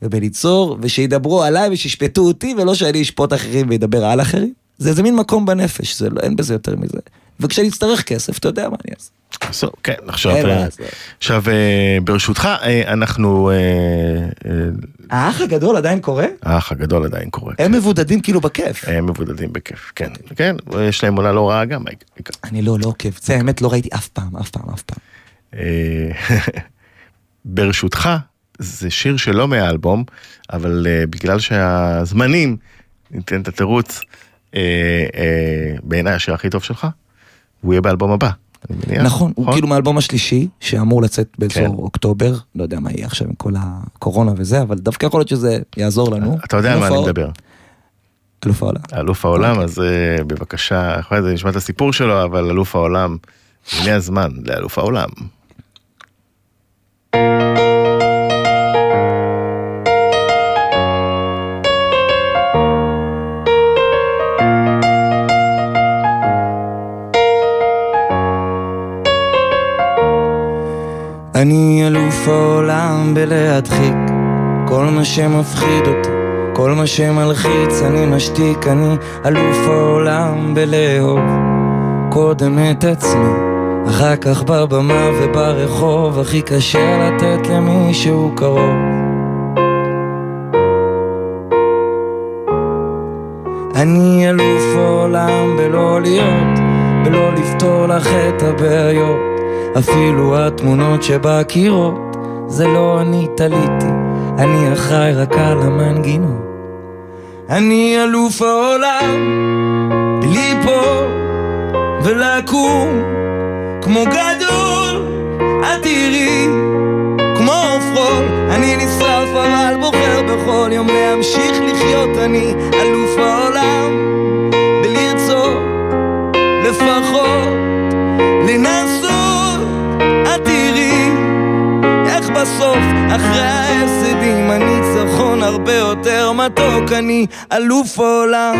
ובליצור, ושידברו עליי ושישפטו אותי, ולא שאני אשפוט אחרים וידבר על אחרים. זה איזה מין מקום בנפש, זה לא, אין בזה יותר מזה. וכשאני אצטרך כסף, אתה יודע מה אני אעשה. So, כן, עכשיו, אה, עכשיו אה, ברשותך, אה, אנחנו... האח הגדול עדיין קורה? האח הגדול עדיין קורה. הם כן. מבודדים כאילו בכיף. הם מבודדים בכיף, כן. כן, יש להם עולה לא רעה גם. אני לא, לא עוקב. זה האמת לא ראיתי אף פעם, אף פעם, אף פעם. ברשותך, זה שיר שלא מהאלבום, אבל בגלל שהזמנים, ניתן את התירוץ, בעיניי השיר הכי טוב שלך, הוא יהיה באלבום הבא. נכון, הוא נכון? כאילו מהאלבום השלישי, שאמור לצאת באזור כן. אוקטובר, לא יודע מה יהיה עכשיו עם כל הקורונה וזה, אבל דווקא יכול להיות שזה יעזור לנו. אתה יודע על מה אני מדבר. אלוף העולם. אלוף העולם. אז אה, בבקשה, אחרי זה נשמע את הסיפור שלו, אבל אלוף העולם, הנה הזמן לאלוף העולם. אני בלהדחיק. כל מה שמפחיד אותי, כל מה שמלחיץ אני משתיק, אני אלוף העולם בלאהוב. קודם את עצמי, אחר כך בבמה וברחוב. הכי קשה לתת למישהו קרוב. אני אלוף העולם בלא להיות, בלא לפתור לך את הבעיות. אפילו התמונות שבקירות זה לא אני תליתי, אני אחראי רק על המנגינות. אני אלוף העולם, ליפול ולקום. כמו גדול, את תראי כמו עופרון, אני נשרף אבל בוחר בכל יום להמשיך לחיות, אני אלוף העולם בלרצות לפחות לנסות אחרי ההפסדים, הניצחון הרבה יותר מתוק, אני אלוף עולם.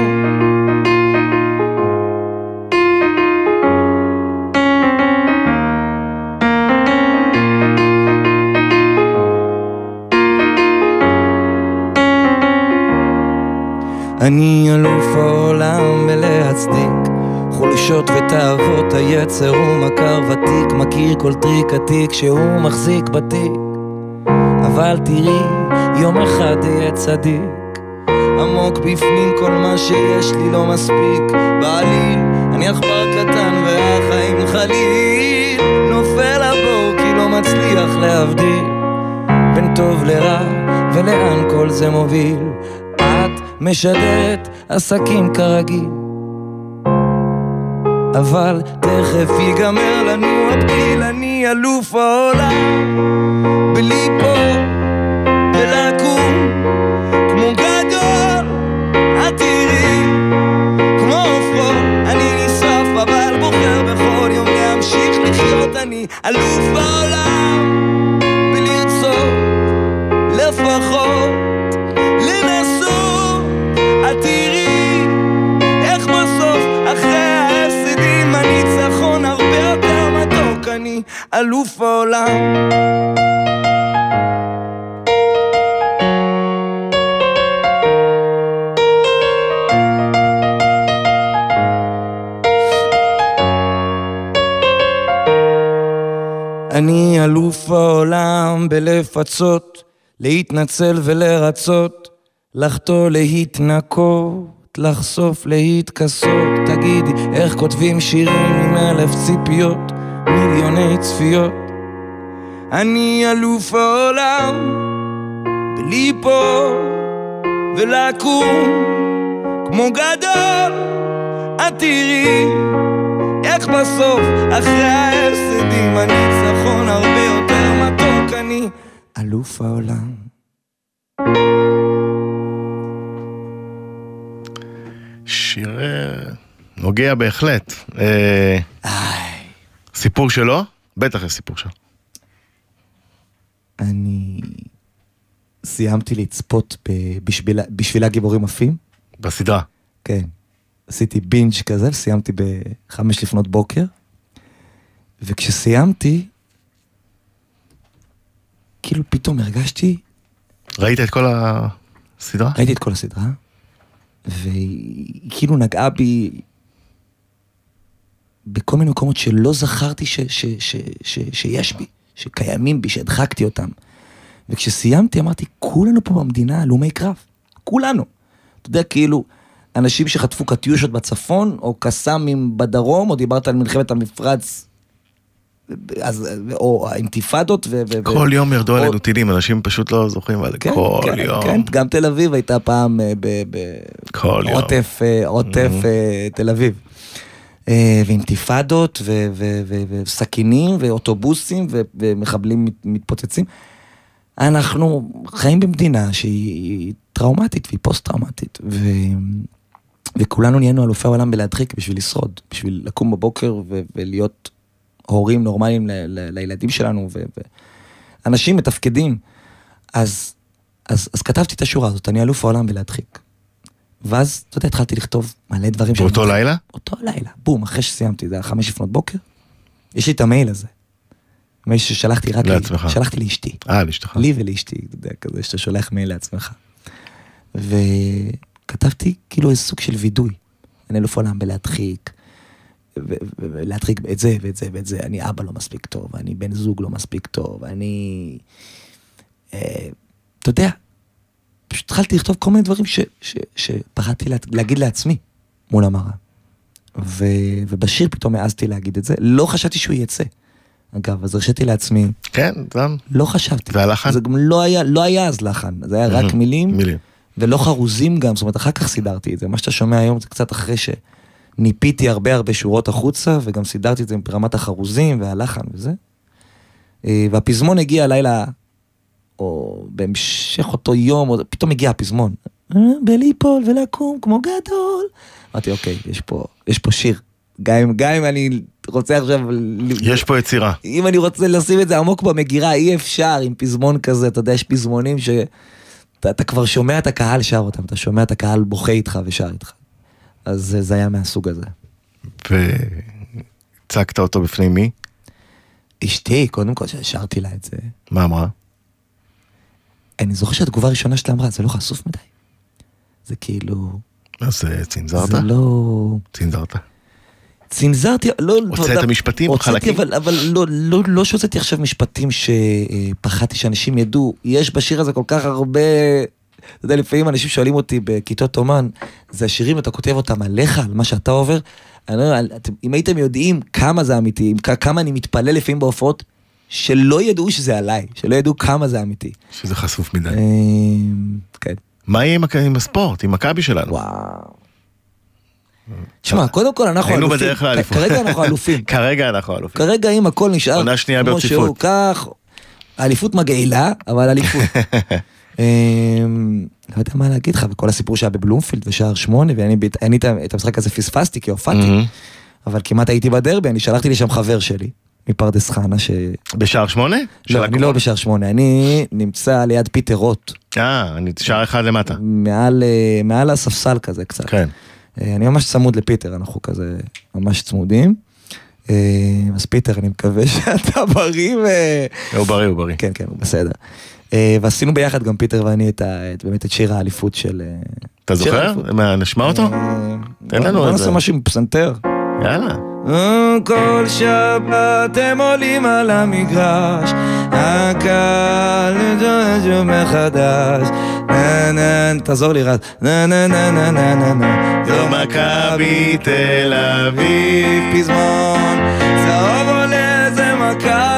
אני אלוף העולם בלהצדיק חולשות ותאוות היצר הוא מכר ותיק מכיר כל טריק עתיק שהוא מחזיק בתיק אבל תראי, יום אחד אהיה צדיק. עמוק בפנים כל מה שיש לי לא מספיק בעליל, אני עכבר קטן והחיים חליל. נופל הבור כי לא מצליח להבדיל בין טוב לרע ולאן כל זה מוביל. את משדרת עסקים כרגיל. אבל תכף ייגמר לנו הפגיל, אני אלוף העולם בלי פה אלוף העולם בלרצות לפחות לנסות, את תראי איך בסוף אחרי ההפסדים הניצחון הרבה יותר מתוק, אני אלוף העולם בלפצות, להתנצל ולרצות, לחטוא להתנקות, לחשוף להתכסות. תגידי, איך כותבים שירים עם אלף ציפיות, מיליוני צפיות? אני אלוף העולם בליפול ולקום כמו גדול, את תראי איך בסוף, אחרי ההפסדים, הניצחון הרבה יותר מתוק, אני אלוף העולם. שיר אה, נוגע בהחלט. אה, סיפור שלו? בטח יש סיפור שלו. אני סיימתי לצפות בשבילה גיבורים עפים. בסדרה. כן. עשיתי בינג' כזה, וסיימתי בחמש לפנות בוקר. וכשסיימתי, כאילו פתאום הרגשתי, ראית את כל הסדרה? ראיתי את כל הסדרה, והיא כאילו נגעה בי בכל מיני מקומות שלא זכרתי ש, ש, ש, ש, שיש בי, שקיימים בי, שהדחקתי אותם. וכשסיימתי אמרתי, כולנו פה במדינה הלומי קרב, כולנו. אתה יודע, כאילו, אנשים שחטפו קטיושות בצפון, או קסאמים בדרום, או דיברת על מלחמת המפרץ, אז, או האינתיפאדות, ו... ו- כל יום ירדו או- עלינו טילים, אנשים פשוט לא זוכרים על זה. כן, כל כן, יום. כן, גם תל אביב הייתה פעם אה, ב- ב- כל יום. עוטף, אה, עוטף אה, תל אביב. אה, ואינתיפאדות, ו- ו- ו- וסכינים, ואוטובוסים, ו- ומחבלים מת- מתפוצצים. אנחנו חיים במדינה שהיא טראומטית והיא פוסט-טראומטית. ו... וכולנו נהיינו אלופי העולם בלהדחיק בשביל לשרוד, בשביל לקום בבוקר ו- ולהיות הורים נורמליים ל- ל- לילדים שלנו, ו- ואנשים מתפקדים. אז, אז, אז כתבתי את השורה הזאת, אני אלוף העולם בלהדחיק. ואז, אתה יודע, התחלתי לכתוב מלא דברים. שאני באותו מוכן- לילה? אותו לילה, בום, אחרי שסיימתי, זה היה חמש לפנות בוקר. יש לי את המייל הזה. מייל ששלחתי רק לעצמך. לי, שלחתי לאשתי. אה, לאשתך. לי ולאשתי, אתה יודע, כזה שאתה שולח מייל לעצמך. וכתבתי כאילו איזה סוג של וידוי. אני אלוף עולם בלהדחיק, ולהדחיק את זה ואת זה ואת זה. אני אבא לא מספיק טוב, אני בן זוג לא מספיק טוב, אני... אה, אתה יודע, פשוט התחלתי לכתוב כל מיני דברים ש- ש- שפחדתי לה- להגיד לעצמי מול המראה. ו- ובשיר פתאום העזתי להגיד את זה, לא חשבתי שהוא יצא. אגב, אז הרשיתי לעצמי, כן, גם. לא חשבתי. והלחן? זה גם לא היה, לא היה אז לחן, זה היה רק מילים, מילים. ולא חרוזים גם, זאת אומרת, אחר כך סידרתי את זה. מה שאתה שומע היום זה קצת אחרי שניפיתי הרבה הרבה שורות החוצה, וגם סידרתי את זה ברמת החרוזים והלחן וזה. אה, והפזמון הגיע הלילה, או בהמשך אותו יום, או פתאום הגיע הפזמון. אה, בליפול ולקום כמו גדול. אמרתי, אוקיי, יש פה, יש פה שיר. גם אם, גם אם אני רוצה עכשיו... יש פה יצירה. אם אני רוצה לשים את זה עמוק במגירה, אי אפשר עם פזמון כזה, אתה יודע, יש פזמונים שאתה אתה כבר שומע את הקהל שר אותם, אתה שומע את הקהל בוכה איתך ושר איתך. אז זה- זה היה מהסוג הזה. והצגת אותו בפני מי? אשתי, קודם כל, ששרתי לה את זה, מה אמרה? אני זוכר שהתגובה הראשונה שלה אמרה, זה לא חשוף מדי. זה כאילו, אז צנזרת? זה לא... צנזרת. צנזרתי, לא... הוצאת אתה יודע, משפטים, הוצאתי? אבל, אבל לא, לא, לא שהוצאתי עכשיו משפטים שפחדתי שאנשים ידעו. יש בשיר הזה כל כך הרבה... אתה יודע, לפעמים אנשים שואלים אותי בכיתות אומן, זה השירים, אתה כותב אותם עליך, על מה שאתה עובר. אני אומר, אם הייתם יודעים כמה זה אמיתי, כמה אני מתפלל לפעמים בהופעות, שלא ידעו שזה עליי, שלא ידעו כמה זה אמיתי. שזה חשוף מדי. אמ, כן. מה יהיה עם הספורט, עם מכבי שלנו? וואו. תשמע, קודם כל אנחנו היינו אלופים. בדרך לאליפות. כרגע אנחנו אלופים. כרגע אנחנו אלופים. כרגע אם הכל נשאר כמו. שהוא, כך, האליפות מגעילה, אבל אליפות. אמ, לא יודע מה להגיד לך, וכל הסיפור שהיה בבלומפילד ושער שמונה, ואני אני את המשחק הזה פספסתי כי הופעתי. אבל כמעט הייתי בדרבי, אני שלחתי לשם חבר שלי, מפרדס חנה, ש... בשער שמונה? לא, אני לא? בשער שמונה, אני נמצא ליד פיטר רוט, אה, אני שער אחד למטה. מעל, אה, מעל הספסל כזה קצת. כן. אה, אני ממש צמוד לפיטר, אנחנו כזה ממש צמודים. אה, אז פיטר, אני מקווה שאתה בריא ו... הוא בריא, הוא בריא. כן, כן, הוא בסדר. אה, ועשינו ביחד גם פיטר ואני את ה- את- באמת את שיר האליפות של... אה, אתה זוכר? מה, נשמע אותו? אה, תן בוא- לנו בוא את נעשה זה. משהו עם פסנתר. יאללה. כל שבת הם עולים על המגרש, הקהל שוב מחדש. תעזור לי רז. נה נה נה נה נה נה נה. זו מכבי תל אביב. פזמון, צהוב עולה זה מכבי,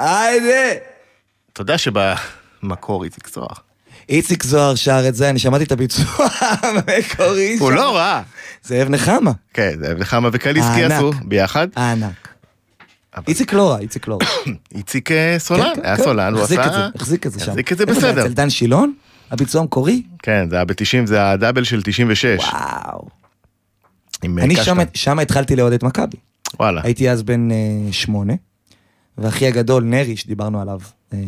היידה. אתה יודע שבמקור איציק צרח. איציק זוהר שר את זה, אני שמעתי את הביצוע המקורי הוא שם. לא רע. זאב נחמה, כן, זה נחמה וקליסקי. עשו ביחד. הענק. איציק לא רע, איציק לא רע. איציק אה, סולן, כן, היה כן, סולן, הוא עשה... החזיק את זה שם. החזיק את זה? בסדר. אצל דן שילון? הביצוע המקורי? כן, זה היה ב-90, זה הדאבל של 96. וואו. אה, אני שם התחלתי לאוהד את מכבי. וואלה. הייתי אז בן אה, שמונה, ואחי הגדול, נרי, שדיברנו עליו אה,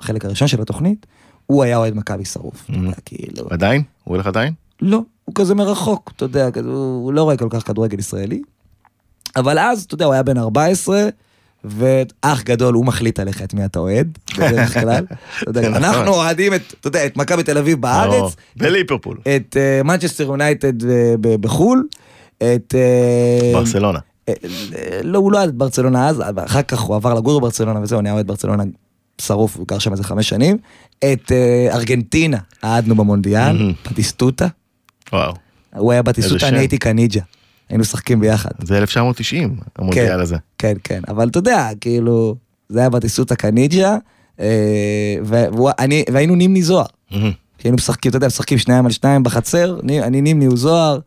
בחלק הראשון של התוכנית, הוא היה אוהד מכבי שרוף. יודע, כאילו, עדיין? הוא הולך עדיין? לא, הוא כזה מרחוק, אתה יודע, הוא, לא רואה כל כך כדורגל ישראלי. אבל אז, אתה יודע, הוא היה בן 14, ואח גדול, הוא מחליט עליך את מי אתה אוהד, בדרך כלל. יודע, נכון. אנחנו אוהדים את, אתה יודע, את מכבי תל אביב בארץ, או, וליברפול. את מנצ'סטר יונייטד אה, בחו"ל, את... אה, ברסלונה. לא, הוא לא את ברצלונה אז, אחר כך הוא עבר לגור בברצלונה וזהו, נהיה אוהד ברצלונה שרוף, הוא גר שם איזה חמש שנים. את אה, ארגנטינה, אהדנו במונדיאל. בטיסטוטה. וואו. הוא היה בטיסטוטה. אני הייתי קניג'ה. היינו משחקים ביחד. זה 1990, המונדיאל הזה. כן, כן, אבל אתה יודע, כאילו, זה היה בטיסטוטה קניג'ה, אה, אני- והיינו נימני זוהר. היינו משחקים, אתה יודע, משחקים שניים על שניים בחצר, אני- אני נימני הוא זוהר.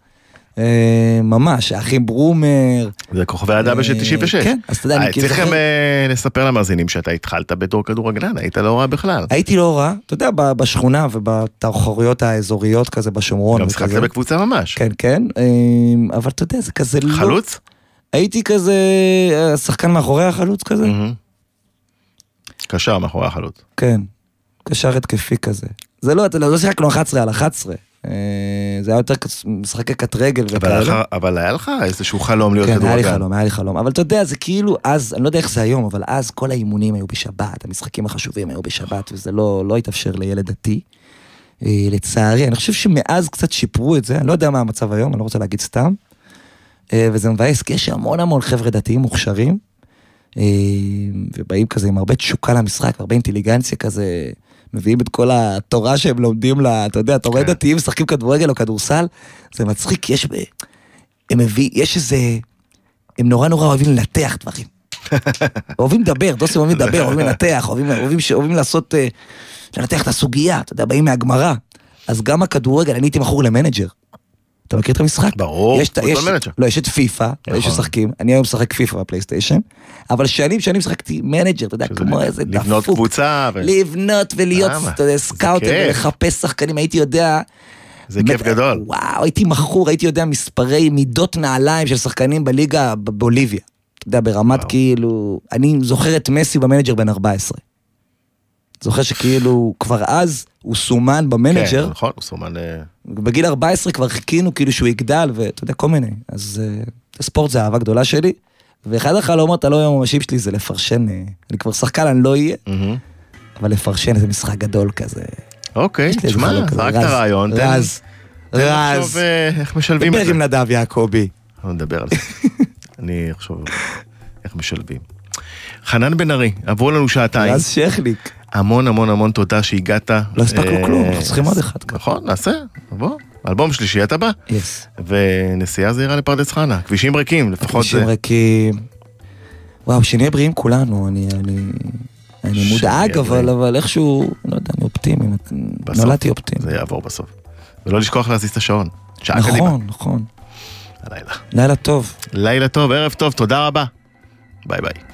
אה, ממש, האחים ברומר. זה כוכבי הדאבל של אה, 96. כן, אז אתה יודע, אני אה, כאילו צריך גם אה, לספר למאזינים שאתה התחלת בתור כדורגלן, היית לא רע בכלל. הייתי לא רע, אתה יודע, בשכונה ובתחרויות האזוריות כזה בשומרון. גם. משחקת בקבוצה ממש. כן, כן, אה, אבל אתה יודע, זה כזה לא... חלוץ? הייתי כזה אה, שחקן מאחורי החלוץ כזה. קשר מאחורי החלוץ. כן, קשר התקפי כזה. זה לא, אתה לא שיחקנו 11 על 11. אה, זה היה יותר משחקי קט רגל וכאלה. אבל היה לך איזשהו חלום להיות כן, היה לי. חלום, היה לי חלום. אבל אתה יודע, זה כאילו, אז, אני לא יודע איך זה היום, אבל אז כל האימונים היו בשבת, המשחקים החשובים היו בשבת, וזה לא, לא התאפשר לילד דתי. אה, לצערי, אני חושב שמאז קצת שיפרו את זה, אני לא יודע מה המצב היום, אני לא רוצה להגיד סתם. אה, וזה מבאס, כי יש המון המון חבר'ה דתיים מוכשרים, ובאים כזה עם הרבה תשוקה למשחק, הרבה אינטליגנציה כזה, מביאים את כל התורה שהם לומדים לה, אתה יודע, אתה רואה כן. דתיים משחקים כדורגל או כדורסל, זה מצחיק, יש, הם מביא, יש איזה, הם נורא נורא אוהבים לנתח דברים. אוהבים לדבר, דוסים אוהבים לדבר, אוהבים לנתח, אוהבים, אוהבים, אוהבים לעשות, אה, לנתח את הסוגיה, אתה יודע, באים מהגמרא. אז גם הכדורגל, אני הייתי מכור למנג'ר. אתה מכיר את המשחק? ברור, יש, יש, מנג'ר. לא, יש את פיפא, נכון. יש שמשחקים, אני היום משחק פיפא בפלייסטיישן, אבל שנים שנים שיחקתי מנג'ר, אתה יודע, כמו איזה דפוק. לבנות קבוצה, ו- לבנות ולהיות, scouter כיף. ולחפש שחקנים, הייתי יודע... זה כיף באמת, גדול. וואו, הייתי מכור, הייתי יודע מספרי מידות נעליים של שחקנים בליגה בבוליביה. אתה יודע, ברמת וואו. כאילו... אני זוכר את מסי במנג'ר בן 14. זוכר שכאילו, כבר אז הוא סומן במנג'ר, כן, נכון, הוא סומן... אה, בגיל 14 כבר חיכינו כאילו שהוא יגדל, ואתה יודע, כל מיני. אז אה, ספורט זה אהבה גדולה שלי, ואחד החלומות הלא ממשיים שלי זה לפרשן, אה, אני כבר שחקן, אני לא אהיה. אבל לפרשן איזה משחק גדול כזה. אוקיי, תשמע, זרקת רעיון. תן- רז, רז. איך משלבים את דבר זה. עם נדב יעקבי. אנחנו נדבר על זה. אני אחשוב איך משלבים. חנן בן ארי, עברו לנו שעתיים. רז שכניק. המון המון המון תודה שהגעת. לא הספקנו אה, כלום, אנחנו צריכים עוד אחד. נכון, נעשה, בוא. אלבום שלישי אתה בא. yes. ונסיעה זהירה לפרדס חנה. כבישים ריקים, לפחות כבישים זה. ריקים. וואו, שנהיה בריאים כולנו, אני, אני, מודאג, אבל, איכשהו, לא יודע, אני אופטימי, נולדתי אופטימי. זה יעבור בסוף. ולא לשכוח להזיז את השעון. שעה קדימה. נכון, נכון. הלילה. לילה טוב. לילה טוב, ערב טוב, תודה רבה. ביי ביי.